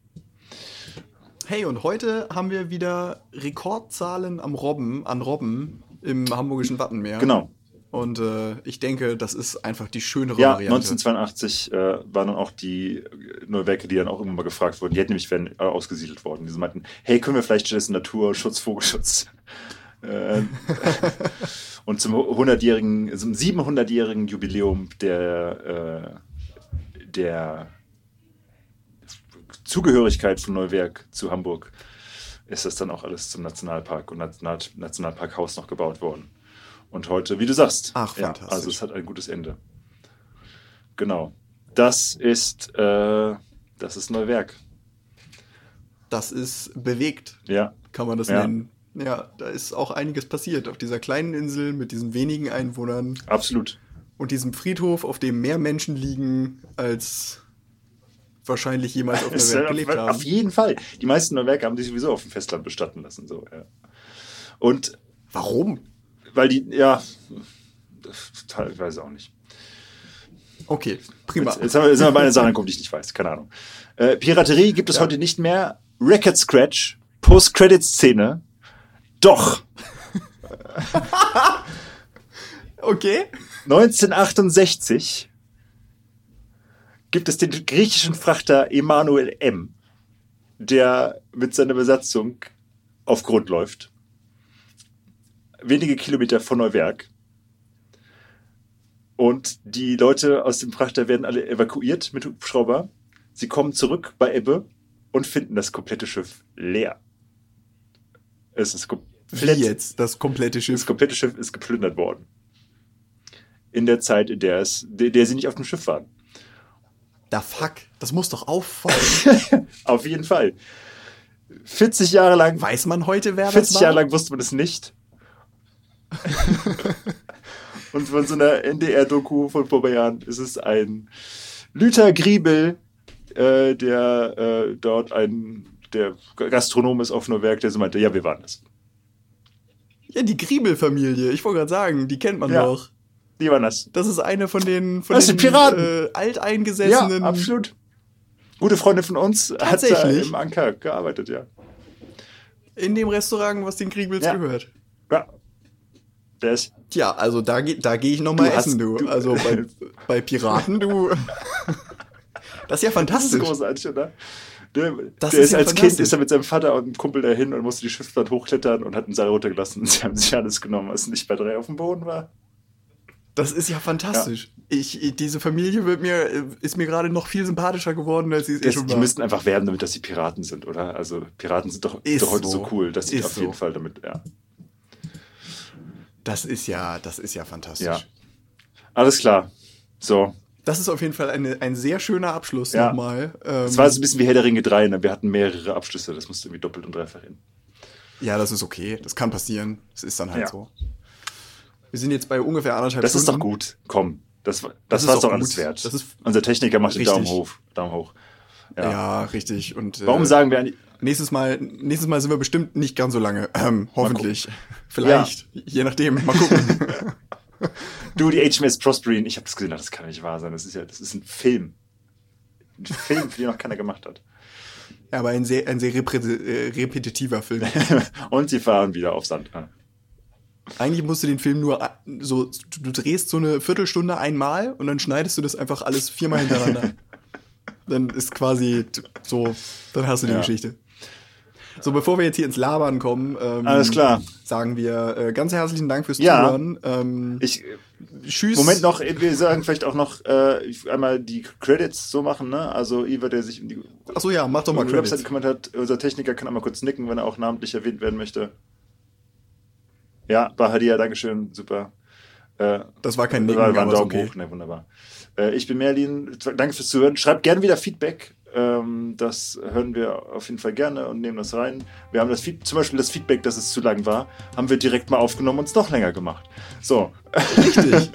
Hey, und heute haben wir wieder Rekordzahlen am Robben, an Robben im hamburgischen Wattenmeer. Genau. Und äh, ich denke, das ist einfach die schönere Ja, Variante. 1982 äh, waren dann auch die Neuwerke, die dann auch immer mal gefragt wurden. Die hätten nämlich werden, äh, ausgesiedelt worden. Die meinten, hey, können wir vielleicht stattdessen Naturschutz, Vogelschutz? Äh, und zum 100-jährigen, zum 700-jährigen Jubiläum der, äh, der Zugehörigkeit von Neuwerk zu Hamburg ist das dann auch alles zum Nationalpark und National Nationalparkhaus noch gebaut worden. Und heute, wie du sagst, Ach, ja, fantastisch. also es hat ein gutes Ende. Genau. Das ist, äh, das ist Neuwerk. Das ist bewegt, Ja. kann man das Ja. nennen. Ja, da ist auch einiges passiert auf dieser kleinen Insel mit diesen wenigen Einwohnern Absolut. und diesem Friedhof, auf dem mehr Menschen liegen, als wahrscheinlich jemals auf der Welt gelebt haben. auf jeden Fall. Die meisten Neuwerke haben sich sowieso auf dem Festland bestatten lassen. So, ja. Und Warum? Weil die, ja, teilweise auch nicht. Okay, prima. Jetzt, jetzt, haben wir, jetzt haben wir bei einer Sache angekommen, die ich nicht weiß. Keine Ahnung. Äh, Piraterie gibt es Ja. heute nicht mehr. Record Scratch, Post-Credit-Szene. Doch. Okay. 1968 gibt es den griechischen Frachter Emanuel M., der mit seiner Besatzung auf Grund läuft. Wenige Kilometer von Neuwerk. Und die Leute aus dem Frachter werden alle evakuiert mit Hubschrauber. Sie kommen zurück bei Ebbe und finden das komplette Schiff leer. Es ist komplett Wie jetzt? Das komplette das Schiff. komplette Schiff ist geplündert worden. In der Zeit, in der, es, der, der sie nicht auf dem Schiff waren. Da fuck. Das muss doch auffallen. Auf jeden Fall. 40 Jahre lang, Weiß man heute, wer 40 das war? Jahre lang wusste man es nicht. Und von so einer NDR-Doku von vor paar Jahren ist es ein Lüther Griebel, äh, der äh, dort ein der Gastronom ist auf Neuwerk, der so meinte, ja, wir waren das. Ja, die Griebel-Familie. Ich wollte gerade sagen, die kennt man Ja. doch. Die waren das. Das ist eine von den, von Das den Piraten. Äh, alteingesessenen. Ja, absolut. Gute Freundin von uns hat da im Anker gearbeitet, ja. In dem Restaurant, was den Griebels Ja. gehört. Ja. Ist Tja, also da, da gehe ich noch mal Du hast- essen, du. du- Also bei, bei Piraten, du. Das ist ja Das ist fantastisch. großartig, oder? Der, Das der ist ist, ja als Kind fantastisch. ist er mit seinem Vater und einem Kumpel dahin und musste die Schiffsblatt hochklettern und hat einen Seil runtergelassen. Und sie haben sich alles genommen, was nicht bei drei auf dem Boden war. Das ist ja fantastisch. Ich, ich, diese Familie wird mir, ist mir gerade noch viel sympathischer geworden, als sie es eh Das, schon die war. müssten einfach werben, damit das die Piraten sind, oder? Also Piraten sind doch, doch heute so. so. cool, dass sie auf jeden so. Fall damit, ja. Das ist ja, das ist ja fantastisch. Ja. Alles klar. So. Das ist auf jeden Fall eine, ein sehr schöner Abschluss Ja. nochmal. Ähm, Es war so ein bisschen wie Herr der Ringe 3, ne? Wir hatten mehrere Abschlüsse, das musste irgendwie doppelt und dreifach hin. ja, das ist okay. Das kann passieren. Das ist dann halt Ja. so. Wir sind jetzt bei ungefähr anderthalb Das ist doch Stunden. gut. Komm. Das, das, Das war's auch doch alles wert. Das ist- Unser Techniker macht den Richtig. Daumen hoch. Daumen hoch. Ja, Ja. richtig. Und, Warum äh, sagen wir eigentlich. Nächstes Mal, nächstes Mal sind wir bestimmt nicht ganz so lange. Ähm, hoffentlich. Vielleicht. Je nachdem. Mal gucken. Du, die HMS Prosperine, ich habe das gesehen, das kann nicht wahr sein. Das ist ja, das ist ein Film. Ein Film, den noch keiner gemacht hat. ja, aber ein sehr, ein sehr reprä äh, repetitiver Film. Und sie fahren wieder auf Sand. Eigentlich musst du den Film nur so, du, drehst so eine Viertelstunde einmal und dann schneidest du das einfach alles viermal hintereinander. dann ist quasi so, dann hast du die Ja. Geschichte. So, bevor wir jetzt hier ins Labern kommen, ähm, Alles klar. sagen wir äh, ganz herzlichen Dank fürs Ja. Zuhören. Ähm, Ich, tschüss. Moment noch, wir sagen vielleicht auch noch äh, einmal die Credits so machen, ne? Also Iva, der sich um die, Achso, ja, mach doch mal um die Website Credits. gekümmert hat, unser Techniker kann einmal kurz nicken, wenn er auch namentlich erwähnt werden möchte. Ja, Bahadia, Dankeschön, super. Äh, Das war kein Nicken, war, war ein Daumen okay. hoch, ne, wunderbar. Äh, ich bin Merlin, danke fürs Zuhören. Schreibt gerne wieder Feedback das hören wir auf jeden Fall gerne und nehmen das rein. Wir haben das Feed zum Beispiel das Feedback, dass es zu lang war, haben wir direkt mal aufgenommen und es noch länger gemacht. So. Richtig.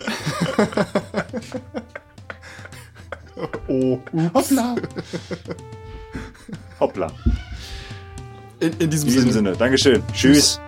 oh, hoppla. hoppla. In, in diesem In diesem Sinne. Sinne. Dankeschön. Tschüss.